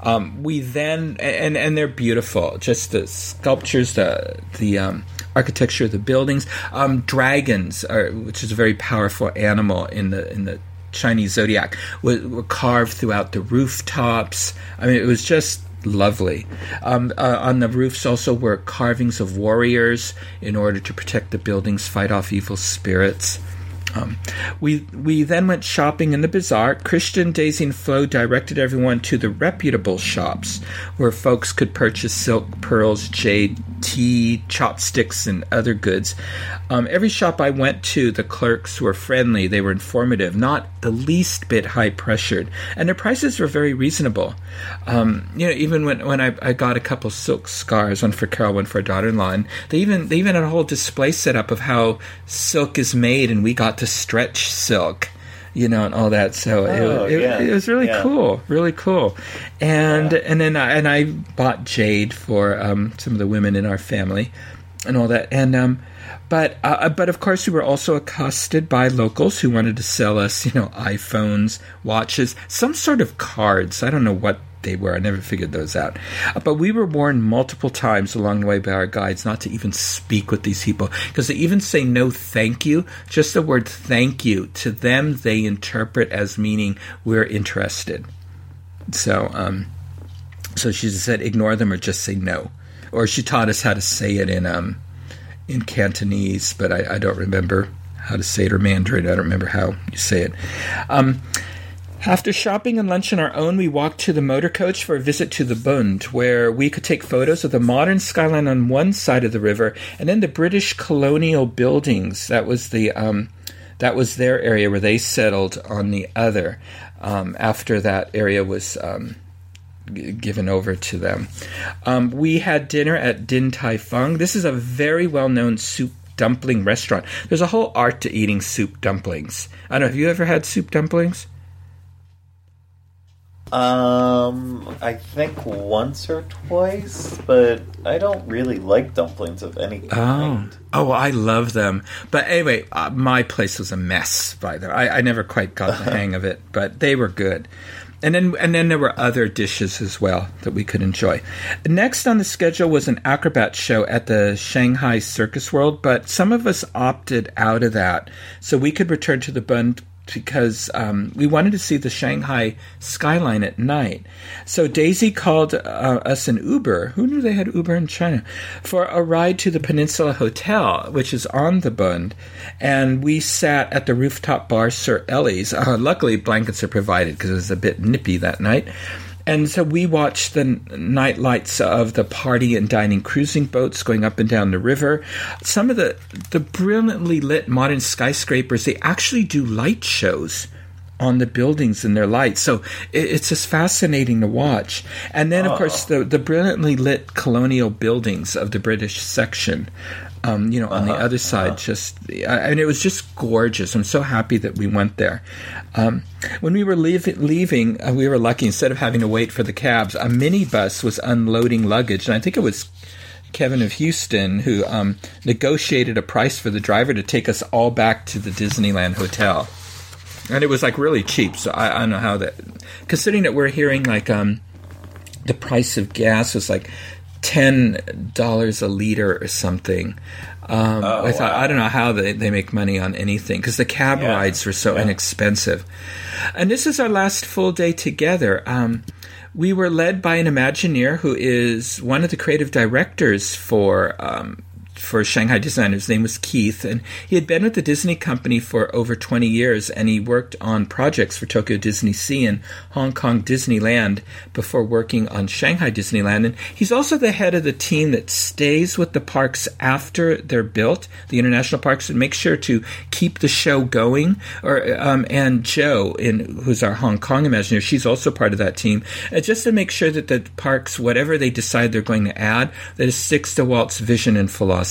Um, we then and and they're beautiful. Just the sculptures, the the um, architecture of the buildings. Um, dragons, are, which is a very powerful animal in the in the Chinese zodiac, were, were carved throughout the rooftops. I mean, it was just lovely. Um, uh, on the roofs also were carvings of warriors in order to protect the buildings, fight off evil spirits. Um, we we then went shopping in the bazaar. Christian, Daisy, and Flo directed everyone to the reputable shops where folks could purchase silk, pearls, jade, tea, chopsticks, and other goods. Um, every shop I went to, the clerks were friendly. They were informative, not the least bit high pressured, and their prices were very reasonable. Um, you know, even when, when I, I got a couple silk scarves, one for Carol, one for her daughter-in-law, and they even they even had a whole display set up of how silk is made, and we got to stretch silk you know, and all that. So Oh, it, it, yeah. it was really Yeah. cool, really cool. And Yeah. and then I, and I bought jade for um, some of the women in our family, and all that. And um, but uh, but of course we were also accosted by locals who wanted to sell us, you know, iPhones, watches, some sort of cards. I don't know what they were. I never figured those out. Uh, But we were warned multiple times along the way by our guides not to even speak with these people because they even say no thank you. Just the word thank you to them they interpret as meaning we're interested. So um so she said ignore them or just say no. Or she taught us how to say it in um in Cantonese, but I, I don't remember how to say it or Mandarin. I don't remember how you say it. Um, after shopping and lunch on our own, we walked to the motor coach for a visit to the Bund, where we could take photos of the modern skyline on one side of the river and then the British colonial buildings. That was the um, that was their area where they settled on the other. Um, after that area was um, g- given over to them, um, we had dinner at Din Tai Fung. This is a very well known soup dumpling restaurant. There's a whole art to eating soup dumplings. I don't know. Have you ever had soup dumplings? Um, I think once or twice, but I don't really like dumplings of any Oh, kind. oh, I love them. But anyway, uh, my place was a mess by them. I, I never quite got the *laughs* hang of it, but they were good. And then, and then there were other dishes as well that we could enjoy. Next on the schedule was an acrobat show at the Shanghai Circus World, but some of us opted out of that so we could return to the Bund because um, we wanted to see the Shanghai skyline at night. So Daisy called uh, us an Uber. Who knew they had Uber in China? For a ride to the Peninsula Hotel, which is on the Bund. And we sat at the rooftop bar Sir Elly's. Uh, luckily, blankets are provided because it was a bit nippy that night. And so we watched the night lights of the party and dining cruising boats going up and down the river. Some of the the brilliantly lit modern skyscrapers they actually do light shows on the buildings and their lights. So it, it's just fascinating to watch. And then, of ah. course, the the brilliantly lit colonial buildings of the British section. Um, you know, on the other side, just uh, and it was just gorgeous. I'm so happy that we went there. Um, when we were leave, leaving, uh, we were lucky. Instead of having to wait for the cabs, a minibus was unloading luggage, and I think it was Kevin of Houston who um, negotiated a price for the driver to take us all back to the Disneyland hotel, and it was like really cheap. So I, I don't know how that, considering that we're hearing like um, the price of gas was like ten dollars a liter or something. Um, Oh, I thought wow. I don't know how they, they make money on anything because the cab Yeah. rides were so Yeah. inexpensive. And this is our last full day together. Um, we were led by an Imagineer who is one of the creative directors for um, for Shanghai Disney. His name was Keith, and he had been with the Disney company for over 20 years, and he worked on projects for Tokyo Disney Sea and Hong Kong Disneyland before working on Shanghai Disneyland. And he's also the head of the team that stays with the parks after they're built, the international parks, and makes sure to keep the show going. Or um, and Joe, in who's our Hong Kong Imagineer, she's also part of that team, uh, just to make sure that the parks, whatever they decide they're going to add, that it sticks to Walt's vision and philosophy.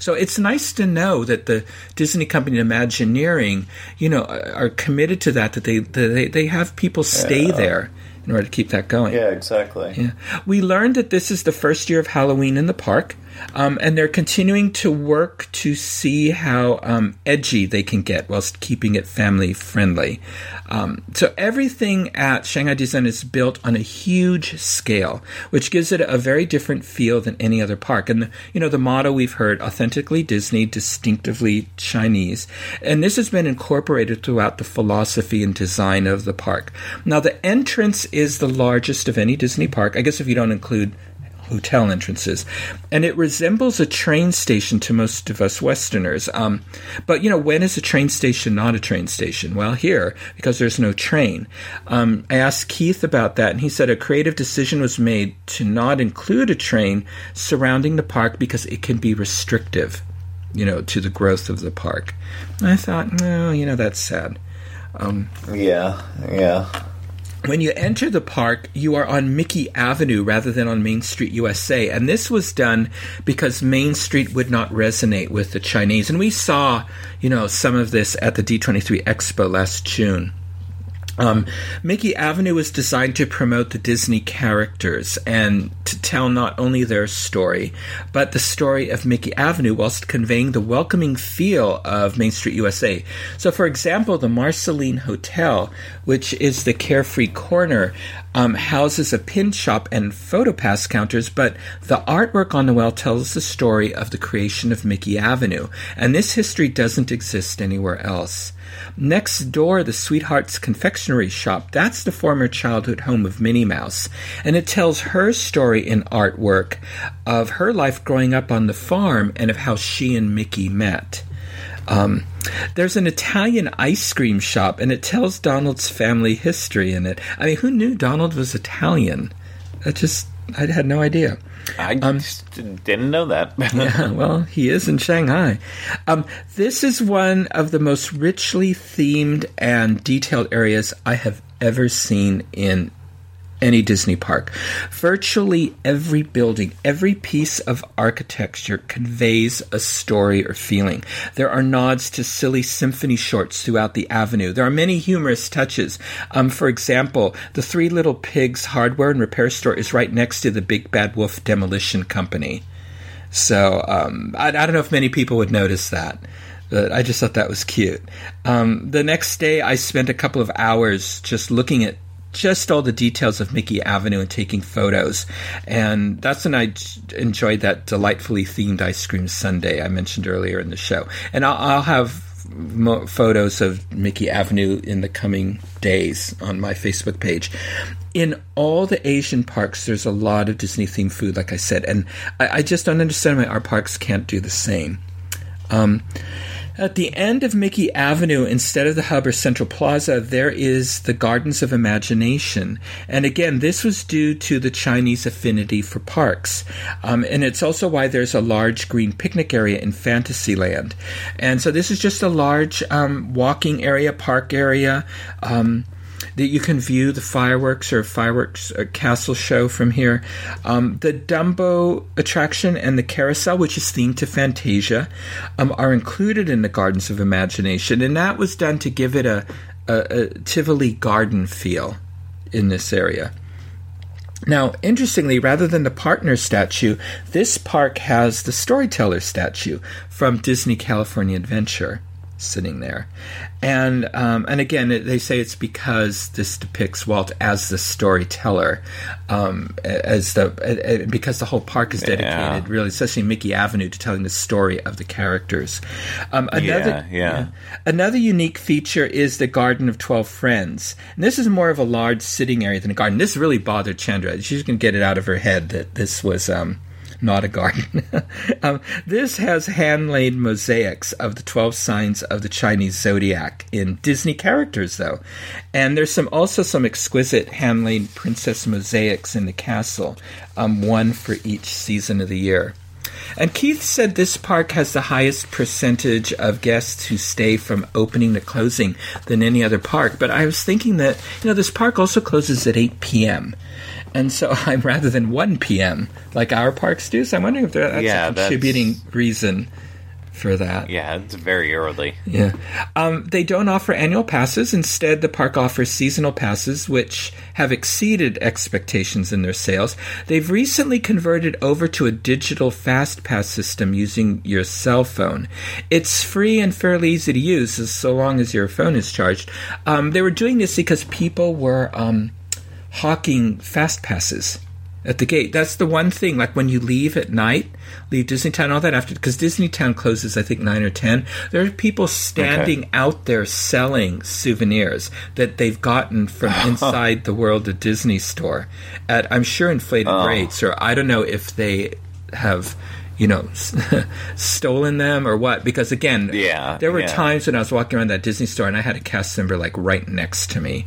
So it's nice to know that the Disney company and Imagineering, you know, are are committed to that. That they that they, they have people stay Yeah. there in order to keep that going. Yeah, exactly. Yeah. We learned that this is the first year of Halloween in the park, um, and they're continuing to work to see how um, edgy they can get whilst keeping it family friendly. Um, so everything at Shanghai Disney is built on a huge scale, which gives it a very different feel than any other park. And the, you know the motto we've heard: authentically Disney, distinctively Chinese, and this has been incorporated throughout the philosophy and design of the park. Now the entrance is the largest of any Disney park. I guess if you don't include hotel entrances, and it resembles a train station to most of us Westerners. Um, but you know, when is a train station not a train station? Well, here because there's no train. Um, I asked Keith about that, and he said a creative decision was made to not include a train surrounding the park because it can be restrictive, you know, to the growth of the park. And I thought, no, you know, that's sad. Yeah, yeah. When you enter the park, you are on Mickey Avenue rather than on Main Street USA. And this was done because Main Street would not resonate with the Chinese. And we saw, you know, some of this at the D23 Expo last June. Um, Mickey Avenue was designed to promote the Disney characters and to tell not only their story, but the story of Mickey Avenue whilst conveying the welcoming feel of Main Street USA. So, for example, the Marceline Hotel, which is the carefree corner, um, houses a pin shop and photopass counters, but the artwork on the wall tells the story of the creation of Mickey Avenue, and this history doesn't exist anywhere else. Next door, the Sweethearts Confectionery Shop, that's the former childhood home of Minnie Mouse, and it tells her story in artwork of her life growing up on the farm and of how she and Mickey met. Um, there's an Italian ice cream shop, and it tells Donald's family history in it. I mean, who knew Donald was Italian? That just, I had no idea. I just didn't know that. *laughs* Yeah, well, he is in Shanghai. Um, this is one of the most richly themed and detailed areas I have ever seen in any Disney park. Virtually every building, every piece of architecture conveys a story or feeling. There are nods to silly symphony shorts throughout the avenue. There are many humorous touches. Um, for example, the Three Little Pigs hardware and repair store is right next to the Big Bad Wolf Demolition Company. So um, I, I don't know if many people would notice that. But I just thought that was cute. Um, the next day, I spent a couple of hours just looking at just all the details of Mickey Avenue and taking photos. And that's when I enjoyed that delightfully themed ice cream sundae I mentioned earlier in the show. And I'll, I'll have photos of Mickey Avenue in the coming days on my Facebook page. In all the Asian parks, there's a lot of Disney themed food, like I said, and I, I just don't understand why our parks can't do the same. Um, at the end of Mickey Avenue, instead of the hub or Central Plaza, there is the Gardens of Imagination. And again, this was due to the Chinese affinity for parks. Um, and it's also why there's a large green picnic area in Fantasyland. And so this is just a large um, walking area, park area. Um, that you can view the fireworks or fireworks uh, castle show from here. Um, the Dumbo attraction and the carousel, which is themed to Fantasia, um, are included in the Gardens of Imagination, and that was done to give it a, a, a Tivoli garden feel in this area. Now, interestingly, rather than the partner statue, this park has the storyteller statue from Disney California Adventure. Sitting there, and um, and again they say it's because this depicts Walt as the storyteller, um, as the because the whole park is dedicated yeah. really, especially Mickey Avenue, to telling the story of the characters. Um, another, yeah, yeah. Another unique feature is the Garden of Twelve Friends, and this is more of a large sitting area than a garden. This really bothered Chandra. She's going to get it out of her head that this was. Um, not a garden. *laughs* um, this has hand laid mosaics of the 12 signs of the Chinese zodiac in Disney characters, though. And there's some also some exquisite hand laid princess mosaics in the castle, um, one for each season of the year. And Keith said this park has the highest percentage of guests who stay from opening to closing than any other park. But I was thinking that, you know, this park also closes at 8 p.m. And so *laughs* I'm rather than 1 p.m. like our parks do. So I'm wondering if that's yeah, a contributing that's... reason for that. Yeah, it's very early. Yeah. Um, they don't offer annual passes. Instead, the park offers seasonal passes, which have exceeded expectations in their sales. They've recently converted over to a digital fast pass system using your cell phone. It's free and fairly easy to use, as so long as your phone is charged. Um, they were doing this because people were um, hawking fast passes at the gate. That's the one thing. Like when you leave at night, leave Disneytown, all that after, because Disneytown closes, I think, 9 or 10. There are people standing okay. out there selling souvenirs that they've gotten from *laughs* inside the World of Disney store at, I'm sure, inflated oh. rates, or I don't know if they have you know, *laughs* stolen them or what? Because again, yeah, there were yeah. times when I was walking around that Disney store and I had a cast member like right next to me,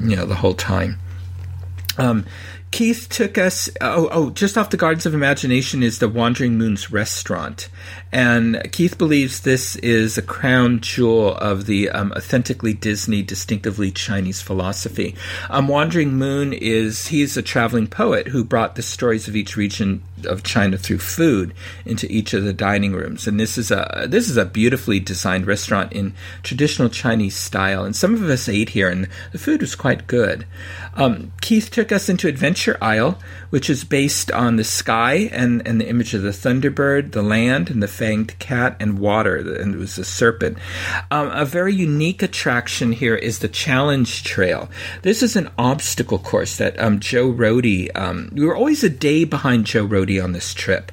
you know, the whole time. Um, Keith took us. Oh, oh, just off the Gardens of Imagination is the Wandering Moon's restaurant, and Keith believes this is a crown jewel of the um, authentically Disney, distinctively Chinese philosophy. Um, Wandering Moon is he's a traveling poet who brought the stories of each region of China through food into each of the dining rooms, and this is a this is a beautifully designed restaurant in traditional Chinese style. And some of us ate here, and the food was quite good. Um, Keith took us into Adventure Isle, which is based on the sky and, and the image of the thunderbird, the land, and the fanged cat and water, and it was a serpent. Um, a very unique attraction here is the Challenge Trail. This is an obstacle course that um, Joe Rohde, um, we were always a day behind Joe Rohde on this trip.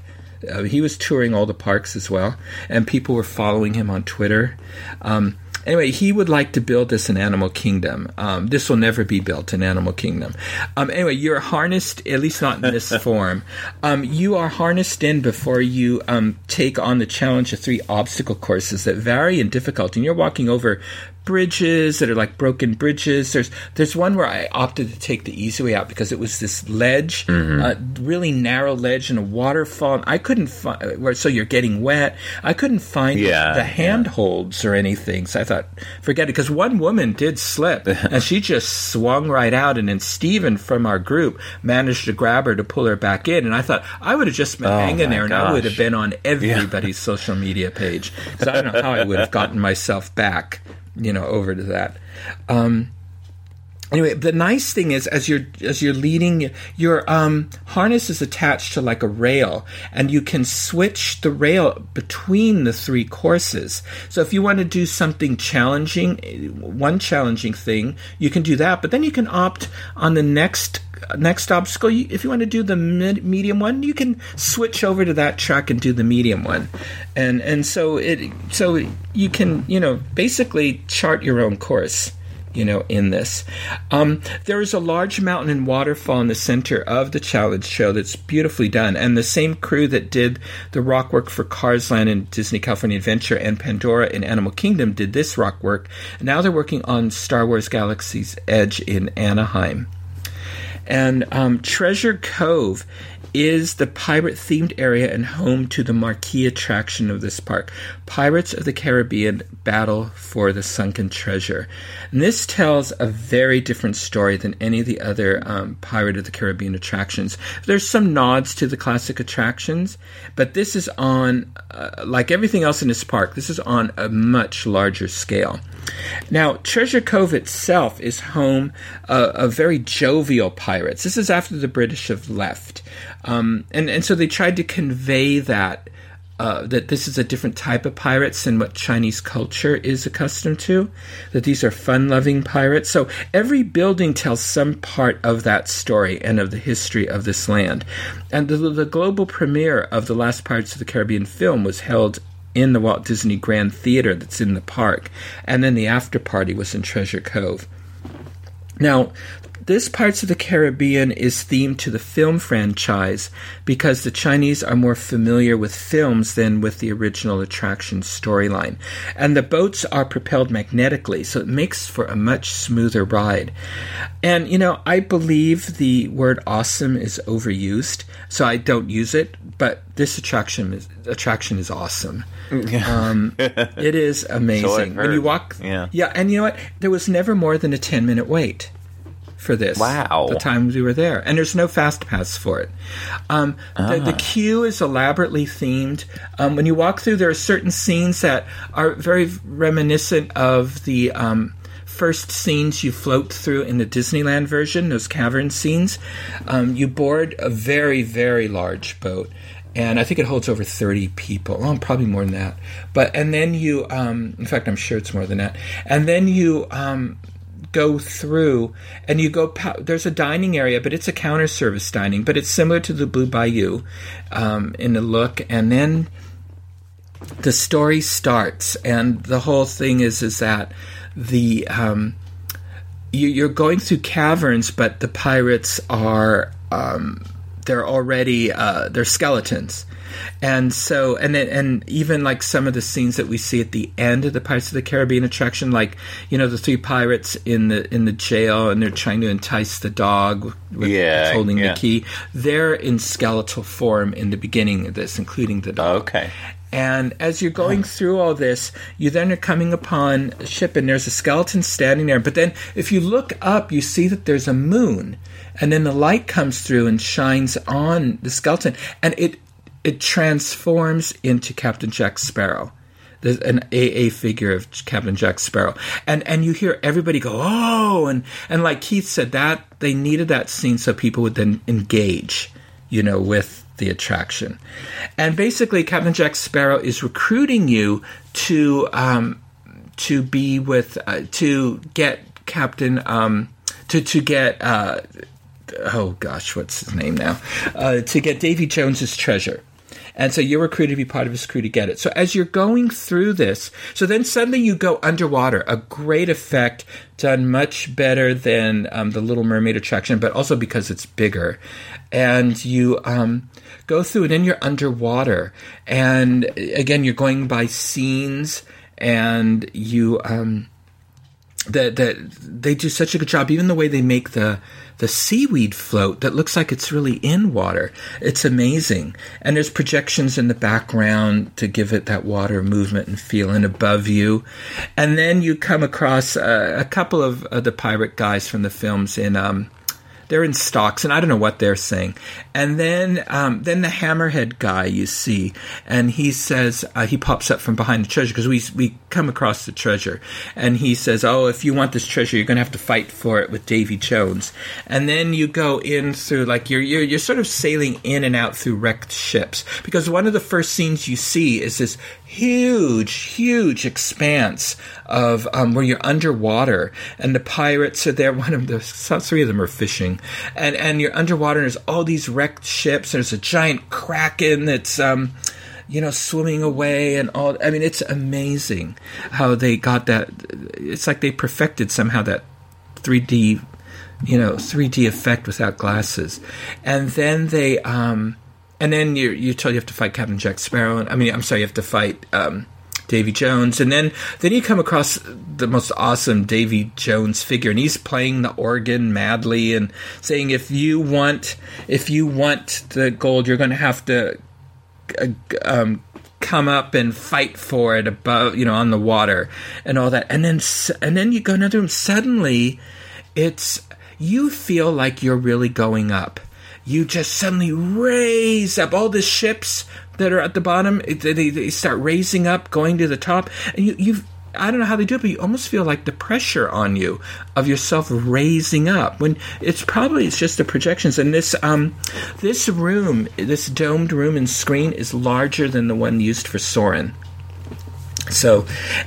Uh, he was touring all the parks as well, and people were following him on Twitter. Um, Anyway, he would like to build this in Animal Kingdom. Um, this will never be built in Animal Kingdom. Um, anyway, you're harnessed, at least not in this *laughs* form. Um, you are harnessed in before you um, take on the challenge of three obstacle courses that vary in difficulty. And you're walking over bridges that are like broken bridges. There's there's one where I opted to take the easy way out because it was this ledge, mm-hmm. uh, really narrow ledge and a waterfall. And I couldn't find so you're getting wet. I couldn't find yeah, the, handholds yeah. or anything. So I thought, forget it. Because one woman did slip *laughs* and she just swung right out, and then Stephen from our group managed to grab her to pull her back in. And I thought I would have just been oh hanging there, gosh. and I would have been on everybody's yeah. social media page. So I don't know how I would have gotten myself back you know, over to that. Um, anyway, the nice thing is, as you're as you're leading, your um, harness is attached to like a rail, and you can switch the rail between the three courses. So if you want to do something challenging, one challenging thing, you can do that. But then you can opt on the next next obstacle, if you want to do the mid, medium one, you can switch over to that track and do the medium one, and and so it so you can you know basically chart your own course you know, in this. Um, there is a large mountain and waterfall in the center of the challenge show that's beautifully done. And the same crew that did the rock work for Cars Land and Disney California Adventure and Pandora in Animal Kingdom did this rock work. Now they're working on Star Wars Galaxy's Edge in Anaheim. And um, Treasure Cove is the pirate themed area and home to the marquee attraction of this park Pirates of the Caribbean Battle for the Sunken Treasure. And this tells a very different story than any of the other um, Pirate of the Caribbean attractions. There's some nods to the classic attractions, but this is on, uh, like everything else in this park, this is on a much larger scale. Now, Treasure Cove itself is home uh, of very jovial pirates. This is after the British have left. Um, and, and so they tried to convey that uh, that this is a different type of pirates than what Chinese culture is accustomed to. That these are fun-loving pirates. So every building tells some part of that story and of the history of this land. And the, the global premiere of the last Pirates of the Caribbean film was held in the Walt Disney Grand Theater that's in the park, and then the after party was in Treasure Cove. Now, this Pirates of the Caribbean is themed to the film franchise because the Chinese are more familiar with films than with the original attraction storyline. And the boats are propelled magnetically, so it makes for a much smoother ride. And, you know, I believe the word awesome is overused, so I don't use it, but this attraction is, attraction is awesome. Um, *laughs* it is amazing. when you walk, Yeah. yeah, and you know what? There was never more than a 10 minute wait for this. Wow. The times we were there. And there's no fast pass for it. Um, the, the queue is elaborately themed. Um, when you walk through, there are certain scenes that are very reminiscent of the. Um, First scenes you float through in the Disneyland version, those cavern scenes, um, you board a very, very large boat, and I think it holds over 30 people. Well, probably more than that. But and then you, um, in fact, I'm sure it's more than that. And then you um, go through and you go. There's a dining area, but it's a counter service dining, but it's similar to the Blue Bayou um, in the look. And then the story starts, and the whole thing is is that the um, you, you're going through caverns, but the pirates are um, they're already uh, they're skeletons, and so and then and even like some of the scenes that we see at the end of the Pirates of the Caribbean attraction, like you know the three pirates in the in the jail and they're trying to entice the dog with, Yeah, that's holding yeah. the key. They're in skeletal form in the beginning of this, including the dog. Okay. And as you're going through all this, you then are coming upon a ship, and there's a skeleton standing there. But then, if you look up, you see that there's a moon, and then the light comes through and shines on the skeleton, and it it transforms into Captain Jack Sparrow. There's an AA figure of Captain Jack Sparrow, and and you hear everybody go oh, and and like Keith said that they needed that scene so people would then engage, you know, with the attraction. And basically, Captain Jack Sparrow is recruiting you to um, to be with uh, to get Captain um, to to get uh, oh gosh, what's his name now? Uh, to get Davy Jones's treasure. And so you're recruited to be part of his crew to get it. So as you're going through this, so then suddenly you go underwater. A great effect, done much better than um, the Little Mermaid attraction, but also because it's bigger. And you um, go through, and then you're underwater. And again, you're going by scenes, and you. Um, that that they do such a good job. Even the way they make the the seaweed float that looks like it's really in water. It's amazing. And there's projections in the background to give it that water movement and feeling above you. And then you come across uh, a couple of the pirate guys from the films in um they're in stocks, and I don't know what they're saying. And then, um, then the hammerhead guy you see, and he says uh, he pops up from behind the treasure because we we come across the treasure, and he says, "Oh, if you want this treasure, you're going to have to fight for it with Davy Jones." And then you go in through like you're you're you're sort of sailing in and out through wrecked ships because one of the first scenes you see is this huge, huge expanse of um, where you're underwater, and the pirates are there. *laughs* One of the three of them are fishing, and and you're underwater. and There's all these wrecked ships. There's a giant kraken that's. Um, you know, swimming away and all. I mean, it's amazing how they got that. It's like they perfected somehow that 3D, you know, 3D effect without glasses. And then they, um, and then you you told you have to fight Captain Jack Sparrow. And, I mean, I'm sorry, you have to fight um, Davy Jones, and then then you come across the most awesome Davy Jones figure, and he's playing the organ madly and saying, "If you want, if you want the gold, you're going to have to." Uh, um, come up and fight for it above, you know, on the water and all that, and then and then you go another room. Suddenly, it's you feel like you're really going up. You just suddenly raise up all the ships that are at the bottom. They, they start raising up, going to the top, and you you I don't know how they do it, but you almost feel like the pressure on you of yourself raising up when it's probably it's just the projections. And this um, this room, this domed room and screen is larger than the one used for Soarin'. So,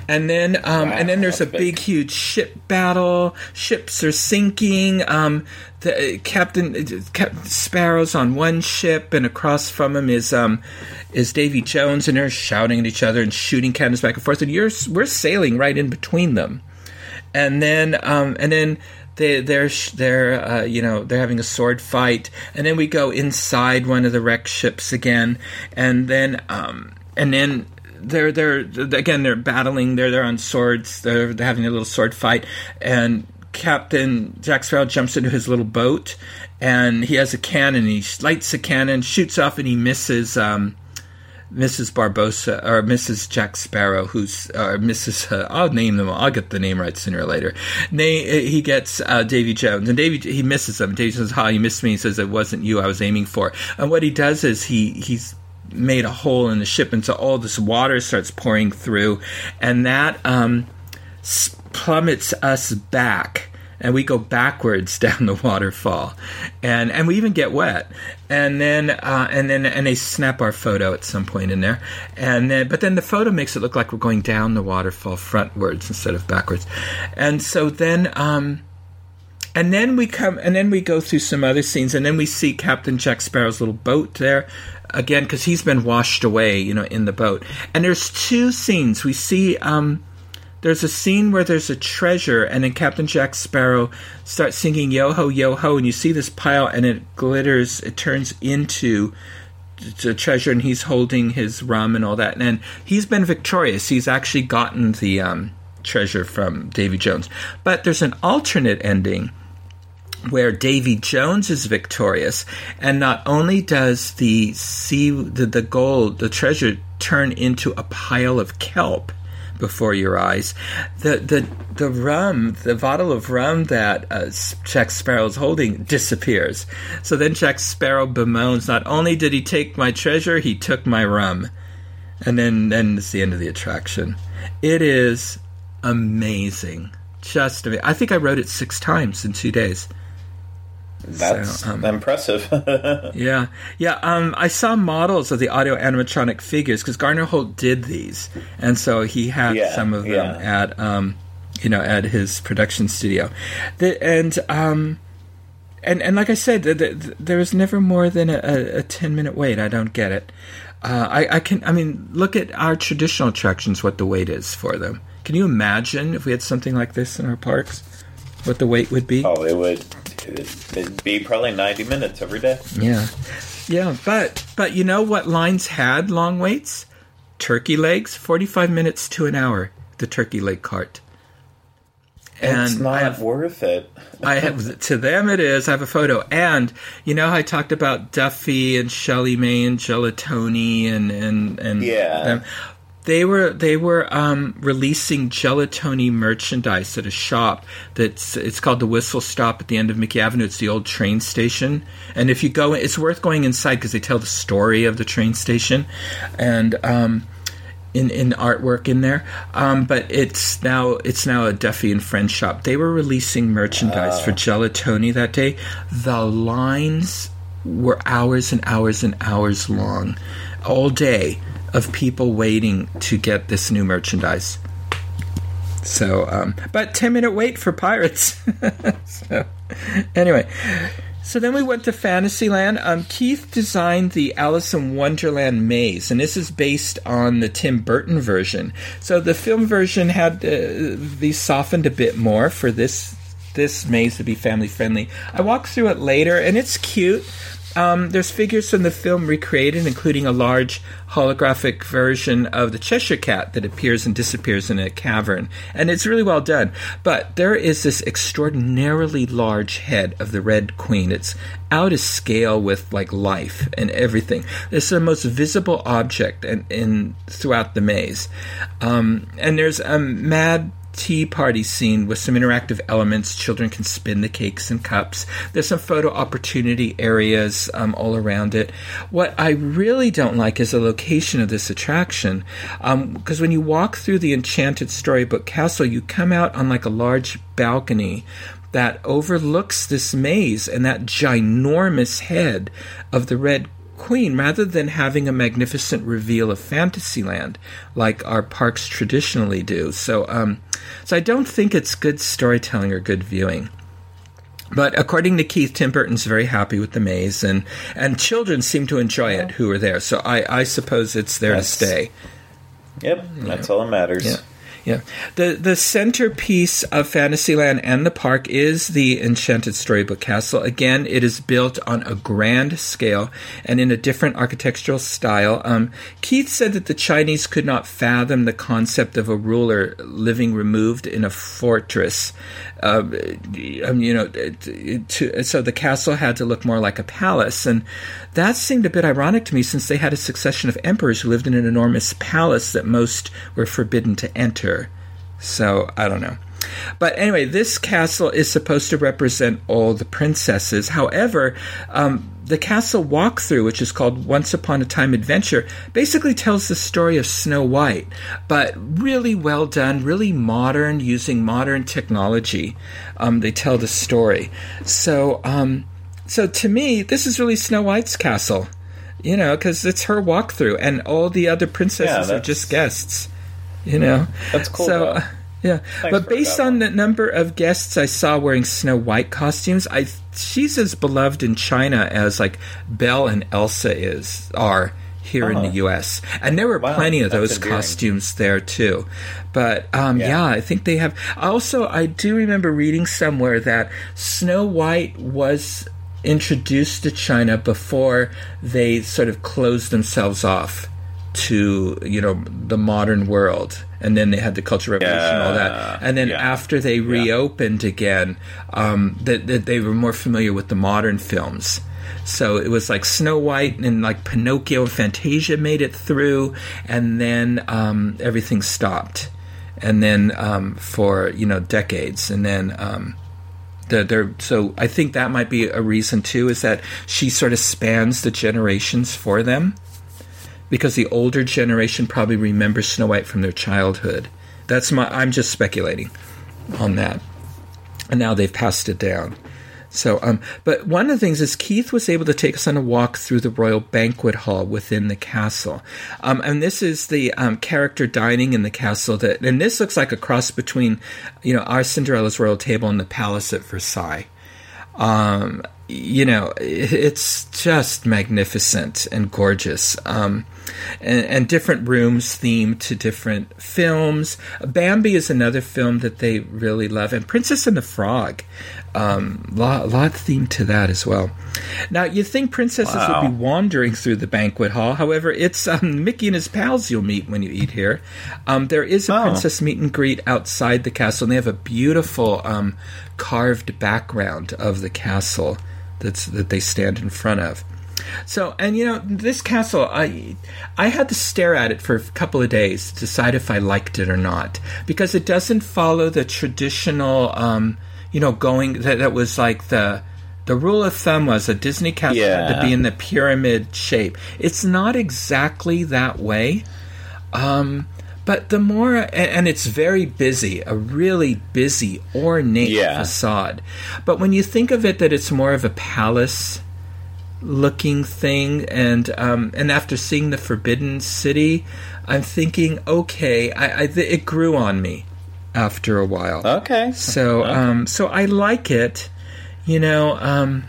and then um, Wow, and then there's a big. big, huge ship battle. Ships are sinking. Um, the uh, captain uh, Captain Sparrow's on one ship, and across from him is um, is Davy Jones, and they're shouting at each other and shooting cannons back and forth. And you're we're sailing right in between them, and then um, and then. They, they're they're uh, you know they're having a sword fight, and then we go inside one of the wreck ships again, and then um, and then they're they're again they're battling they're they're on swords they're, they're having a little sword fight and captain jack sparrow jumps into his little boat and he has a cannon he lights a cannon shoots off and he misses um Mrs. Barbossa or Mrs. Jack Sparrow, who's or Mrs. Uh, I'll name them. I'll get the name right sooner or later. Na- he gets uh, Davy Jones, and Davy he misses him. Davy says, "Ha, you missed me." He says, "It wasn't you I was aiming for." And what he does is he he's made a hole in the ship, and so all this water starts pouring through, and that um, plummets us back and we go backwards *laughs* down the waterfall and and we even get wet and then uh, and then and they snap our photo at some point in there and then but then the photo makes it look like we're going down the waterfall frontwards instead of backwards and so then um and then we come and then we go through some other scenes and then we see captain jack sparrow's little boat there again because he's been washed away you know in the boat and there's two scenes we see um there's a scene where there's a treasure, and then Captain Jack Sparrow starts singing "Yo ho, yo ho," and you see this pile, and it glitters. It turns into the treasure, and he's holding his rum and all that. And he's been victorious. He's actually gotten the um, treasure from Davy Jones. But there's an alternate ending where Davy Jones is victorious, and not only does the sea, the, the gold, the treasure, turn into a pile of kelp before your eyes, the the the rum, the bottle of rum that uh, Jack Sparrow's holding disappears. So then Jack Sparrow bemoans, "Not only did he take my treasure, he took my rum." And then then it's the end of the attraction. It is amazing. Just amazing. I think I rode it six times in two days. That's So, um, impressive. *laughs* Yeah, yeah. Um, I saw models of the audio animatronic figures because Garner Holt did these, and so he had Yeah, some of them yeah. at, um, you know, at his production studio. The, and um, and and like I said, the, the, there was never more than a, a, ten minute wait. I don't get it. Uh, I, I can. I mean, look at our traditional attractions. What the wait is for them. Can you imagine if we had something like this in our parks? What the wait would be? oh, it would it'd be probably 90 minutes every day. Yeah, yeah, but but you know what lines had long waits? Turkey legs, forty-five minutes to an hour. The turkey leg cart. it's And not I have, worth it. I have to them it is. I have a photo, and you know how I talked about Duffy and ShellieMay and Gelatoni and and and Yeah. them? They were they were um, releasing Gelatoni merchandise at a shop that's it's called the Whistle Stop at the end of Mickey Avenue. It's the old train station, and if you go, it's worth going inside because they tell the story of the train station, and um, in, in artwork in there. Um, but it's now it's now a Duffy and Friends shop. They were releasing merchandise for Gelatoni that day. The lines were hours and hours and hours long, all day of people waiting to get this new merchandise. So, um, but ten minute wait for pirates. *laughs* so, anyway, so then we went to Fantasyland. Um, Keith designed the Alice in Wonderland maze, and this is based on the Tim Burton version. So the film version had uh, these softened a bit more for this this maze to be family friendly. I walked through it later, and it's cute. Um, there's figures from the film recreated, including a large holographic version of the Cheshire Cat that appears and disappears in a cavern, and it's really well done. But there is this extraordinarily large head of the Red Queen. It's out of scale with like life and everything. It's the most visible object in, in throughout the maze, um, and there's a mad tea party scene with some interactive elements. Children can spin the cakes and cups. There's some photo opportunity areas um, all around it. What I really don't like is the location of this attraction, because um, when you walk through the Enchanted Storybook Castle, you come out on like a large balcony that overlooks this maze and that ginormous head of the Red Queen rather than having a magnificent reveal of Fantasyland like our parks traditionally do. So, um, so I don't think it's good storytelling or good viewing. But according to Keith, Tim Burton's very happy with the maze, and, and children seem to enjoy it who are there. So I, I suppose it's there that's, to stay. Yep, that's all that matters. Yeah. Yeah. The the centerpiece of Fantasyland and the park is the Enchanted Storybook Castle. Again, it is built on a grand scale and in a different architectural style. Um, Keith said that the Chinese could not fathom the concept of a ruler living removed in a fortress. Uh, um, you know, to, so the castle had to look more like a palace, and that seemed a bit ironic to me since they had a succession of emperors who lived in an enormous palace that most were forbidden to enter. So, I don't know. But anyway, this castle is supposed to represent all the princesses. However, um, the castle walkthrough, which is called Once Upon a Time Adventure, basically tells the story of Snow White, but really well done, really modern, using modern technology. Um, they tell the story. So, um, so to me, this is really Snow White's castle, you know, because it's her walkthrough, and all the other princesses yeah, are just guests, you know. That's cool. So, yeah, Thanks but based on the number of guests I saw wearing Snow White costumes, I she's as beloved in China as like Belle and Elsa is are here in the uh-huh. U.S. And there were wow, plenty of those endearing. costumes there too. But um, yeah. yeah. I think they have. Also, I do remember reading somewhere that Snow White was introduced to China before they sort of closed themselves off to you know the modern world and then they had the cultural revolution yeah, and all that. And then yeah, after they reopened yeah. again um, that, that they were more familiar with the modern films. So it was like Snow White and like Pinocchio and Fantasia made it through, and then um, everything stopped, and then um, for you know decades, and then um, the, so I think that might be a reason too, is that she sort of spans the generations for them, because the older generation probably remembers Snow White from their childhood. That's my. I'm just speculating on that, and now they've passed it down. So, um, but one of the things is Keith was able to take us on a walk through the royal banquet hall within the castle, um, and this is the um, character dining in the castle. That and this looks like a cross between, you know, our Cinderella's royal table and the palace at Versailles. Um, you know, it's just magnificent and gorgeous. Um, and, and, different rooms themed to different films. Bambi is another film that they really love, and Princess and the Frog, um, lot, lot themed to that as well. Now, you'd think princesses wow. would be wandering through the banquet hall. However, it's um, Mickey and his pals you'll meet when you eat here. Um, there is a oh. princess meet and greet outside the castle, and they have a beautiful um, carved background of the castle that's that they stand in front of. So, and you know, this castle, I I had to stare at it for a couple of days to decide if I liked it or not because it doesn't follow the traditional, um, you know, going that, that was like the the rule of thumb was a Disney castle yeah. had to be in the pyramid shape. It's not exactly that way. Um, but the more, and, it's very busy, a really busy, ornate yeah. facade. But when you think of it that it's more of a palace looking thing, and um, and after seeing the Forbidden City, I'm thinking, okay, I, I it grew on me after a while. Okay, so okay. um, so I like it, you know, um,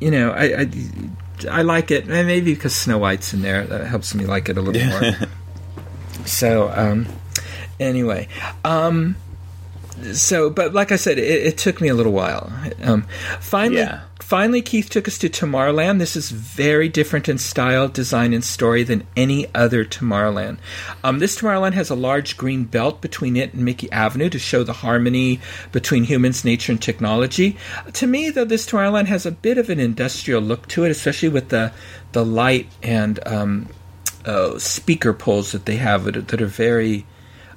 you know, I, I I like it, and maybe because Snow White's in there, that helps me like it a little *laughs* more. So, um, anyway, um, so but like I said, it, it took me a little while. Um, finally, yeah. finally, Keith took us to Tomorrowland. This is very different in style, design, and story than any other Tomorrowland. Um, this Tomorrowland has a large green belt between it and Mickey Avenue to show the harmony between humans, nature, and technology. To me, though, this Tomorrowland has a bit of an industrial look to it, especially with the the light and um, uh, speaker poles that they have that are, that are very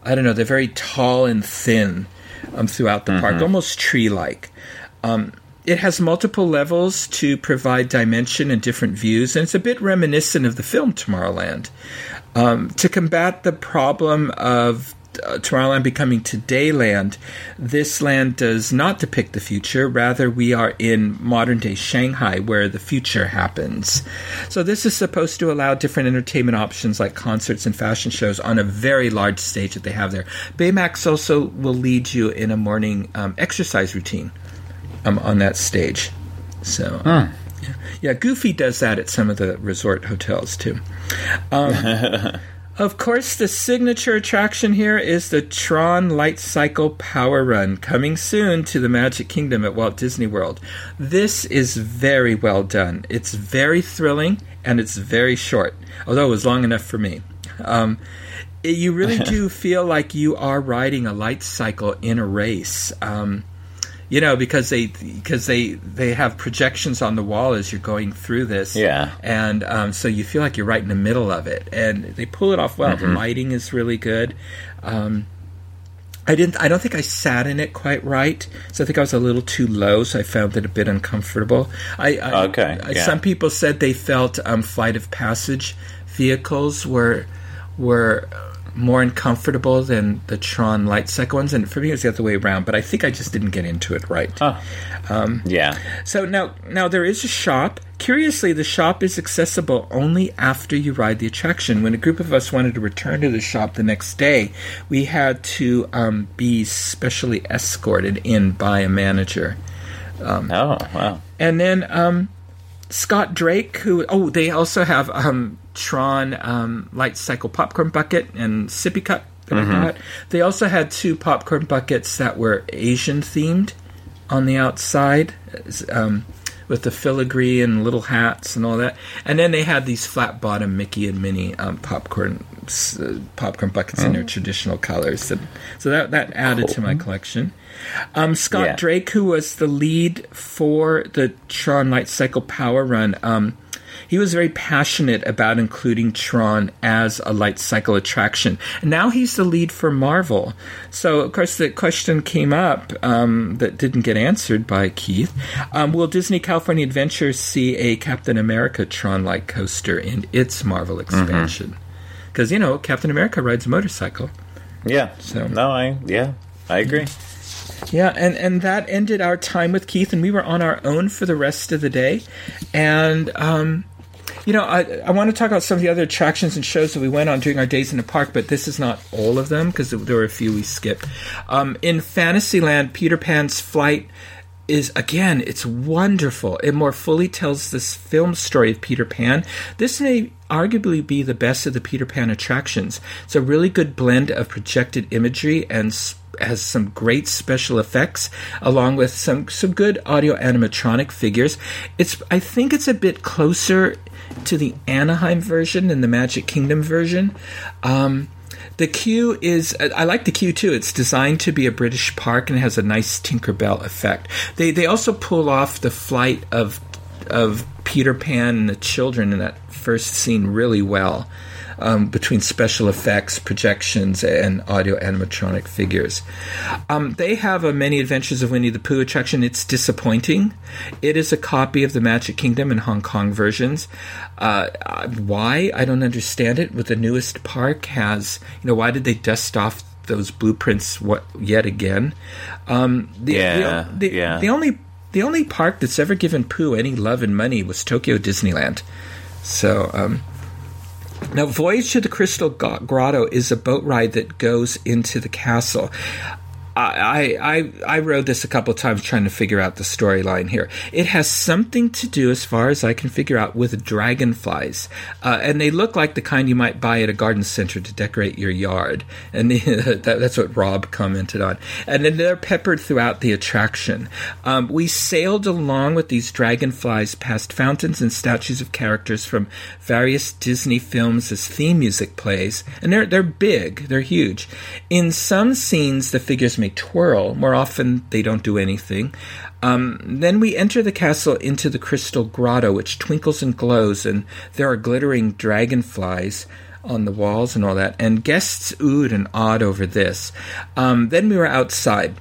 I don't know, they're very tall and thin um, throughout the park, almost tree like. Um, it has multiple levels to provide dimension and different views, and it's a bit reminiscent of the film Tomorrowland. Um, to combat the problem of uh, Tomorrowland becoming Todayland, this land does not depict the future. Rather, we are in modern day Shanghai where the future happens. So, this is supposed to allow different entertainment options like concerts and fashion shows on a very large stage that they have there. Baymax also will lead you in a morning um, exercise routine um, on that stage. So, yeah. yeah, Goofy does that at some of the resort hotels too. Um, *laughs* of course, the signature attraction here is the Tron Light Cycle Power Run, coming soon to the Magic Kingdom at Walt Disney World. This is very well done. It's very thrilling and it's very short, although it was long enough for me. Um, you really *laughs* do feel like you are riding a light cycle in a race. Um, you know because they because they they have projections on the wall as you're going through this Yeah. and um, so you feel like you're right in the middle of it and they pull it off well the lighting is really good um, I didn't. I don't think I sat in it quite right, so I think I was a little too low. So I found it a bit uncomfortable. I, I Okay, I- yeah. Some people said they felt um, flight of passage vehicles were were more uncomfortable than the Tron light cycle ones, and for me it was the other way around. But I think I just didn't get into it right. Huh. yeah. So now, now there is a shop. Curiously, the shop is accessible only after you ride the attraction. When a group of us wanted to return to the shop the next day, we had to um, be specially escorted in by a manager. Oh, wow. And then um, Scott Drake, who oh, they also have um, Tron um, Light Cycle popcorn bucket and sippy cup. That I got. They also had two popcorn buckets that were Asian themed on the outside, um, with the filigree and little hats and all that. And then they had these flat bottom Mickey and Minnie um, popcorn uh, popcorn buckets in their traditional colors. And so that that added to my collection. Um, Scott Yeah. Drake, who was the lead for the Tron Light Cycle Power Run, um, he was very passionate about including Tron as a light cycle attraction. And now he's the lead for Marvel. So, of course, the question came up um, that didn't get answered by Keith. Um, will Disney California Adventure see a Captain America Tron like coaster in its Marvel expansion? Because, you know, Captain America rides a motorcycle. Yeah. So- No, I, yeah, I agree. Yeah, and, and that ended our time with Keith, and we were on our own for the rest of the day. And, um, you know, I, I want to talk about some of the other attractions and shows that we went on during our days in the park, but this is not all of them because there were a few we skipped. Um, in Fantasyland, Peter Pan's flight is again it's wonderful it more fully tells this film story of peter pan this may arguably be the best of the peter pan attractions it's a really good blend of projected imagery and has some great special effects along with some some good audio animatronic figures it's i think it's a bit closer to the anaheim version than the magic kingdom version um, the queue is I like the queue too. It's designed to be a British park and has a nice Tinkerbell effect. They they also pull off the flight of of Peter Pan and the children in that first scene really well. Um, between special effects, projections, and audio animatronic figures, um, they have a Many Adventures of Winnie the Pooh attraction. It's disappointing. It is a copy of the Magic Kingdom and Hong Kong versions. Uh, uh, why I don't understand it. With the newest park has you know why did they dust off those blueprints what yet again? Um, the, Yeah, the, the, yeah. the only the only park that's ever given Pooh any love and money was Tokyo Disneyland. So um, now, Voyage to the Crystal Grotto is a boat ride that goes into the castle. I, I I rode this a couple times trying to figure out the storyline here. It has something to do, as far as I can figure out, with dragonflies, uh, and they look like the kind you might buy at a garden center to decorate your yard. And *laughs* that, that's what Rob commented on. And then they're peppered throughout the attraction. Um, we sailed along with these dragonflies past fountains and statues of characters from various Disney films as theme music plays, and they're they're big, they're huge. In some scenes, the figures may twirl. More often, they don't do anything. Um, then we enter the castle into the crystal grotto, which twinkles and glows, and there are glittering dragonflies. on the walls and all that. And guests oohed and awed over this. Um, then we were outside.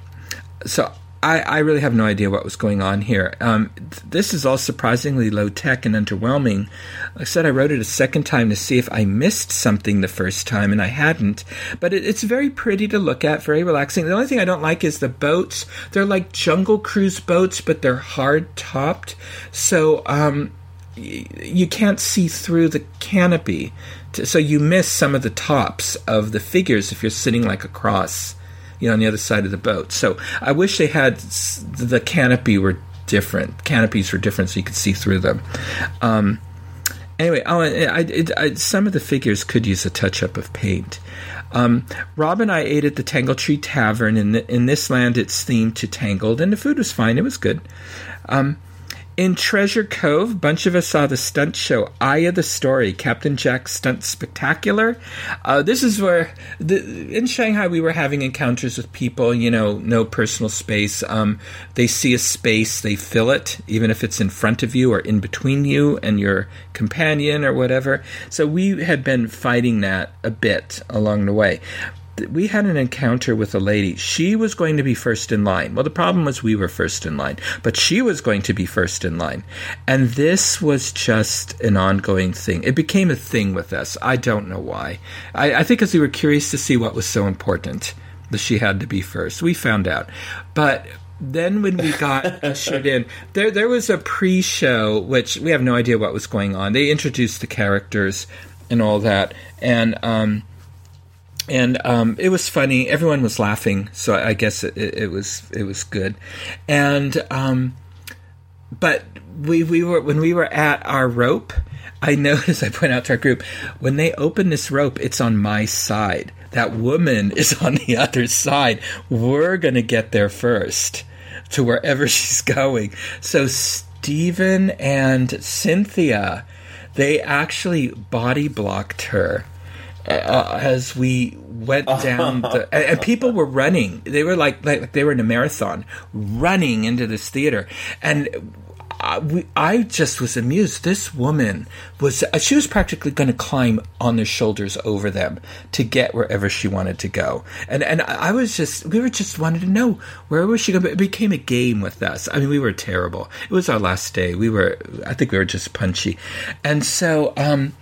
So I, I, really have no idea what was going on here. Um, th- this is all surprisingly low tech and underwhelming. Like I said, I rode it a second time to see if I missed something the first time, and I hadn't. But it, it's very pretty to look at, very relaxing. The only thing I don't like is the boats. They're like jungle cruise boats, but they're hard topped. So um, you can't see through the canopy. So you miss some of the tops of the figures if you're sitting like across you know, on the other side of the boat. So I wish they had the canopy were different. Canopies were different, so you could see through them. Um, anyway, oh, I, I, I, some of the figures could use a touch up of paint. Um, Rob and I ate at the Tangle Tree Tavern. In the, in this land, it's themed to Tangled, and the food was fine. It was good. Um, in Treasure Cove, bunch of us saw the stunt show Eye of the Storm, Captain Jack's Stunt Spectacular. Uh, this is where, the, in Shanghai, we were having encounters with people, you know, no personal space. Um, they see a space, they fill it, even if it's in front of you or in between you and your companion or whatever. So we had been fighting that a bit along the way we had an encounter with a lady. She was going to be first in line. Well, the problem was we were first in line, but she was going to be first in line. And this was just an ongoing thing. It became a thing with us. I don't know why. I, I think because we were curious to see what was so important that she had to be first. We found out. But then when we got *laughs* ushered in, there there was a pre-show which we have no idea what was going on. They introduced the characters and all that, and um, and um, it was funny. Everyone was laughing, so I guess it, it, it was it was good. And um, but we we were when we were at our rope. I *laughs* noticed. I point out to our group when they open this rope, it's on my side. That woman is *laughs* on the other side. We're gonna get there first to wherever *laughs* she's going. So Stephen and Cynthia, they actually body blocked her uh, as we went down the and, and, people were running. They were like, like they were in a marathon running into this theater. And I, we, I just was amused. This woman was uh, she was practically going to climb on their shoulders over them to get wherever she wanted to go. And and I was just we were just wanted to know where was she going it became a game with us. I mean we were terrible. It was our last day. We were I think we were just punchy. And so um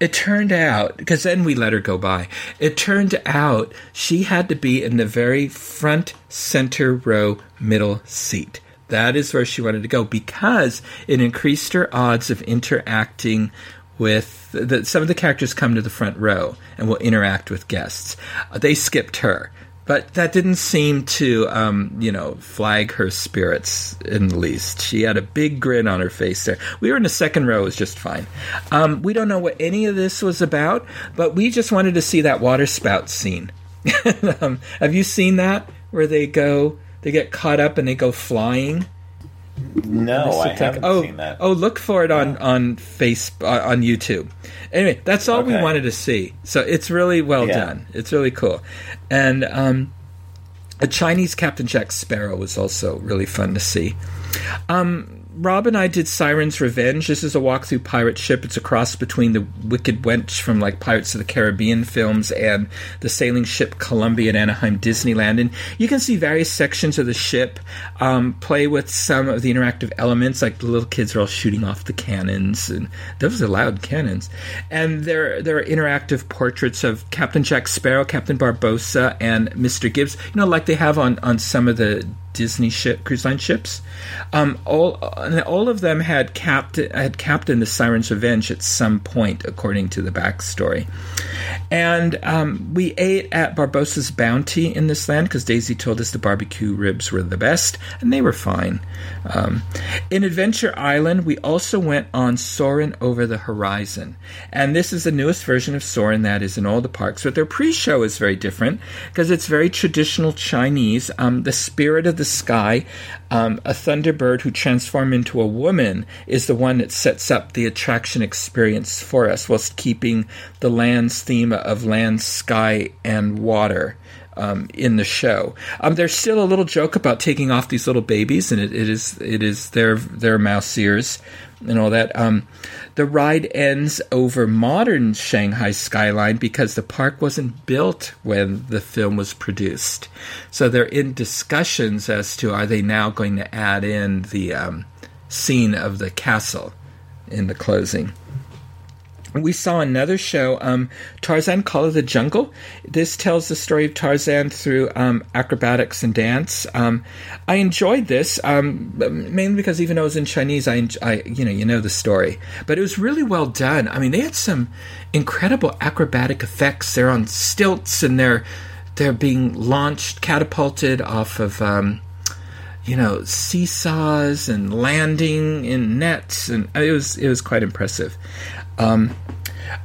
it turned out, because then we let her go by, it turned out she had to be in the very front center row middle seat. That is where she wanted to go because it increased her odds of interacting with the, some of the characters come to the front row and will interact with guests. They skipped her. But that didn't seem to, um, you know, flag her spirits in the least. She had a big grin on her face there. We were in the second row, it was just fine. Um, we don't know what any of this was about, but we just wanted to see that water spout scene. *laughs* um, have you seen that? Where they go, they get caught up and they go flying? No, I haven't oh, seen that. Oh, look for it on on face uh, on YouTube. Anyway, that's all okay. we wanted to see. So it's really well yeah. done. It's really cool, and um, a Chinese Captain Jack Sparrow was also really fun to see. Um, Rob and I did Siren's Revenge. This is a walkthrough pirate ship. It's a cross between the Wicked Wench from like Pirates of the Caribbean films and the sailing ship Columbia at Anaheim Disneyland. And you can see various sections of the ship um, play with some of the interactive elements, like the little kids are all shooting off the cannons, and those are loud cannons. And there there are interactive portraits of Captain Jack Sparrow, Captain Barbossa, and Mr. Gibbs. You know, like they have on on some of the Disney ship cruise line ships. Um, all all of them had captain had captained the Siren's Revenge at some point, according to the backstory. And um, we ate at Barbossa's Bounty in this land because Daisy told us the barbecue ribs were the best, and they were fine. Um, in Adventure Island, we also went on Soarin' Over the Horizon, and this is the newest version of Soarin' that is in all the parks. But their pre-show is very different because it's very traditional Chinese. Um, the spirit of the sky, um, a thunderbird who transformed into a woman, is the one that sets up the attraction experience for us, whilst keeping the land's theme of land, sky, and water um, in the show. Um, there's still a little joke about taking off these little babies, and it, it is it is their their mouse ears and all that. Um, the ride ends over modern Shanghai skyline because the park wasn't built when the film was produced. So they're in discussions as to are they now going to add in the um, scene of the castle in the closing we saw another show, um, Tarzan Call of the Jungle. This tells the story of Tarzan through um, acrobatics and dance. Um, I enjoyed this um, mainly because even though it was in Chinese, I, I, you know you know the story, but it was really well done. I mean, they had some incredible acrobatic effects. They're on stilts and they're they're being launched, catapulted off of um, you know seesaws and landing in nets, and it was it was quite impressive. Um,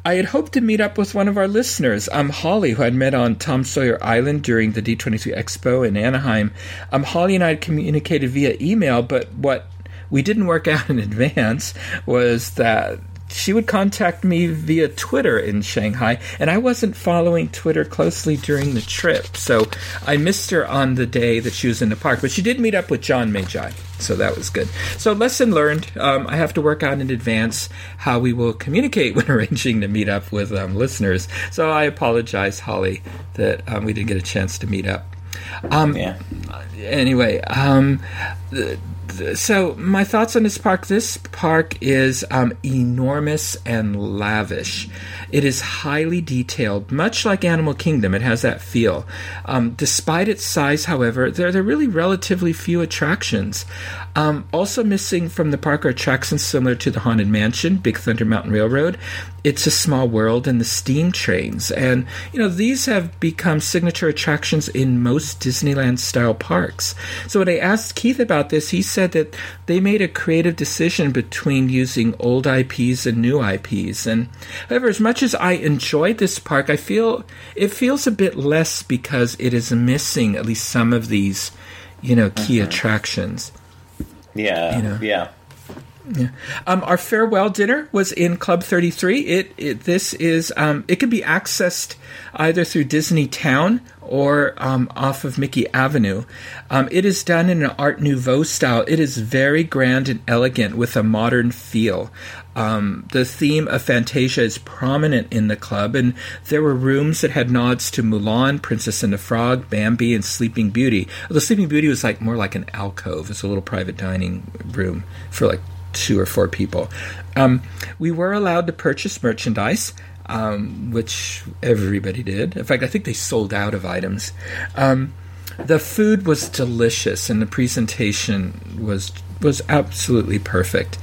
I had hoped to meet up with one of our listeners, um, Holly, who I'd met on Tom Sawyer Island during the D23 Expo in Anaheim. Um, Holly and I had communicated via email, but what we didn't work *laughs* out in advance was that she would contact me via Twitter in Shanghai, and I wasn't following Twitter closely during the trip, so I missed her on the day that she was in the park. But she did meet up with John Magi, so that was good. So lesson learned. Um, I have to work out in advance how we will communicate *laughs* when arranging to meet up with um, listeners. So I apologize, Holly, that um, we didn't get a chance to meet up. Um, yeah. Anyway, um, so my thoughts on this park this park is um, enormous and lavish. It is highly detailed much like animal kingdom. It has that feel. Um, despite its size however there, there are really relatively few attractions um, also missing from the park are attractions similar to the haunted mansion big thunder mountain railroad it's a Small World and the steam trains. And, you know, these have become signature attractions in most Disneyland style parks. So when I asked Keith about this, he said that they made a creative decision between using old IPs and new IPs. And however, as much as I enjoyed this park, I feel it feels a bit less because it is missing at least some of these, you know, key uh-huh. attractions. Yeah. You know? Yeah. Yeah. Um, our farewell dinner was in Club 33. It, it this is um, it can be accessed either through Disney Town or um, off of Mickey Avenue. Um, it is done in an Art Nouveau style. It is very grand and elegant with a modern feel. Um, the theme of Fantasia is prominent in the club, and there were rooms that had nods to Mulan, Princess and the Frog, Bambi, and Sleeping Beauty. The Sleeping Beauty was like more like an alcove. It's a little private dining room for like two or four people. Um, we were allowed to purchase merchandise, um, which everybody did. In fact, I think they sold out of items. Um, the food was delicious, and the presentation was was absolutely perfect.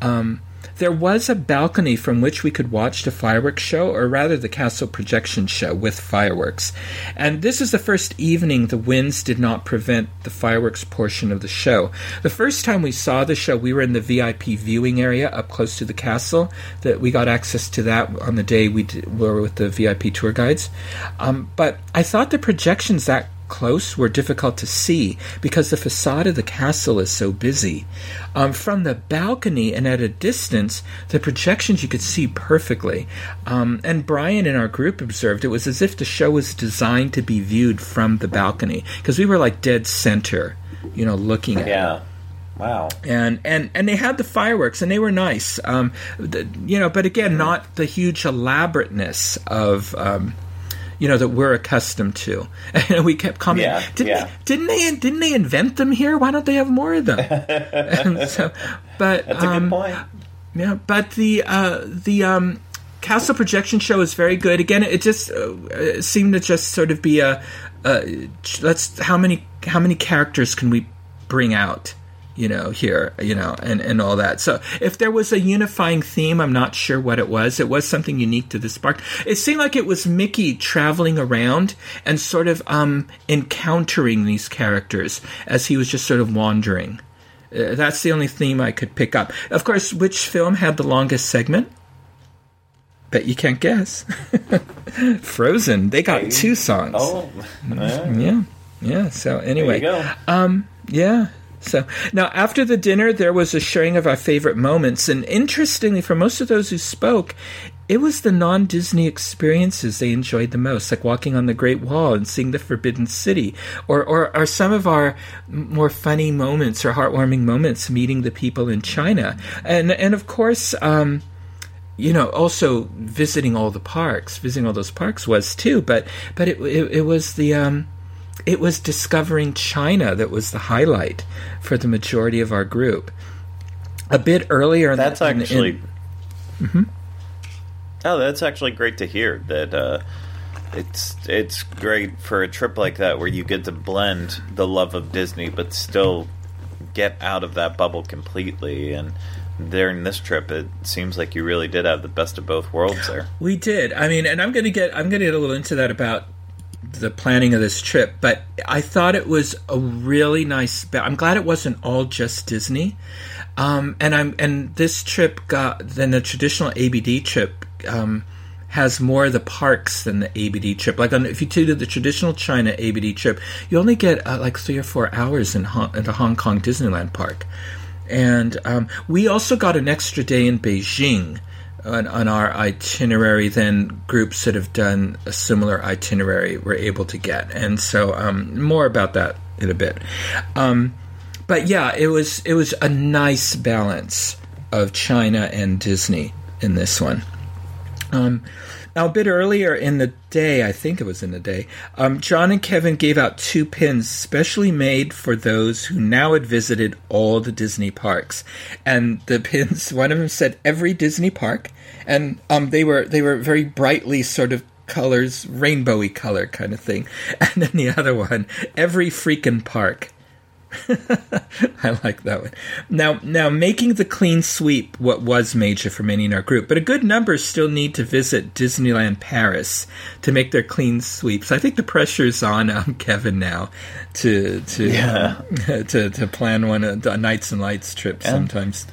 Um, there was a balcony from which we could watch the fireworks show, or rather the castle projection show with fireworks. And this is the first evening the winds did not prevent the fireworks portion of the show. The first time we saw the show, we were in the VIP viewing area up close to the castle. That we got access to that on the day we were with the VIP tour guides. Um, but I thought the projections that close were difficult to see because the facade of the castle is so busy. Um, from the balcony and at a distance, the projections you could see perfectly. Um, and Brian in our group observed it was as if the show was designed to be viewed from the balcony because we were like dead center, you know, looking at yeah. it. Wow. And and and they had the fireworks and they were nice. Um, the, you know, but again, not the huge elaborateness of um, you know that we're accustomed to. *laughs* And we kept coming. Yeah, didn't, yeah. They, didn't they? Didn't they invent them here? Why don't they have more of them? *laughs* so, but that's a um, good point. Yeah, but the uh, the um, castle projection show is very good. Again, it just uh, seemed to just sort of be a, a let's how many how many characters can we bring out you know, here, you know, and, and all that. So if there was a unifying theme, I'm not sure what it was. It was something unique to this park. It seemed like it was Mickey traveling around and sort of um, encountering these characters as he was just sort of wandering. Uh, that's the only theme I could pick up. Of course, which film had the longest segment? Bet you can't guess. *laughs* Frozen. They got two songs. Oh, yeah, yeah. So anyway, um, yeah. So now, after the dinner, there was a sharing of our favorite moments, and interestingly, for most of those who spoke, it was the non Disney experiences they enjoyed the most, like walking on the Great Wall and seeing the Forbidden City, or, or, or some of our more funny moments or heartwarming moments meeting the people in China. And, and of course, um, you know, also visiting all the parks, visiting all those parks was too, but, but it, it, it was the, um, it was discovering China that was the highlight for the majority of our group. A bit earlier, that's in, actually. In, mm-hmm. Oh, that's actually great to hear. That uh, it's it's great for a trip like that where you get to blend the love of Disney, but still get out of that bubble completely. And during this trip, it seems like you really did have the best of both worlds there. We did. I mean, and I'm going to get I'm going to get a little into that about the planning of this trip, but I thought it was a really nice. I'm glad it wasn't all just Disney. Um, and I'm and this trip got than the traditional ABD trip um, has more of the parks than the ABD trip. Like on, if you do the traditional China ABD trip, you only get uh, like three or four hours in, in the Hong Kong Disneyland park. And um, we also got an extra day in Beijing on, on, our itinerary than groups that have done a similar itinerary were able to get. And so um, more about that in a bit. Um, but yeah, it was it was a nice balance of China and Disney in this one. Um, now, a bit earlier in the day, I think it was in the day, um, John and Kevin gave out two pins specially made for those who now had visited all the Disney parks. And the *laughs* pins, one of them said every Disney park, and um, they were they were very brightly sort of colors, rainbowy color kind of thing. *laughs* And then the other one, every freaking park. *laughs* I like that one. Now, now making the clean sweep what was major for many in our group, but a good number still need to visit Disneyland Paris to make their clean sweeps. I think the pressure's on um, *laughs* Kevin now to to yeah. um, *laughs* to to plan one a, a Nights and Lights trip yeah. sometimes.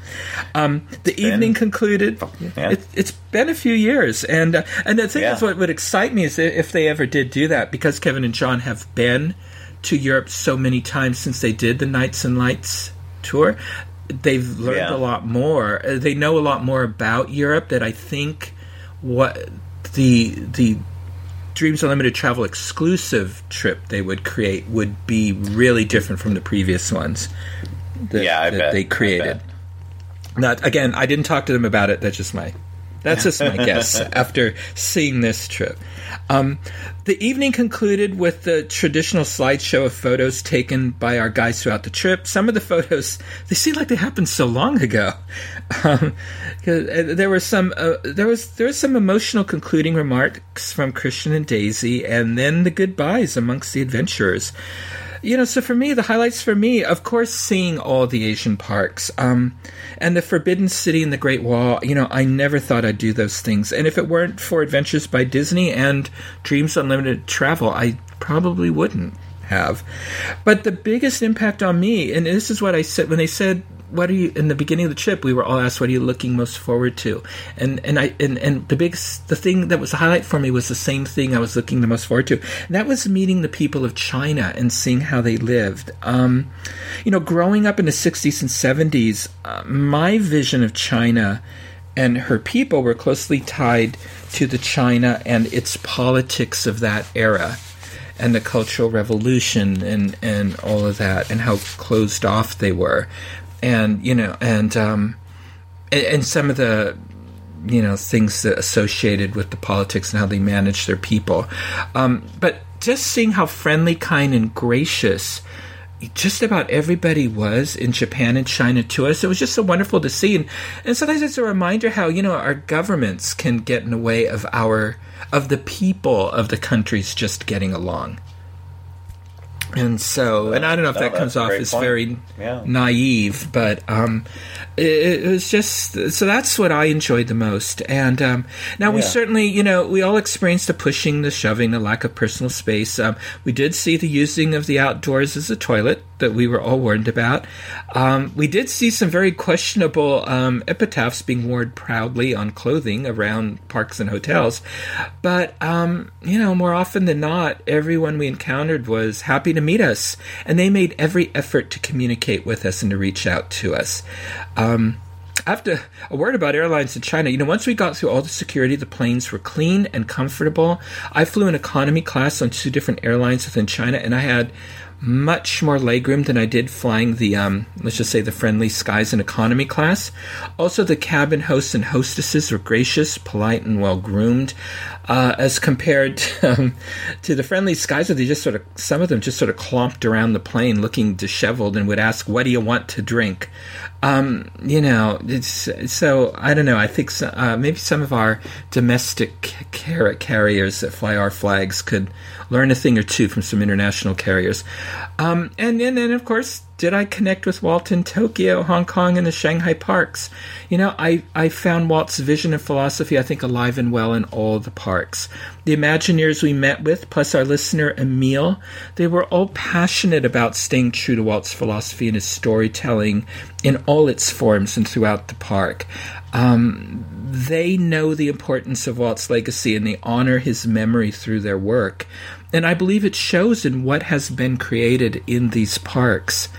Um, the it's evening been, concluded. Yeah. It, has been a few years, and uh, and the thing is, what would excite me is if they ever did do that, because Kevin and John have been to Europe so many times since they did the Nights and Lights tour. They've learned yeah. a lot more. Uh, they know a lot more about Europe that I think what the the Dreams Unlimited travel exclusive trip they would create would be really different from the previous ones that, yeah, I that bet. they created. Not again, I didn't talk to them about it. That's just my that's just my guess after seeing this trip. Um, the evening concluded with the traditional slideshow of photos taken by our guys throughout the trip. Some of the photos they seem like they happened so long ago. Um, uh, there were some uh, there was there was some emotional concluding remarks from Christian and Daisy, and then the goodbyes amongst the adventurers you know, so for me, the highlights for me, of course, seeing all the Asian parks, um, and the Forbidden City and the Great Wall. You know, I never thought I'd do those things, and if it weren't for Adventures by Disney and Dreams Unlimited Travel, I probably wouldn't have. But the biggest impact on me, and this is what I said when they said what are you in the beginning of the trip we were all asked what are you looking most forward to? And and i and, and the big the thing that was a highlight for me was the same thing i was looking the most forward to. That was meeting the people of china and seeing how they lived. Um, you know growing up in the 60s and 70s uh, my vision of china and her people were closely tied to the china and its politics of that era and the Cultural Revolution and, and all of that, and how closed off they were and you know, and um, and, and some of the you know things associated with the politics and how they manage their people. Um, but just seeing how friendly, kind, and gracious just about everybody was in Japan and China to us. It was just so wonderful to see, and, and sometimes it's a reminder how you know our governments can get in the way of our of the people of the countries just getting along. And so, and I don't know if no, that comes off as point. very yeah. naive, but um, it, it, was just so that's what I enjoyed the most. And um, now yeah. we certainly, you know, we all experienced the pushing, the shoving, the lack of personal space. Um, we did see the using of the outdoors as a toilet that we were all warned about. Um, we did see some very questionable um, epitaphs being worn proudly on clothing around parks and hotels, but um, you know, more often than not, everyone we encountered was happy to meet us, and they made every effort to communicate with us and to reach out to us. Um, After a word about airlines in China, you know, once we got through all the security, the planes were clean and comfortable. I flew in economy class on two different airlines within China, and I had much more legroom than I did flying the, um, let's just say, the friendly skies in economy class. Also, the cabin hosts and hostesses were gracious, polite, and well groomed, uh, as compared *laughs* to, um, to the friendly skies. They just sort of, some of them just sort of clomped around the plane, looking disheveled, and would ask, "What do you want to drink?" Um, you know, so I don't know. I think so, uh, maybe some of our domestic car- carriers that fly our flags could learn a thing or two from some international carriers. Um, and, and then, of course, did I connect with Walt in Tokyo, Hong Kong, and the Shanghai parks? You know, I, I found Walt's vision and philosophy, I think, alive and well in all the parks. The Imagineers we met with, plus our listener Emil, they were all passionate about staying true to Walt's philosophy and his storytelling in all its forms and throughout the park. Um, they know the importance of Walt's legacy and they honor his memory through their work. And I believe it shows in what has been created in these parks.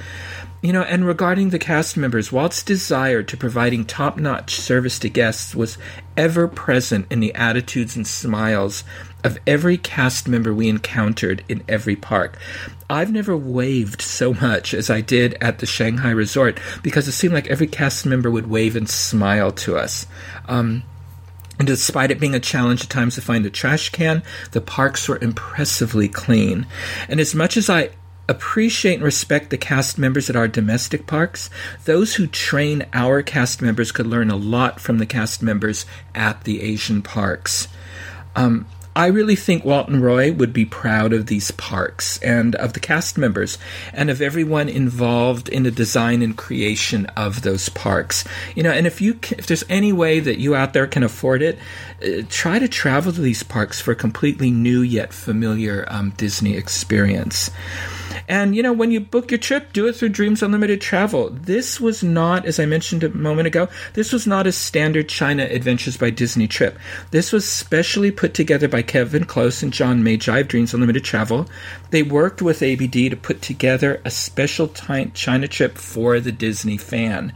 You know, and regarding the cast members, Walt's desire to providing top notch service to guests was ever present in the attitudes and smiles of every cast member we encountered in every park. I've never waved so much as I did at the Shanghai resort because it seemed like every cast member would wave and smile to us. Um, and despite it being a challenge at times to find a trash can, the parks were impressively clean. And as much as I appreciate and respect the cast members at our domestic parks, those who train our cast members could learn a lot from the cast members at the Asian parks. Um, I really think Walt and Roy would be proud of these parks and of the cast members and of everyone involved in the design and creation of those parks. You know, and if you can, if there's any way that you out there can afford it, uh, try to travel to these parks for a completely new yet familiar um, Disney experience. And you know, when you book your trip, do it through Dreams Unlimited Travel. This was not, as I mentioned a moment ago, this was not a standard China Adventures by Disney trip. This was specially put together by Kevin Close and John Magi of Dreams Unlimited Travel. They worked with ABD to put together a special China trip for the Disney fan.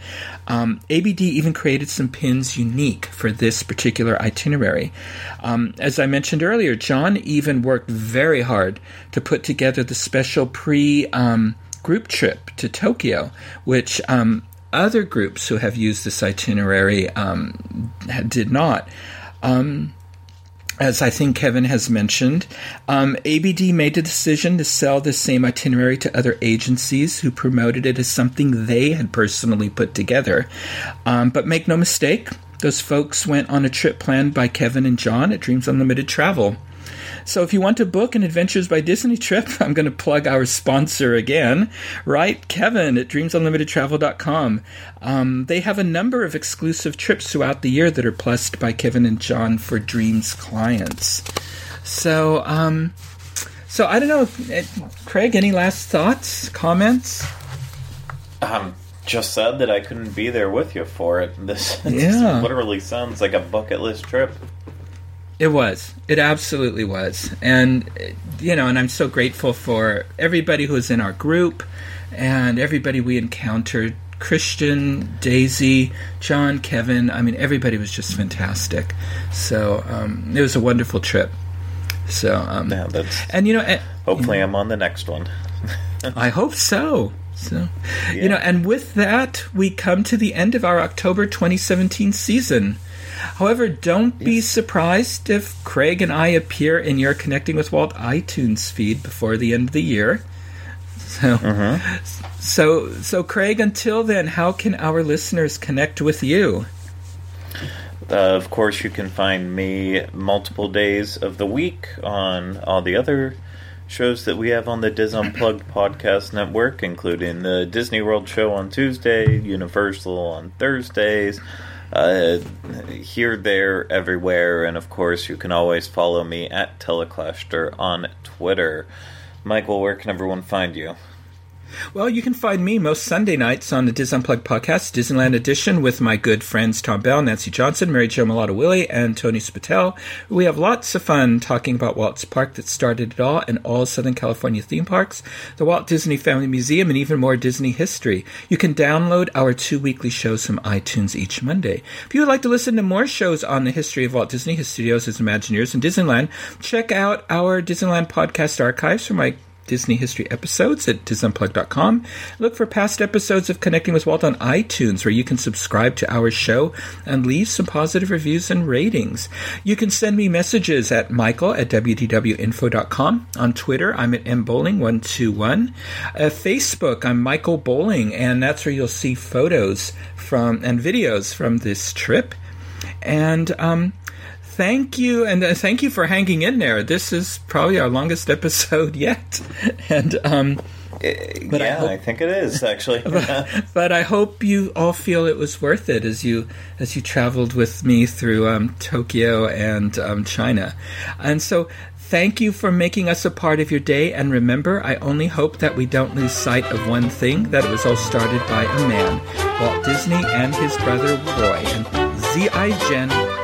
Um, ABD even created some pins unique for this particular itinerary. Um, as I mentioned earlier, John even worked very hard to put together the special pre um, group trip to Tokyo, which um, other groups who have used this itinerary um, did not. Um, as I think Kevin has mentioned, um, ABD made the decision to sell the same itinerary to other agencies who promoted it as something they had personally put together. Um, but make no mistake, those folks went on a trip planned by Kevin and John at Dreams Unlimited Travel. So if you want to book an Adventures by Disney trip, *laughs* I'm going to plug our sponsor again, right? Kevin at dreamsunlimitedtravel.com. Um, they have a number of exclusive trips throughout the year that are blessed by Kevin and John for Dreams clients. So, um, so I don't know, eh, Craig. Any last thoughts, comments? Um, just said that I couldn't be there with you for it. This, *laughs* Yeah. this literally sounds like a bucket list trip. It was. It absolutely was. And, you know, and I'm so grateful for everybody who was in our group and everybody we encountered Christian, Daisy, John, Kevin. I mean, everybody was just fantastic. So um, it was a wonderful trip. So, um, Yeah, that's. and, you know, eh, Hopefully, I'm on the next one. *laughs* I hope so. So, Yeah. you know, and with that, we come to the end of our October 2017 season. However, don't be surprised if Craig and I appear in your Connecting with Walt iTunes feed before the end of the year. So, so, so, Craig. Until then, how can our listeners connect with you? Uh, of course, you can find me multiple days of the week on all the other shows that we have on the Dis Unplugged podcast network, including the Disney World show on Tuesday, Universal on Thursdays, uh, here, there, everywhere, and of course, you can always follow me at Teleclaster on Twitter. Michael, where can everyone find you? Well, you can find me most Sunday nights on the Dis Unplugged podcast, Disneyland Edition, with my good friends Tom Bell, Nancy Johnson, Mary Jo Mulatto Willie, and Tony Spatel. We have lots of fun talking about Walt's Park that started it all and all Southern California theme parks, the Walt Disney Family Museum, and even more Disney history. You can download our two weekly shows from iTunes each Monday. If you would like to listen to more shows on the history of Walt Disney, his studios, his Imagineers, and Disneyland, check out our Disneyland podcast archives from my Disney history episodes at disunplugged.com. Look for past episodes of Connecting with Walt on iTunes, where you can subscribe to our show and leave some positive reviews and ratings. You can send me messages at michael at wdwinfo.com. On Twitter, I'm at mbowling121. Uh, Facebook, I'm Michael Bowling, and that's where you'll see photos from and videos from this trip. And um, thank you, and uh, thank you for hanging in there. This is probably our longest episode *laughs* yet, and um, but yeah, I, hope, I, think it is actually. *laughs* but, but, I hope you all feel it was worth it as you as you traveled with me through um, Tokyo and um, China, and so. Thank you for making us a part of your day, and remember, I only hope that we don't lose sight of one thing that it was all started by a man, Walt Disney and his brother Roy. And Zai jian